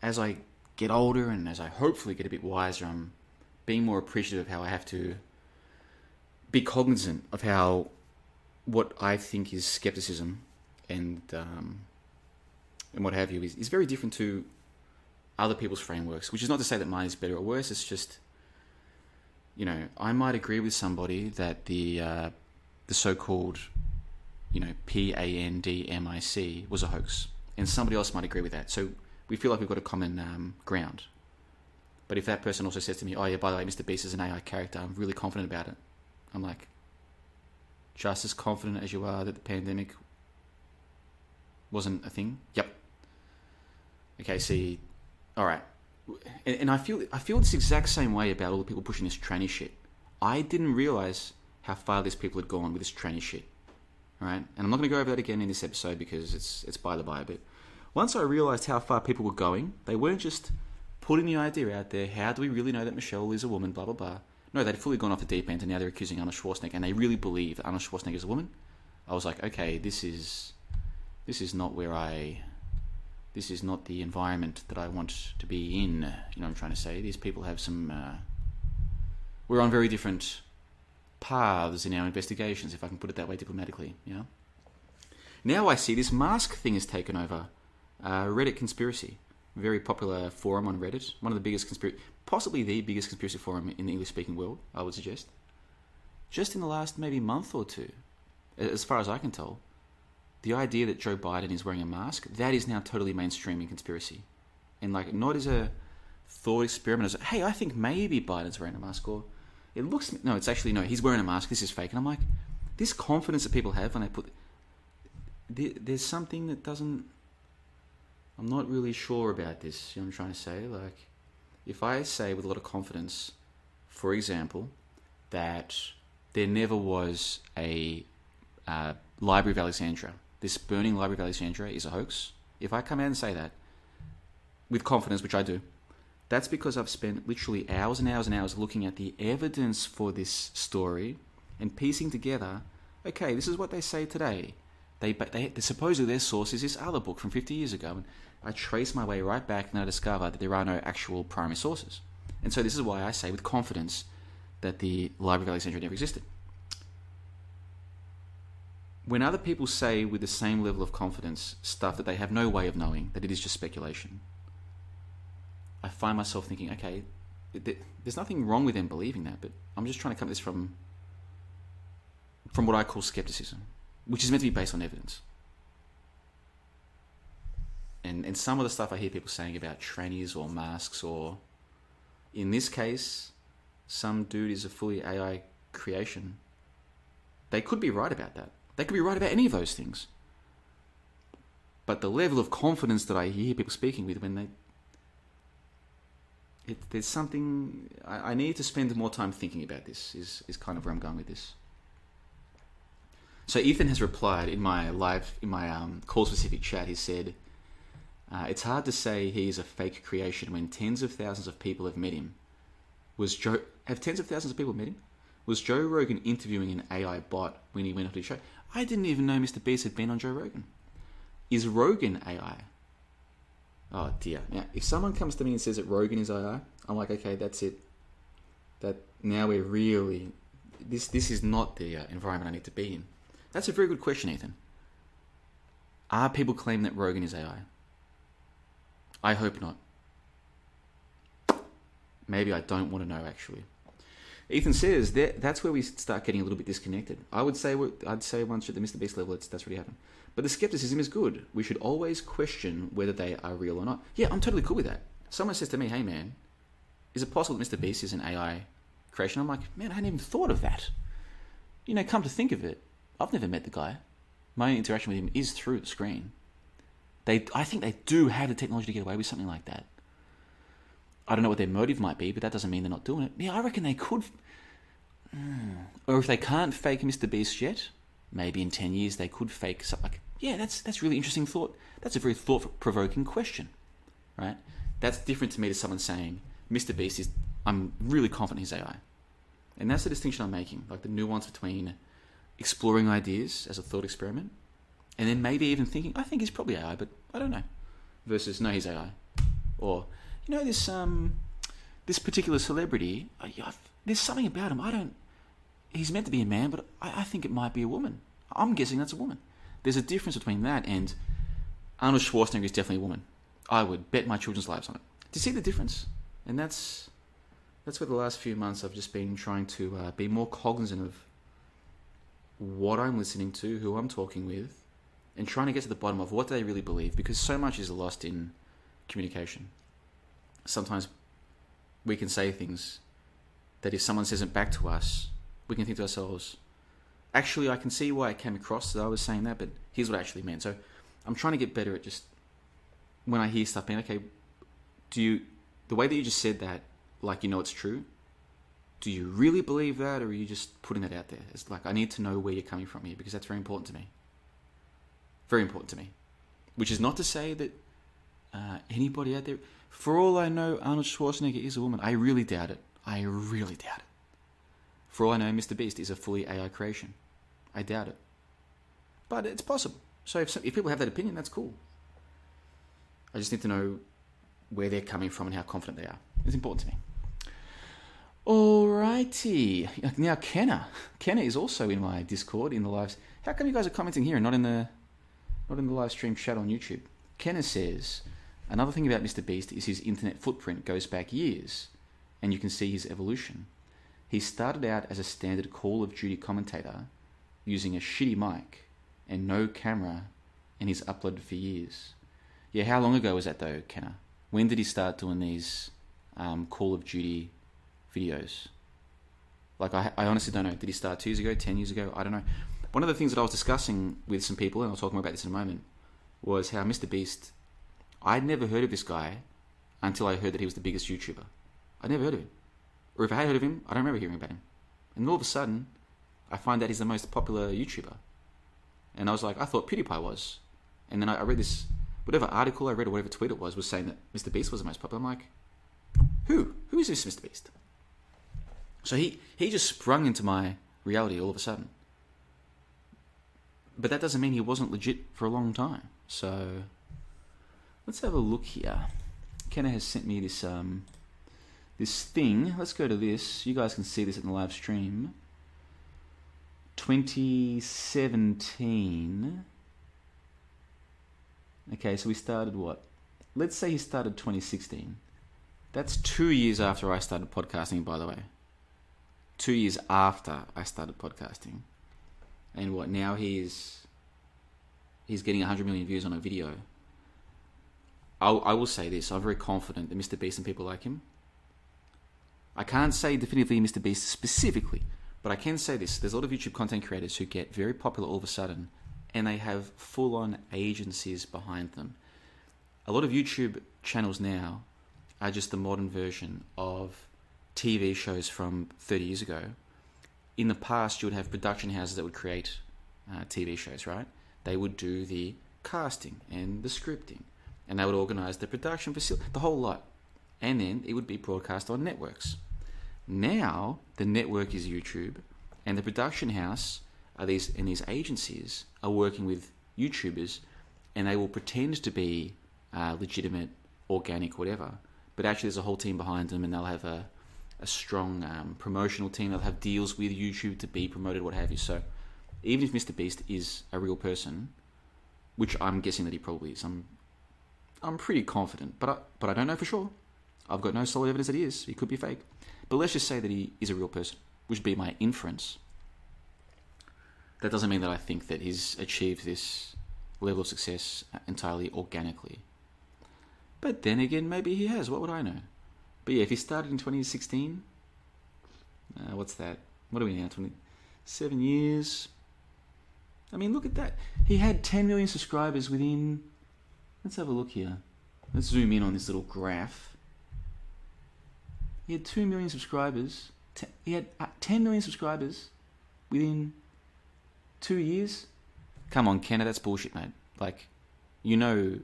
as I get older and as I hopefully get a bit wiser, I'm being more appreciative of how I have to be cognizant of how what I think is skepticism and um, and what have you is, is very different to other people's frameworks. Which is not to say that mine is better or worse. It's just you know I might agree with somebody that the uh, the so-called you know P A N D M I C was a hoax, and somebody else might agree with that. So we feel like we've got a common um, ground. But if that person also says to me, "Oh yeah, by the way, Mr. Beast is an AI character," I'm really confident about it. I'm like, just as confident as you are that the pandemic wasn't a thing. Yep. Okay, see, all right, and, and I feel I feel this exact same way about all the people pushing this tranny shit. I didn't realize how far these people had gone with this tranny shit. Right, and I'm not going to go over that again in this episode because it's it's by the by. But once I realized how far people were going, they weren't just putting the idea out there. How do we really know that Michelle is a woman? Blah blah blah. No, they'd fully gone off the deep end, and now they're accusing Arnold Schwarzenegger, and they really believe that Arnold Schwarzenegger is a woman. I was like, okay, this is this is not where I. This is not the environment that I want to be in. You know what I'm trying to say? These people have some. Uh, we're on very different paths in our investigations, if I can put it that way diplomatically. Know. Now I see this mask thing has taken over. Uh, Reddit conspiracy, very popular forum on Reddit, one of the biggest conspiracy, possibly the biggest conspiracy forum in the English-speaking world. I would suggest. Just in the last maybe month or two, as far as I can tell, the idea that Joe Biden is wearing a mask that is now totally mainstream in conspiracy, and like not as a thought experiment as hey I think maybe Biden's wearing a mask or it looks no it's actually no he's wearing a mask. This is fake. And I'm like this confidence that people have when they put there's something that doesn't I'm not really sure about this. You know what I'm trying to say? Like if I say with a lot of confidence for example that there never was a uh, Library of Alexandria this burning Library of Alexandria is a hoax, if I come out and say that with confidence, which I do, that's because I've spent literally hours and hours and hours looking at the evidence for this story and piecing together, okay, this is what they say today. They, they, they supposedly their source is this other book from 50 years ago, and I trace my way right back and I discover that there are no actual primary sources. And so this is why I say with confidence that the Library of Alexandria never existed when other people say with the same level of confidence stuff that they have no way of knowing, that it is just speculation, I find myself thinking, okay, there's nothing wrong with them believing that, but I'm just trying to come at this from from what I call skepticism, which is meant to be based on evidence. And and some of the stuff I hear people saying about trannies or masks or in this case, some dude is a fully AI creation. They could be right about that. They could be right about any of those things. But the level of confidence that I hear people speaking with when they. It, there's something. I, I need to spend more time thinking about this, is, is kind of where I'm going with this. So Ethan has replied in my live, in my um, call specific chat, he said, uh, It's hard to say he is a fake creation when tens of thousands of people have met him. Was Joe. Have tens of thousands of people met him? Was Joe Rogan interviewing an AI bot when he went on his show? I didn't even know Mr. Beast had been on Joe Rogan. Is Rogan AI? Oh dear. Now, if someone comes to me and says that Rogan is AI, I'm like, okay, that's it. That now we're really this. This is not the uh, environment I need to be in. That's a very good question, Ethan. Are people claiming that Rogan is AI? I hope not. Maybe I don't want to know actually. Ethan says that that's where we start getting a little bit disconnected. I would say I'd say once at the Mr Beast level, that's really happened. But the skepticism is good. We should always question whether they are real or not. Yeah, I'm totally cool with that. Someone says to me, "Hey, man, is it possible that Mr Beast is an AI creation?" I'm like, "Man, I hadn't even thought of that." You know, come to think of it, I've never met the guy. My interaction with him is through the screen. They, I think they do have the technology to get away with something like that. I don't know what their motive might be, but that doesn't mean they're not doing it. Yeah, I reckon they could. Or if they can't fake Mr. Beast yet, maybe in 10 years they could fake something like, yeah, that's, that's really interesting thought. That's a very thought provoking question, right? That's different to me to someone saying, Mr. Beast is, I'm really confident he's AI. And that's the distinction I'm making, like the nuance between exploring ideas as a thought experiment and then maybe even thinking, I think he's probably AI, but I don't know, versus, no, he's AI. Or, you know this um this particular celebrity, I, there's something about him. I don't. He's meant to be a man, but I, I think it might be a woman. I'm guessing that's a woman. There's a difference between that and Arnold Schwarzenegger is definitely a woman. I would bet my children's lives on it. Do you see the difference? And that's that's where the last few months I've just been trying to uh, be more cognizant of what I'm listening to, who I'm talking with, and trying to get to the bottom of what they really believe because so much is lost in communication sometimes we can say things that if someone says it back to us, we can think to ourselves, actually, I can see why it came across that I was saying that, but here's what I actually meant. So I'm trying to get better at just when I hear stuff being, okay, do you, the way that you just said that, like you know it's true, do you really believe that or are you just putting that out there? It's like, I need to know where you're coming from here because that's very important to me. Very important to me. Which is not to say that uh, anybody out there, for all I know, Arnold Schwarzenegger is a woman. I really doubt it. I really doubt it. For all I know, Mr. Beast is a fully AI creation. I doubt it. But it's possible. So if, some, if people have that opinion, that's cool. I just need to know where they're coming from and how confident they are. It's important to me. Alrighty. Now Kenna. Kenna is also in my Discord in the lives. How come you guys are commenting here and not in the not in the live stream chat on YouTube? Kenna says another thing about Mr. Beast is his internet footprint goes back years, and you can see his evolution. He started out as a standard Call of Duty commentator using a shitty mic and no camera, and he's uploaded for years. Yeah, how long ago was that though, Kenna? When did he start doing these um, Call of Duty videos? Like, I, I honestly don't know. Did he start two years ago, ten years ago? I don't know. One of the things that I was discussing with some people, and I'll talk more about this in a moment, was how Mr. Beast. I'd never heard of this guy until I heard that he was the biggest YouTuber. I'd never heard of him. Or if I had heard of him, I don't remember hearing about him. And all of a sudden, I find out he's the most popular YouTuber. And I was like, I thought PewDiePie was. And then I, I read this, whatever article I read or whatever tweet it was, was saying that Mr. Beast was the most popular. I'm like, who? Who is this Mr. Beast? So he, he just sprung into my reality all of a sudden. But that doesn't mean he wasn't legit for a long time. So let's have a look here. Kenna has sent me this um this thing. Let's go to this. You guys can see this in the live stream. 2017. Okay, so we started what? Let's say he started 2016. That's two years after I started podcasting, by the way. Two years after I started podcasting. And what, now he's he's getting 100 million views on a video. I'll, I will say this I'm very confident that Mr. Beast and people like him. I can't say definitively Mr. Beast specifically, but I can say this there's a lot of YouTube content creators who get very popular all of a sudden and they have full on agencies behind them. A lot of YouTube channels now are just the modern version of TV shows from 30 years ago. In the past, you would have production houses that would create uh, TV shows, right? They would do the casting and the scripting, and they would organize the production facility, the whole lot. And then it would be broadcast on networks. Now, the network is YouTube, and the production house are these and these agencies are working with YouTubers, and they will pretend to be uh, legitimate, organic, whatever. But actually, there's a whole team behind them, and they'll have a a strong um, promotional team. They'll have deals with YouTube to be promoted, what have you. So, even if Mr. Beast is a real person, which I'm guessing that he probably is, I'm I'm pretty confident, but I, but I don't know for sure. I've got no solid evidence that he is. He could be fake. But let's just say that he is a real person, which would be my inference. That doesn't mean that I think that he's achieved this level of success entirely organically. But then again, maybe he has. What would I know? But yeah, if he started in 2016, uh, what's that? What are we now? 27 years. I mean, look at that. He had 10 million subscribers within. Let's have a look here. Let's zoom in on this little graph. He had 2 million subscribers. He had uh, 10 million subscribers within two years. Come on, Kenna, that's bullshit, mate. Like, you know.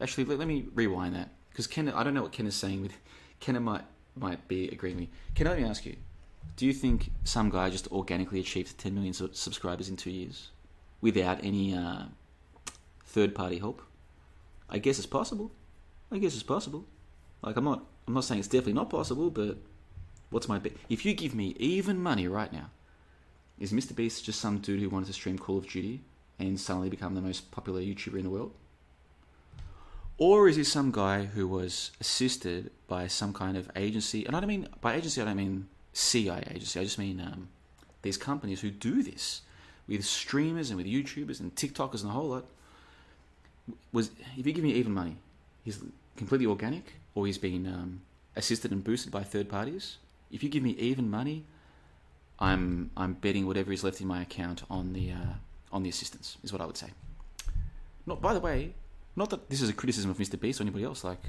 Actually, let, let me rewind that because Ken, I don't know what Ken is saying. With Ken might might be agreeing with me. I let me ask you? Do you think some guy just organically achieved 10 million su- subscribers in two years without any uh, third party help? I guess it's possible. I guess it's possible. Like I'm not I'm not saying it's definitely not possible, but what's my bet? If you give me even money right now, is Mr Beast just some dude who wanted to stream Call of Duty and suddenly become the most popular YouTuber in the world? Or is he some guy who was assisted by some kind of agency? And I don't mean by agency, I don't mean CIA agency. I just mean um, these companies who do this with streamers and with YouTubers and TikTokers and a whole lot. Was if you give me even money, he's completely organic, he's been um, assisted and boosted by third parties. If you give me even money, I'm I'm betting whatever is left in my account on the uh, on the assistance is what I would say. Not by the way, not that this is a criticism of Mr. Beast or anybody else. Like,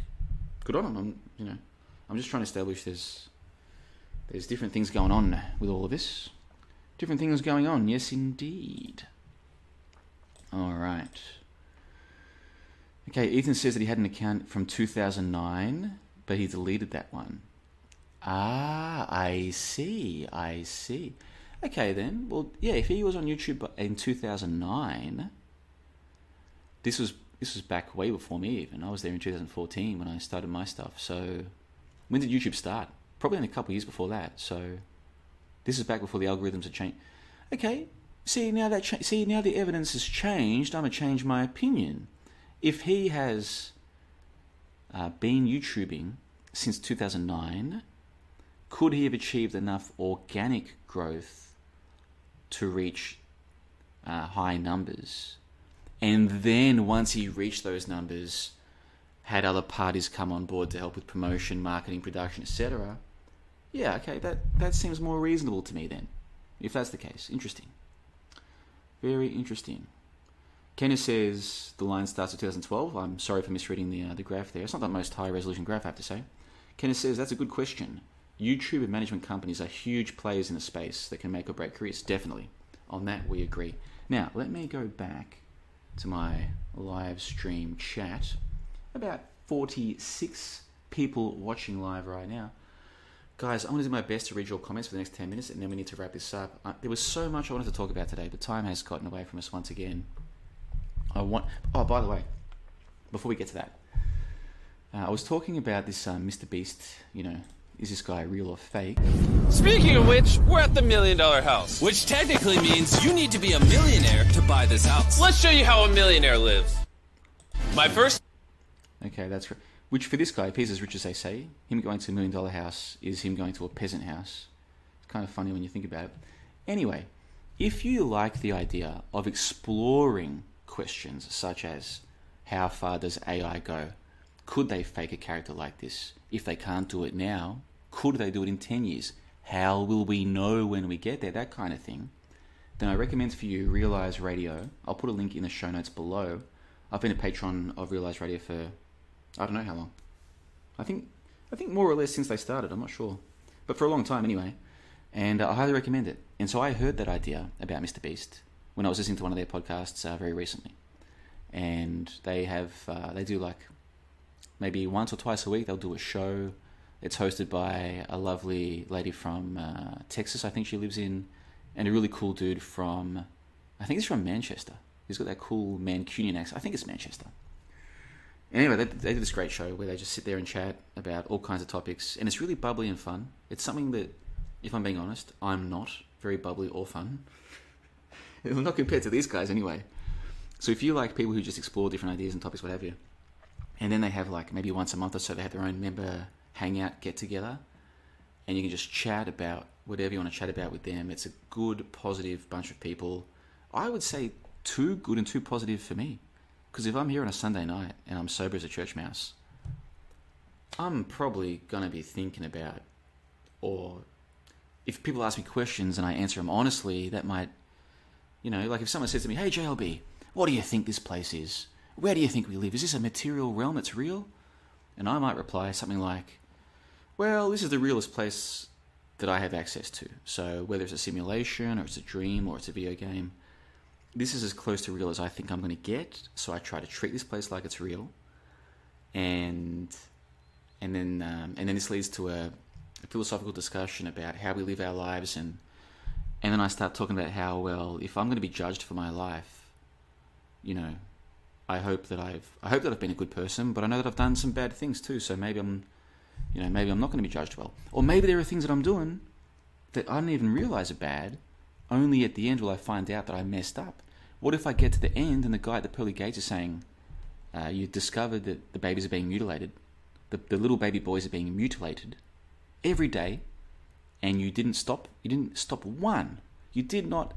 good on him. I'm, you know, I'm just trying to establish there's there's different things going on with all of this. Different things going on. Yes, indeed. All right. Okay, Ethan says that he had an account from 2009, but he deleted that one. Ah, I see. I see. Okay, then. Well, yeah, if he was on YouTube in 2009, this was this was back way before me even. I was there in 2014 when I started my stuff. So, when did YouTube start? Probably in a couple years before that. So, this is back before the algorithms had changed. Okay, see now that cha- see now the evidence has changed. I'm gonna change my opinion. If he has uh, been YouTubing since 2009, could he have achieved enough organic growth to reach uh, high numbers? And then once he reached those numbers, had other parties come on board to help with promotion, marketing, production, etc. Yeah, okay, that, that seems more reasonable to me then, if that's the case. Interesting. Very interesting. Kenneth says the line starts at 2012. I'm sorry for misreading the, uh, the graph there. It's not the most high resolution graph, I have to say. Kenneth says that's a good question. YouTube and management companies are huge players in the space that can make or break careers. Definitely. On that, we agree. Now, let me go back to my live stream chat. About 46 people watching live right now. Guys, I'm going to do my best to read your comments for the next 10 minutes and then we need to wrap this up. Uh, there was so much I wanted to talk about today, but time has gotten away from us once again. I want. Oh, by the way, before we get to that, uh, I was talking about this um, Mr. Beast. You know, is this guy real or fake? Speaking of which, we're at the million dollar house. Which technically means you need to be a millionaire to buy this house. Let's show you how a millionaire lives. My first. Okay, that's right. Which for this guy, if he's as rich as they say, him going to a million dollar house is him going to a peasant house. It's kind of funny when you think about it. Anyway, if you like the idea of exploring questions such as how far does AI go? Could they fake a character like this? If they can't do it now, could they do it in 10 years? How will we know when we get there? That kind of thing. Then I recommend for you Realize Radio. I'll put a link in the show notes below. I've been a patron of Realize Radio for I don't know how long. I think I think more or less since they started. I'm not sure, but for a long time anyway. And uh, I highly recommend it. And so I heard that idea about Mr. Beast when I was listening to one of their podcasts uh, very recently, and they have uh, they do like maybe once or twice a week they'll do a show. It's hosted by a lovely lady from uh, Texas, I think she lives in, and a really cool dude from, I think he's from Manchester. He's got that cool Mancunian accent. I think it's Manchester. Anyway, they, they do this great show where they just sit there and chat about all kinds of topics, and it's really bubbly and fun. It's something that, if I'm being honest, I'm not very bubbly or fun. not compared to these guys anyway. So if you like people who just explore different ideas and topics, what have you, and then they have like maybe once a month or so they have their own member hangout get together, and you can just chat about whatever you want to chat about with them. It's a good, positive bunch of people. I would say too good and too positive for me, because if I'm here on a Sunday night and I'm sober as a church mouse, I'm probably gonna be thinking about, or if people ask me questions and I answer them honestly, that might you know, like if someone says to me, "Hey JLB, what do you think this place is? Where do you think we live? Is this a material realm that's real?" And I might reply something like, "Well, this is the realest place that I have access to. So whether it's a simulation or it's a dream or it's a video game, this is as close to real as I think I'm going to get. So I try to treat this place like it's real, and and then um, and then this leads to a, a philosophical discussion about how we live our lives and and then I start talking about how well if I'm going to be judged for my life, you know, I hope that I've I hope that I've been a good person, but I know that I've done some bad things too. So maybe I'm, you know, maybe I'm not going to be judged well, or maybe there are things that I'm doing that I don't even realize are bad. Only at the end will I find out that I messed up. What if I get to the end and the guy at the pearly gates is saying, uh, "You discovered that the babies are being mutilated, the the little baby boys are being mutilated every day." And you didn't stop you didn't stop one. You did not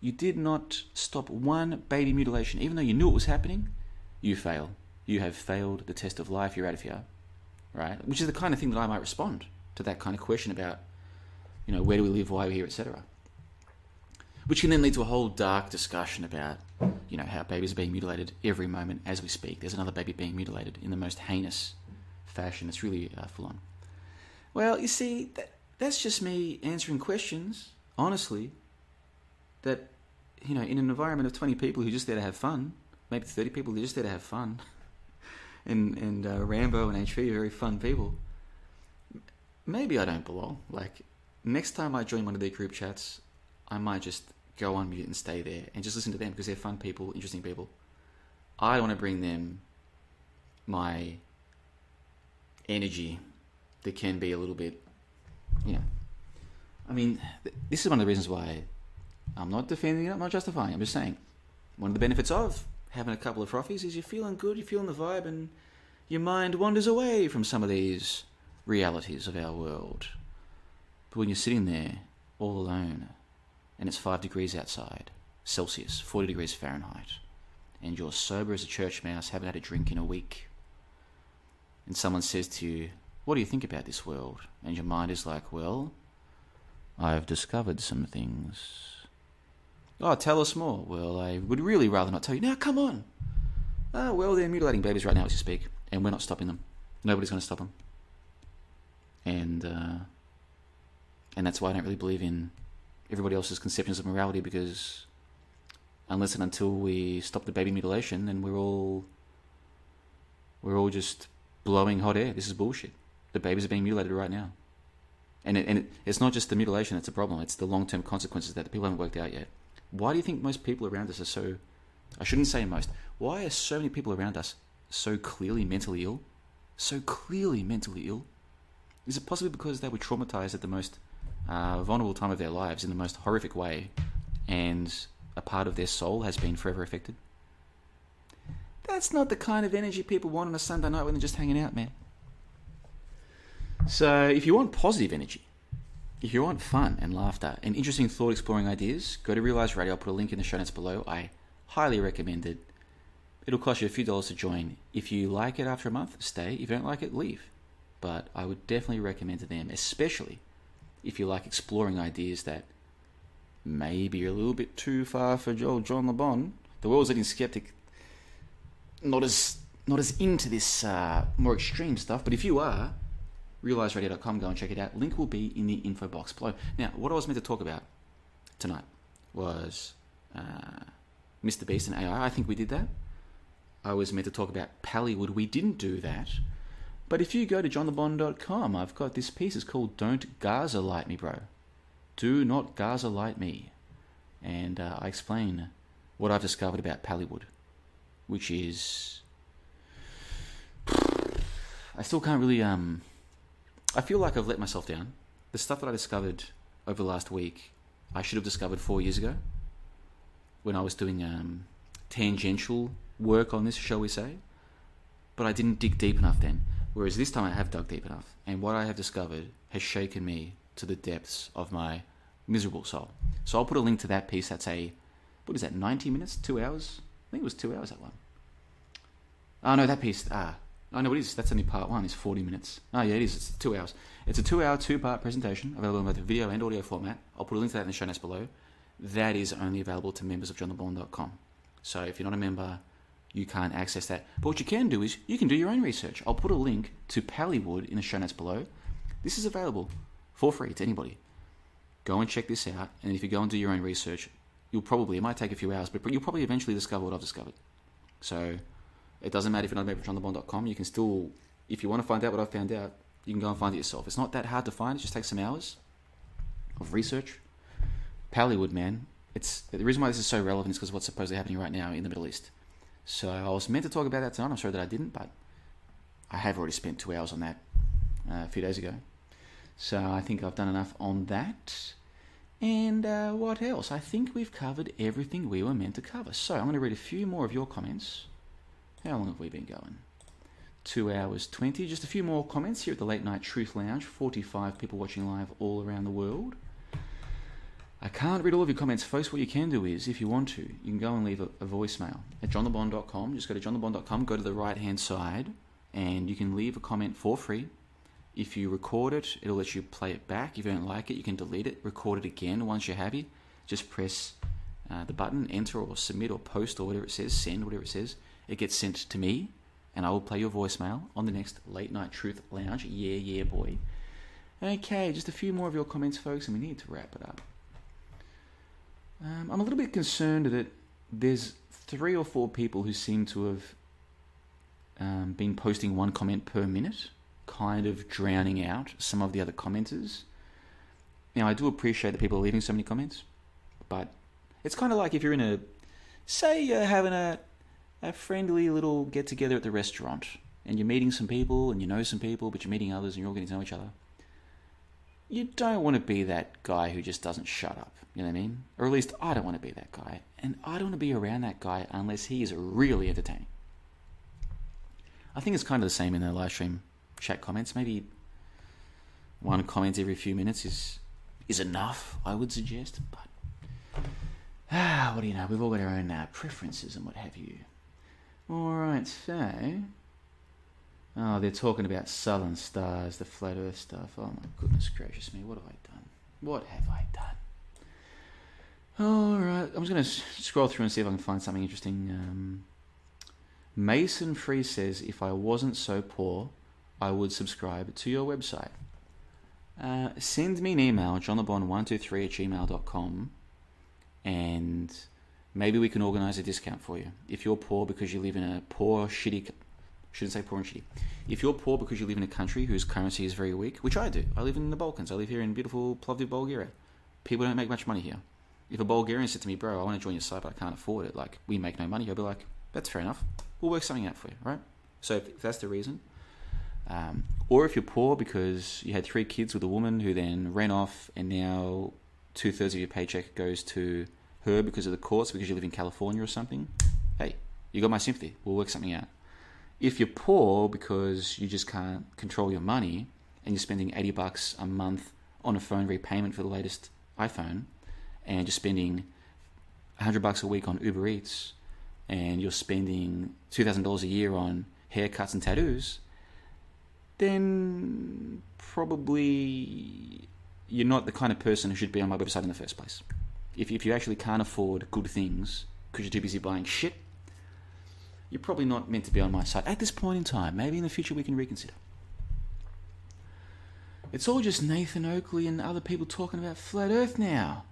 you did not stop one baby mutilation. Even though you knew it was happening you fail. You have failed the test of life. You're out of here right? Which is the kind of thing that i might respond to that kind of question about you know where do we live? Why are we here? Etc which can then lead to a whole dark discussion about you know how babies are being mutilated every moment as we speak. There's another baby being mutilated in the most heinous fashion. It's really uh, full on. Well you see that that's just me answering questions, honestly. That, you know, in an environment of 20 people who are just there to have fun, maybe 30 people who are just there to have fun, and, and uh, Rambo and HP are very fun people, maybe I don't belong. Like, next time I join one of their group chats, I might just go on mute and stay there and just listen to them because they're fun people, interesting people. I want to bring them my energy that can be a little bit, know. I mean, th- this is one of the reasons why I'm not defending it, I'm not justifying it, I'm just saying. One of the benefits of having a couple of frothies is you're feeling good, you're feeling the vibe, and your mind wanders away from some of these realities of our world. But when you're sitting there all alone and it's 5 degrees outside, Celsius, 40 degrees Fahrenheit, and you're sober as a church mouse, haven't had a drink in a week, and someone says to you, What do you think about this world? And your mind is like, Well, I've discovered some things. Oh, tell us more. Well, I would really rather not tell you. Now, come on. Ah, well, they're mutilating babies right now as you speak, and we're not stopping them. Nobody's going to stop them. And uh, and that's why I don't really believe in everybody else's conceptions of morality because unless and until we stop the baby mutilation, then we're all we're all just blowing hot air. This is bullshit. The babies are being mutilated right now, and it, and it, it's not just the mutilation that's a problem. It's the long term consequences that the people haven't worked out yet. Why do you think most people around us are so? I shouldn't say most. Why are so many people around us so clearly mentally ill? So clearly mentally ill. Is it possibly because they were traumatized at the most uh, vulnerable time of their lives in the most horrific way, and a part of their soul has been forever affected? That's not the kind of energy people want on a Sunday night when they're just hanging out, man. So, if you want positive energy, if you want fun and laughter and interesting thought exploring ideas, go to Realize Radio. I'll put a link in the show notes below. I highly recommend it. It'll cost you a few dollars to join. If you like it after a month, stay. If you don't like it, leave. But I would definitely recommend to them, especially if you like exploring ideas that maybe are a little bit too far for John LeBon. The world's leading skeptic, not as not as into this uh, more extreme stuff. But if you are, realizeradio.com, go and check it out. Link will be in the info box below. Now, what I was meant to talk about tonight was uh, Mr. Beast and AI. I think we did that. I was meant to talk about Pallywood. We didn't do that. But if you go to johnlebon.com, I've got this piece. It's called Don't Gaza Light Me, Bro. Do not Gaza Light Me. And uh, I explain what I've discovered about Pallywood, which is. I still can't really. um. I feel like I've let myself down. The stuff that I discovered over the last week, I should have discovered four years ago when I was doing um, tangential work on this, shall we say. But I didn't dig deep enough then. Whereas this time I have dug deep enough, and what I have discovered has shaken me to the depths of my miserable soul. So I'll put a link to that piece. That's a, what is that, 90 minutes? Two hours? I think it was two hours, that one. Oh, no, that piece, ah, I know it is. That's only part one. It's 40 minutes. Oh, yeah, it is. It's two hours. It's a two hour, two part presentation available in both video and audio format. I'll put a link to that in the show notes below. That is only available to members of johnlebon.com. So if you're not a member, you can't access that. But what you can do is you can do your own research. I'll put a link to Pallywood in the show notes below. This is available for free to anybody. Go and check this out, and if you go and do your own research, you'll probably, it might take a few hours, but you'll probably eventually discover what I've discovered. So it doesn't matter if you're not a member of johnlebon.com, you can still, if you want to find out what I've found out, you can go and find it yourself. It's not that hard to find, it just takes some hours of research. Pallywood, man, it's the reason why this is so relevant is because what's supposedly happening right now in the Middle East. So I was meant to talk about that tonight. I'm sorry that I didn't, but I have already spent two hours on that uh, a few days ago. So I think I've done enough on that. And uh, what else? I think we've covered everything we were meant to cover. So I'm going to read a few more of your comments. How long have we been going? Two hours 20. Just a few more comments here at the Late Night Truth Lounge. 45 people watching live all around the world. I can't read all of your comments, folks. What you can do is, if you want to, you can go and leave a, a voicemail at johnlebon.com. Just go to johnlebon.com, go to the right hand side, and you can leave a comment for free. If you record it, it'll let you play it back. If you don't like it, you can delete it, record it again once you're happy. Just press uh, the button, enter or submit or post or whatever it says, send, whatever it says. It gets sent to me, and I will play your voicemail on the next Late Night Truth Lounge. Yeah, yeah, boy. Okay, just a few more of your comments, folks, and we need to wrap it up. Um, I'm a little bit concerned that there's three or four people who seem to have um, been posting one comment per minute, kind of drowning out some of the other commenters. Now, I do appreciate that people are leaving so many comments, but it's kind of like if you're in a, say, you're having a, a friendly little get together at the restaurant, and you're meeting some people, and you know some people, but you're meeting others, and you're all getting to know each other. You don't want to be that guy who just doesn't shut up. You know what I mean? Or at least I don't want to be that guy, and I don't want to be around that guy unless he is really entertaining. I think it's kind of the same in the live stream chat comments. Maybe one comment every few minutes is is enough, I would suggest. But ah, what do you know? We've all got our own uh, preferences and what have you. All right, so oh, they're talking about Southern Stars, the flat Earth stuff. Oh my goodness gracious me, what have I done? What have I done? All right, I'm just going to scroll through and see if I can find something interesting. Um, Mason Free says, if I wasn't so poor, I would subscribe to your website. Uh, send me an email, johnlebon123 at gmail.com, and maybe we can organize a discount for you. If you're poor because you live in a poor, shitty, shouldn't say poor and shitty. If you're poor because you live in a country whose currency is very weak, which I do, I live in the Balkans, I live here in beautiful Plovdiv, Bulgaria. People don't make much money here. If a Bulgarian said to me, bro, I want to join your site, but I can't afford it, like, we make no money, I'll be like, that's fair enough. We'll work something out for you, right? So if, if that's the reason, um, or if you're poor because you had three kids with a woman who then ran off and now two thirds of your paycheck goes to her because of the courts because you live in California or something, hey, you got my sympathy. We'll work something out. If you're poor because you just can't control your money and you're spending 80 bucks a month on a phone repayment for the latest iPhone and you're spending 100 bucks a week on Uber Eats and you're spending $2,000 a year on haircuts and tattoos, then probably you're not the kind of person who should be on my website in the first place. If, if you actually can't afford good things because you're too busy buying shit, you're probably not meant to be on my site at this point in time. Maybe in the future we can reconsider. It's all just Nathan Oakley and other people talking about flat Earth now.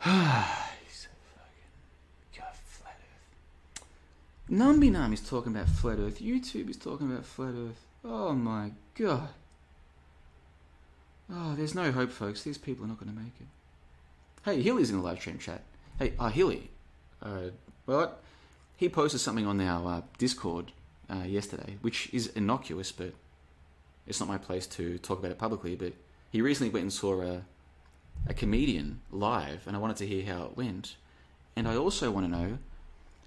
He's fucking God, flat Earth. Numby Num is talking about flat Earth. YouTube is talking about flat Earth. Oh my god. Oh, there's no hope, folks. These people are not going to make it. Hey, Hilly's in the live stream chat. Hey, uh, Hilly. Uh, well, he posted something on our uh, Discord uh, yesterday, which is innocuous, but it's not my place to talk about it publicly. But he recently went and saw a, a comedian live, and I wanted to hear how it went. And I also want to know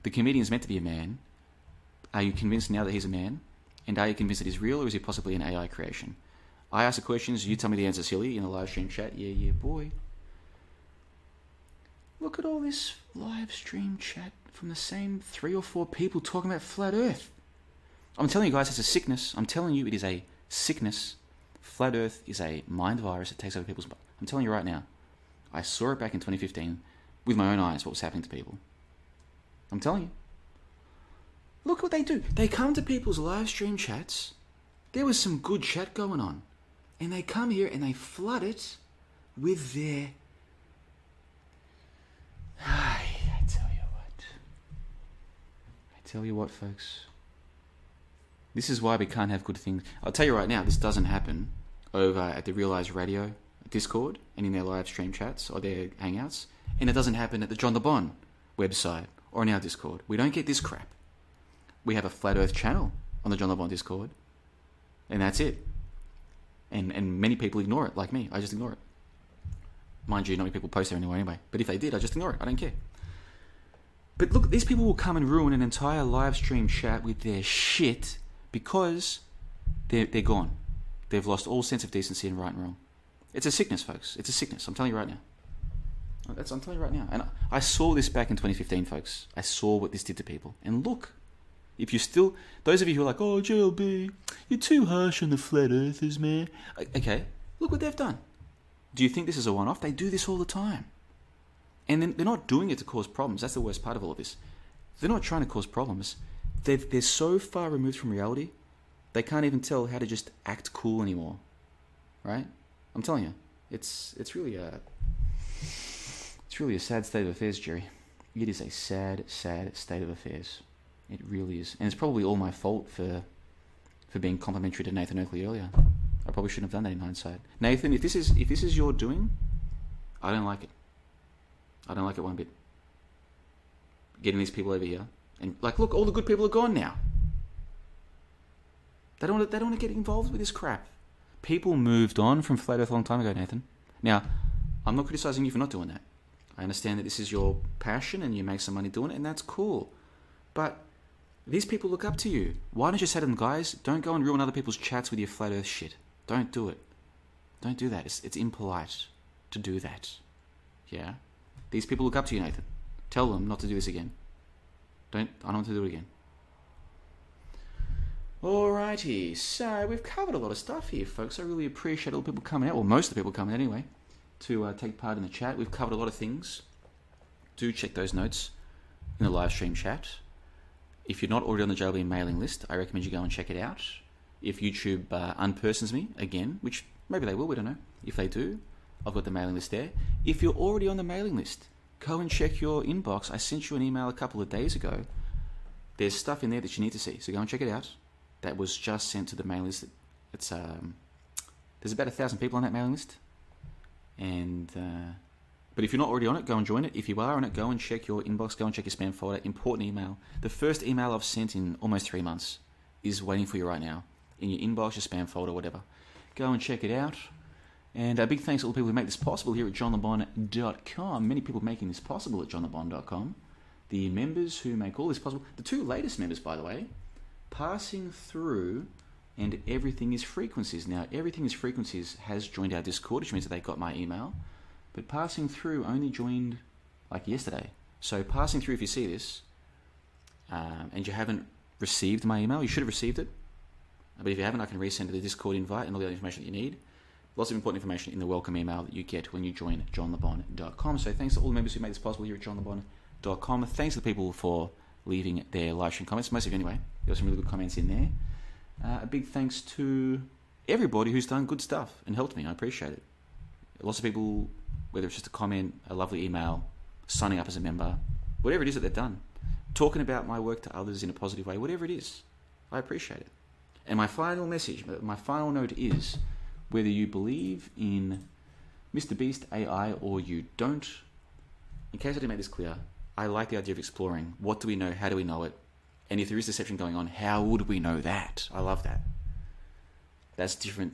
the comedian's meant to be a man. Are you convinced now that he's a man? And are you convinced that he's real, or is he possibly an AI creation? I ask the questions, you tell me the answers, Hilly, in the live stream chat. Yeah, yeah, boy. Look at all this live stream chat from the same three or four people talking about flat Earth. I'm telling you guys, it's a sickness. I'm telling you, it is a sickness. Flat Earth is a mind virus that takes over people's. I'm telling you right now. I saw it back in 2015 with my own eyes. What was happening to people? I'm telling you. Look what they do. They come to people's live stream chats. There was some good chat going on, and they come here and they flood it with their I tell you what. I tell you what, folks. This is why we can't have good things. I'll tell you right now, this doesn't happen over at the Realize Radio Discord and in their live stream chats or their hangouts. And it doesn't happen at the John LeBon website or in our Discord. We don't get this crap. We have a Flat Earth channel on the John LeBon Discord. And that's it. And, and many people ignore it, like me. I just ignore it. Mind you, not many people post there anymore anyway. But if they did, I just ignore it. I don't care. But look, these people will come and ruin an entire live stream chat with their shit because they're, they're gone. They've lost all sense of decency and right and wrong. It's a sickness, folks. It's a sickness. I'm telling you right now. That's, I'm telling you right now. And I, I saw this back in 2015, folks. I saw what this did to people. And look, if you still, those of you who are like, oh, JLB, you're too harsh on the flat earthers, man. Okay, look what they've done. Do you think this is a one off? They do this all the time. And then they're not doing it to cause problems. That's the worst part of all of this. They're not trying to cause problems. they they're so far removed from reality, they can't even tell how to just act cool anymore. Right? I'm telling you, it's it's really a it's really a sad state of affairs, Jerry. It is a sad, sad state of affairs. It really is, and it's probably all my fault for for being complimentary to Nathan Oakley earlier. I probably shouldn't have done that in hindsight. Nathan, if this is if this is your doing, I don't like it. I don't like it one bit. Getting these people over here and like, look, all the good people are gone now. They don't they don't want to get involved with this crap. People moved on from flat Earth a long time ago, Nathan. Now, I'm not criticizing you for not doing that. I understand that this is your passion and you make some money doing it, and that's cool. But these people look up to you. Why don't you say to them, guys, don't go and ruin other people's chats with your flat Earth shit. Don't do it. Don't do that. It's, it's impolite to do that. Yeah? These people look up to you, Nathan. Tell them not to do this again. Don't. I don't want to do it again. Alrighty, so we've covered a lot of stuff here, folks. I really appreciate all the people coming out, well, most of the people coming anyway, to uh, take part in the chat. We've covered a lot of things. Do check those notes in the live stream chat. If you're not already on the JLB mailing list, I recommend you go and check it out. If YouTube uh, unpersons me again, which maybe they will, we don't know. If they do, I've got the mailing list there. If you're already on the mailing list, go and check your inbox. I sent you an email a couple of days ago. There's stuff in there that you need to see, so go and check it out. That was just sent to the mailing list. It's um, there's about a thousand people on that mailing list, and uh, but if you're not already on it, go and join it. If you are on it, go and check your inbox. Go and check your spam folder. Important email. The first email I've sent in almost three months is waiting for you right now in your inbox, your spam folder, whatever. Go and check it out. And a big thanks to all the people who make this possible here at johnlebon.com. Many people making this possible at johnlebon.com. The members who make all this possible. The two latest members, by the way, passing through and everything is frequencies. Now, everything is frequencies has joined our Discord, which means that they got my email. But passing through only joined like yesterday. So passing through, if you see this, um, and you haven't received my email, you should have received it. But if you haven't, I can resend the Discord invite and all the other information that you need. Lots of important information in the welcome email that you get when you join johnlebon.com. So thanks to all the members who made this possible here at johnlebon.com. Thanks to the people for leaving their live stream comments. Most of you anyway. There were some really good comments in there. Uh, a big thanks to everybody who's done good stuff and helped me. I appreciate it. Lots of people, whether it's just a comment, a lovely email, signing up as a member, whatever it is that they've done, talking about my work to others in a positive way, whatever it is, I appreciate it. And my final message, my final note is whether you believe in Mr. Beast AI or you don't, in case I didn't make this clear, I like the idea of exploring what do we know, how do we know it, and if there is deception going on, how would we know that? I love that. That's different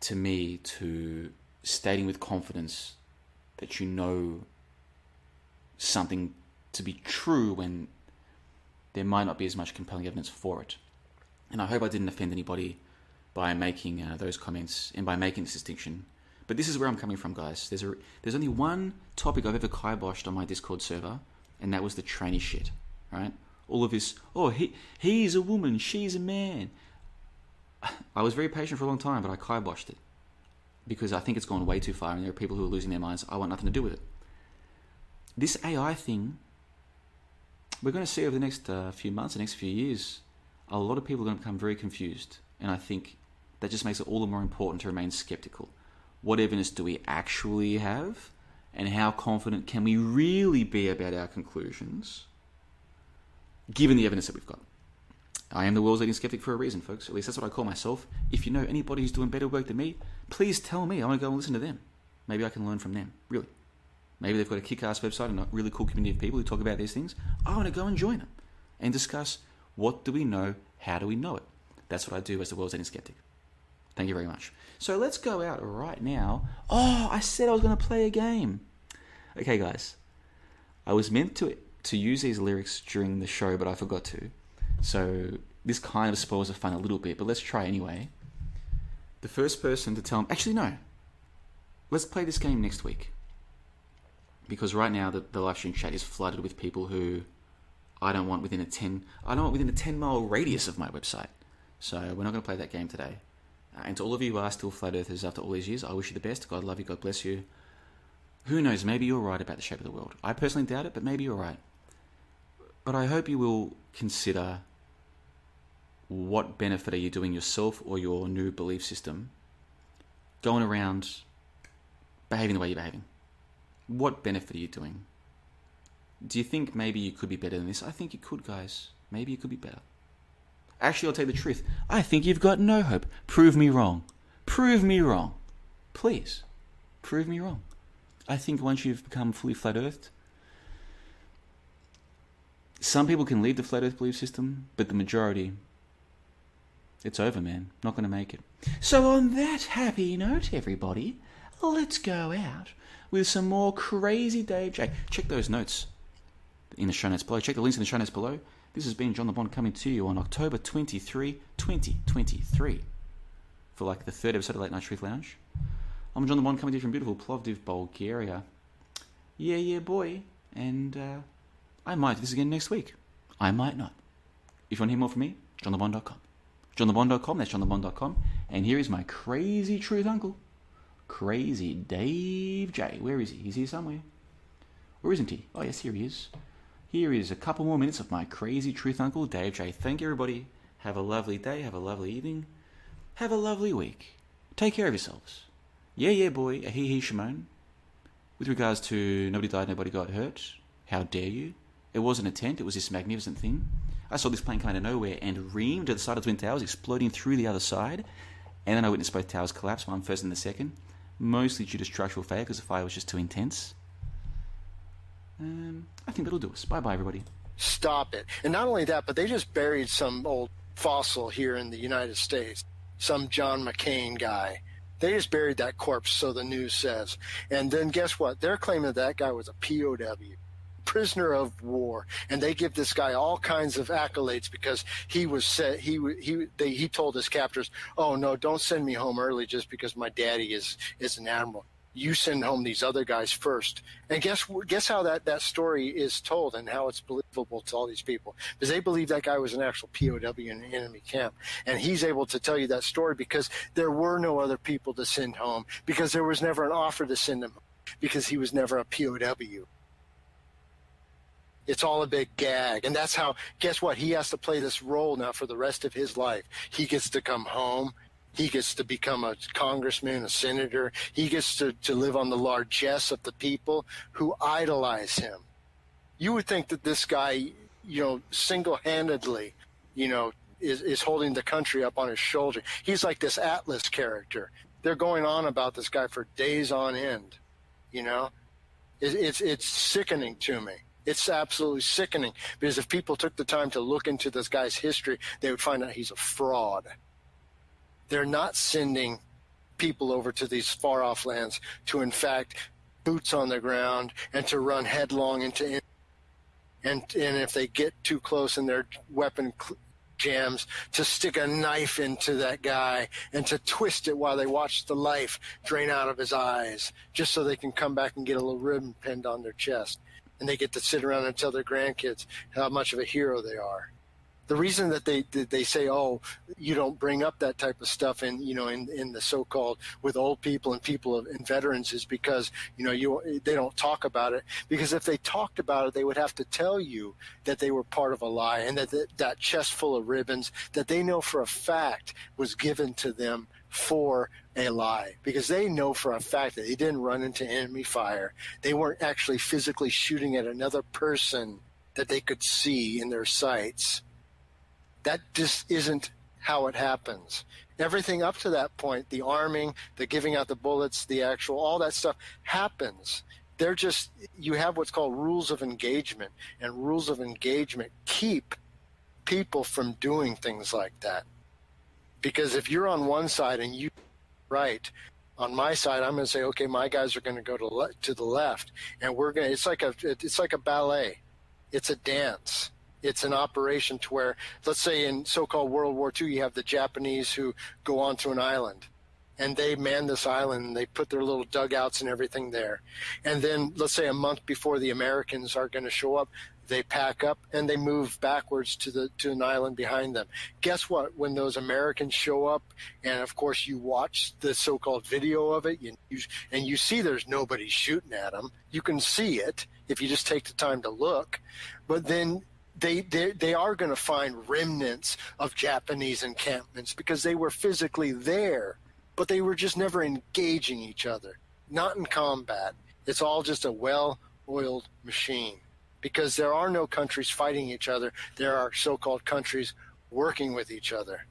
to me to stating with confidence that you know something to be true when there might not be as much compelling evidence for it. And I hope I didn't offend anybody by making uh, those comments and by making this distinction. But this is where I'm coming from, guys. There's a there's only one topic I've ever kiboshed on my Discord server, and that was the tranny shit. Right? All of this. Oh, he he's a woman, she's a man. I was very patient for a long time, but I kiboshed it because I think it's gone way too far, and there are people who are losing their minds. I want nothing to do with it. This AI thing, we're going to see over the next uh, few months, the next few years, a lot of people are going to become very confused, and I think that just makes it all the more important to remain skeptical. What evidence do we actually have? And how confident can we really be about our conclusions, given the evidence that we've got? I am the world's leading skeptic for a reason, folks. At least that's what I call myself. If you know anybody who's doing better work than me, please tell me. I want to go and listen to them. Maybe I can learn from them, really. Maybe they've got a kick ass website and a really cool community of people who talk about these things. I want to go and join them and discuss what do we know, how do we know it. That's what I do as the world's leading skeptic. Thank you very much. So let's go out right now. Oh, I said I was going to play a game. Okay, guys. I was meant to to use these lyrics during the show, but I forgot to. So this kind of spoils the fun a little bit, but let's try anyway. The first person to tell me, actually no, let's play this game next week. Because right now the, the live stream chat is flooded with people who I don't want within a ten I don't want within a ten mile radius of my website. So we're not going to play that game today. Uh, and to all of you who are still flat earthers after all these years, I wish you the best. God love you. God bless you. Who knows? Maybe you're right about the shape of the world. I personally doubt it, but maybe you're right. But I hope you will consider what benefit are you doing yourself or your new belief system going around behaving the way you're behaving? What benefit are you doing? Do you think maybe you could be better than this? I think you could, guys. Maybe you could be better. Actually, I'll tell you the truth. I think you've got no hope. Prove me wrong. Prove me wrong. Please. Prove me wrong. I think once you've become fully flat earthed, some people can leave the flat earth belief system, but the majority, it's over, man. Not going to make it. So, on that happy note, everybody, let's go out with some more crazy Dave J. Check those notes in the show notes below. Check the links in the show notes below. This has been John LeBon coming to you on October 23, 2023, for like the third episode of Late Night Truth Lounge. I'm John LeBon coming to you from beautiful Plovdiv, Bulgaria. Yeah, yeah, boy. And uh, I might do this again next week. I might not. If you want to hear more from me, johnlebon.com. johnlebon.com, that's johnlebon.com. And here is my crazy truth uncle, crazy Dave J. Where is he? He's here somewhere. Or isn't he? Oh, yes, here he is. Here is a couple more minutes of my crazy truth uncle, Dave J. Thank you, everybody. Have a lovely day. Have a lovely evening. Have a lovely week. Take care of yourselves. Yeah, yeah, boy. A he, he, Shimon. With regards to nobody died, nobody got hurt. How dare you? It wasn't a tent, it was this magnificent thing. I saw this plane come out of nowhere and reamed to the side of Twin Towers, exploding through the other side. And then I witnessed both towers collapse, one first and the second, mostly due to structural failure because the fire was just too intense. Um, I think that'll do us. Bye bye, everybody. Stop it. And not only that, but they just buried some old fossil here in the United States, some John McCain guy. They just buried that corpse, so the news says. And then guess what? They're claiming that, guy was a POW prisoner of war, and they give this guy all kinds of accolades because he was set. He he they, he told his captors, "Oh no, don't send me home early just because my daddy is is an admiral. You send home these other guys first. And guess guess how that that story is told and how it's believable to all these people because they believe that guy was an actual POW in an enemy camp, and he's able to tell you that story because there were no other people to send home because there was never an offer to send him because he was never a POW. It's all a big gag. And that's how, guess what? He has to play this role now for the rest of his life. He gets to come home. He gets to become a congressman, a senator. He gets to, to live on the largesse of the people who idolize him. You would think that this guy, you know, single handedly, you know, is, is holding the country up on his shoulder. He's like this Atlas character. They're going on about this guy for days on end. You know, it, it's, it's sickening to me. It's absolutely sickening because if people took the time to look into this guy's history, they would find out he's a fraud. They're not sending people over to these far off lands to, in fact, boots on the ground and to run headlong into. And, and if they get too close and their weapon jams, to stick a knife into that guy and to twist it while they watch the life drain out of his eyes, just so they can come back and get a little ribbon pinned on their chest and they get to sit around and tell their grandkids how much of a hero they are. The reason that they that they say, "Oh, you don't bring up that type of stuff," in you know, in, in the so-called with old people and people and veterans, is because you know you they don't talk about it. Because if they talked about it, they would have to tell you that they were part of a lie and that that, that chest full of ribbons that they know for a fact was given to them for a lie because they know for a fact that they didn't run into enemy fire. They weren't actually physically shooting at another person that they could see in their sights. That just isn't how it happens. Everything up to that point, the arming, the giving out the bullets, the actual, all that stuff happens. They're just, you have what's called rules of engagement, and rules of engagement keep people from doing things like that. Because if you're on one side and you right, on my side, I'm going to say, okay, my guys are going to go to le- to the left, and we're going. to It's like a it's like a ballet. It's a dance. It's an operation to where, let's say, in so-called World War II, you have the Japanese who go onto an island, and they man this island and they put their little dugouts and everything there. And then let's say a month before the Americans are going to show up, they pack up and they move backwards to the to an island behind them. Guess what? When those Americans show up, and of course you watch the so-called video of it, you, you, and you see there's nobody shooting at them. You can see it if you just take the time to look, but then they they, they are going to find remnants of Japanese encampments because they were physically there, but they were just never engaging each other, not in combat. It's all just a well-oiled machine because there are no countries fighting each other. There are so called countries working with each other.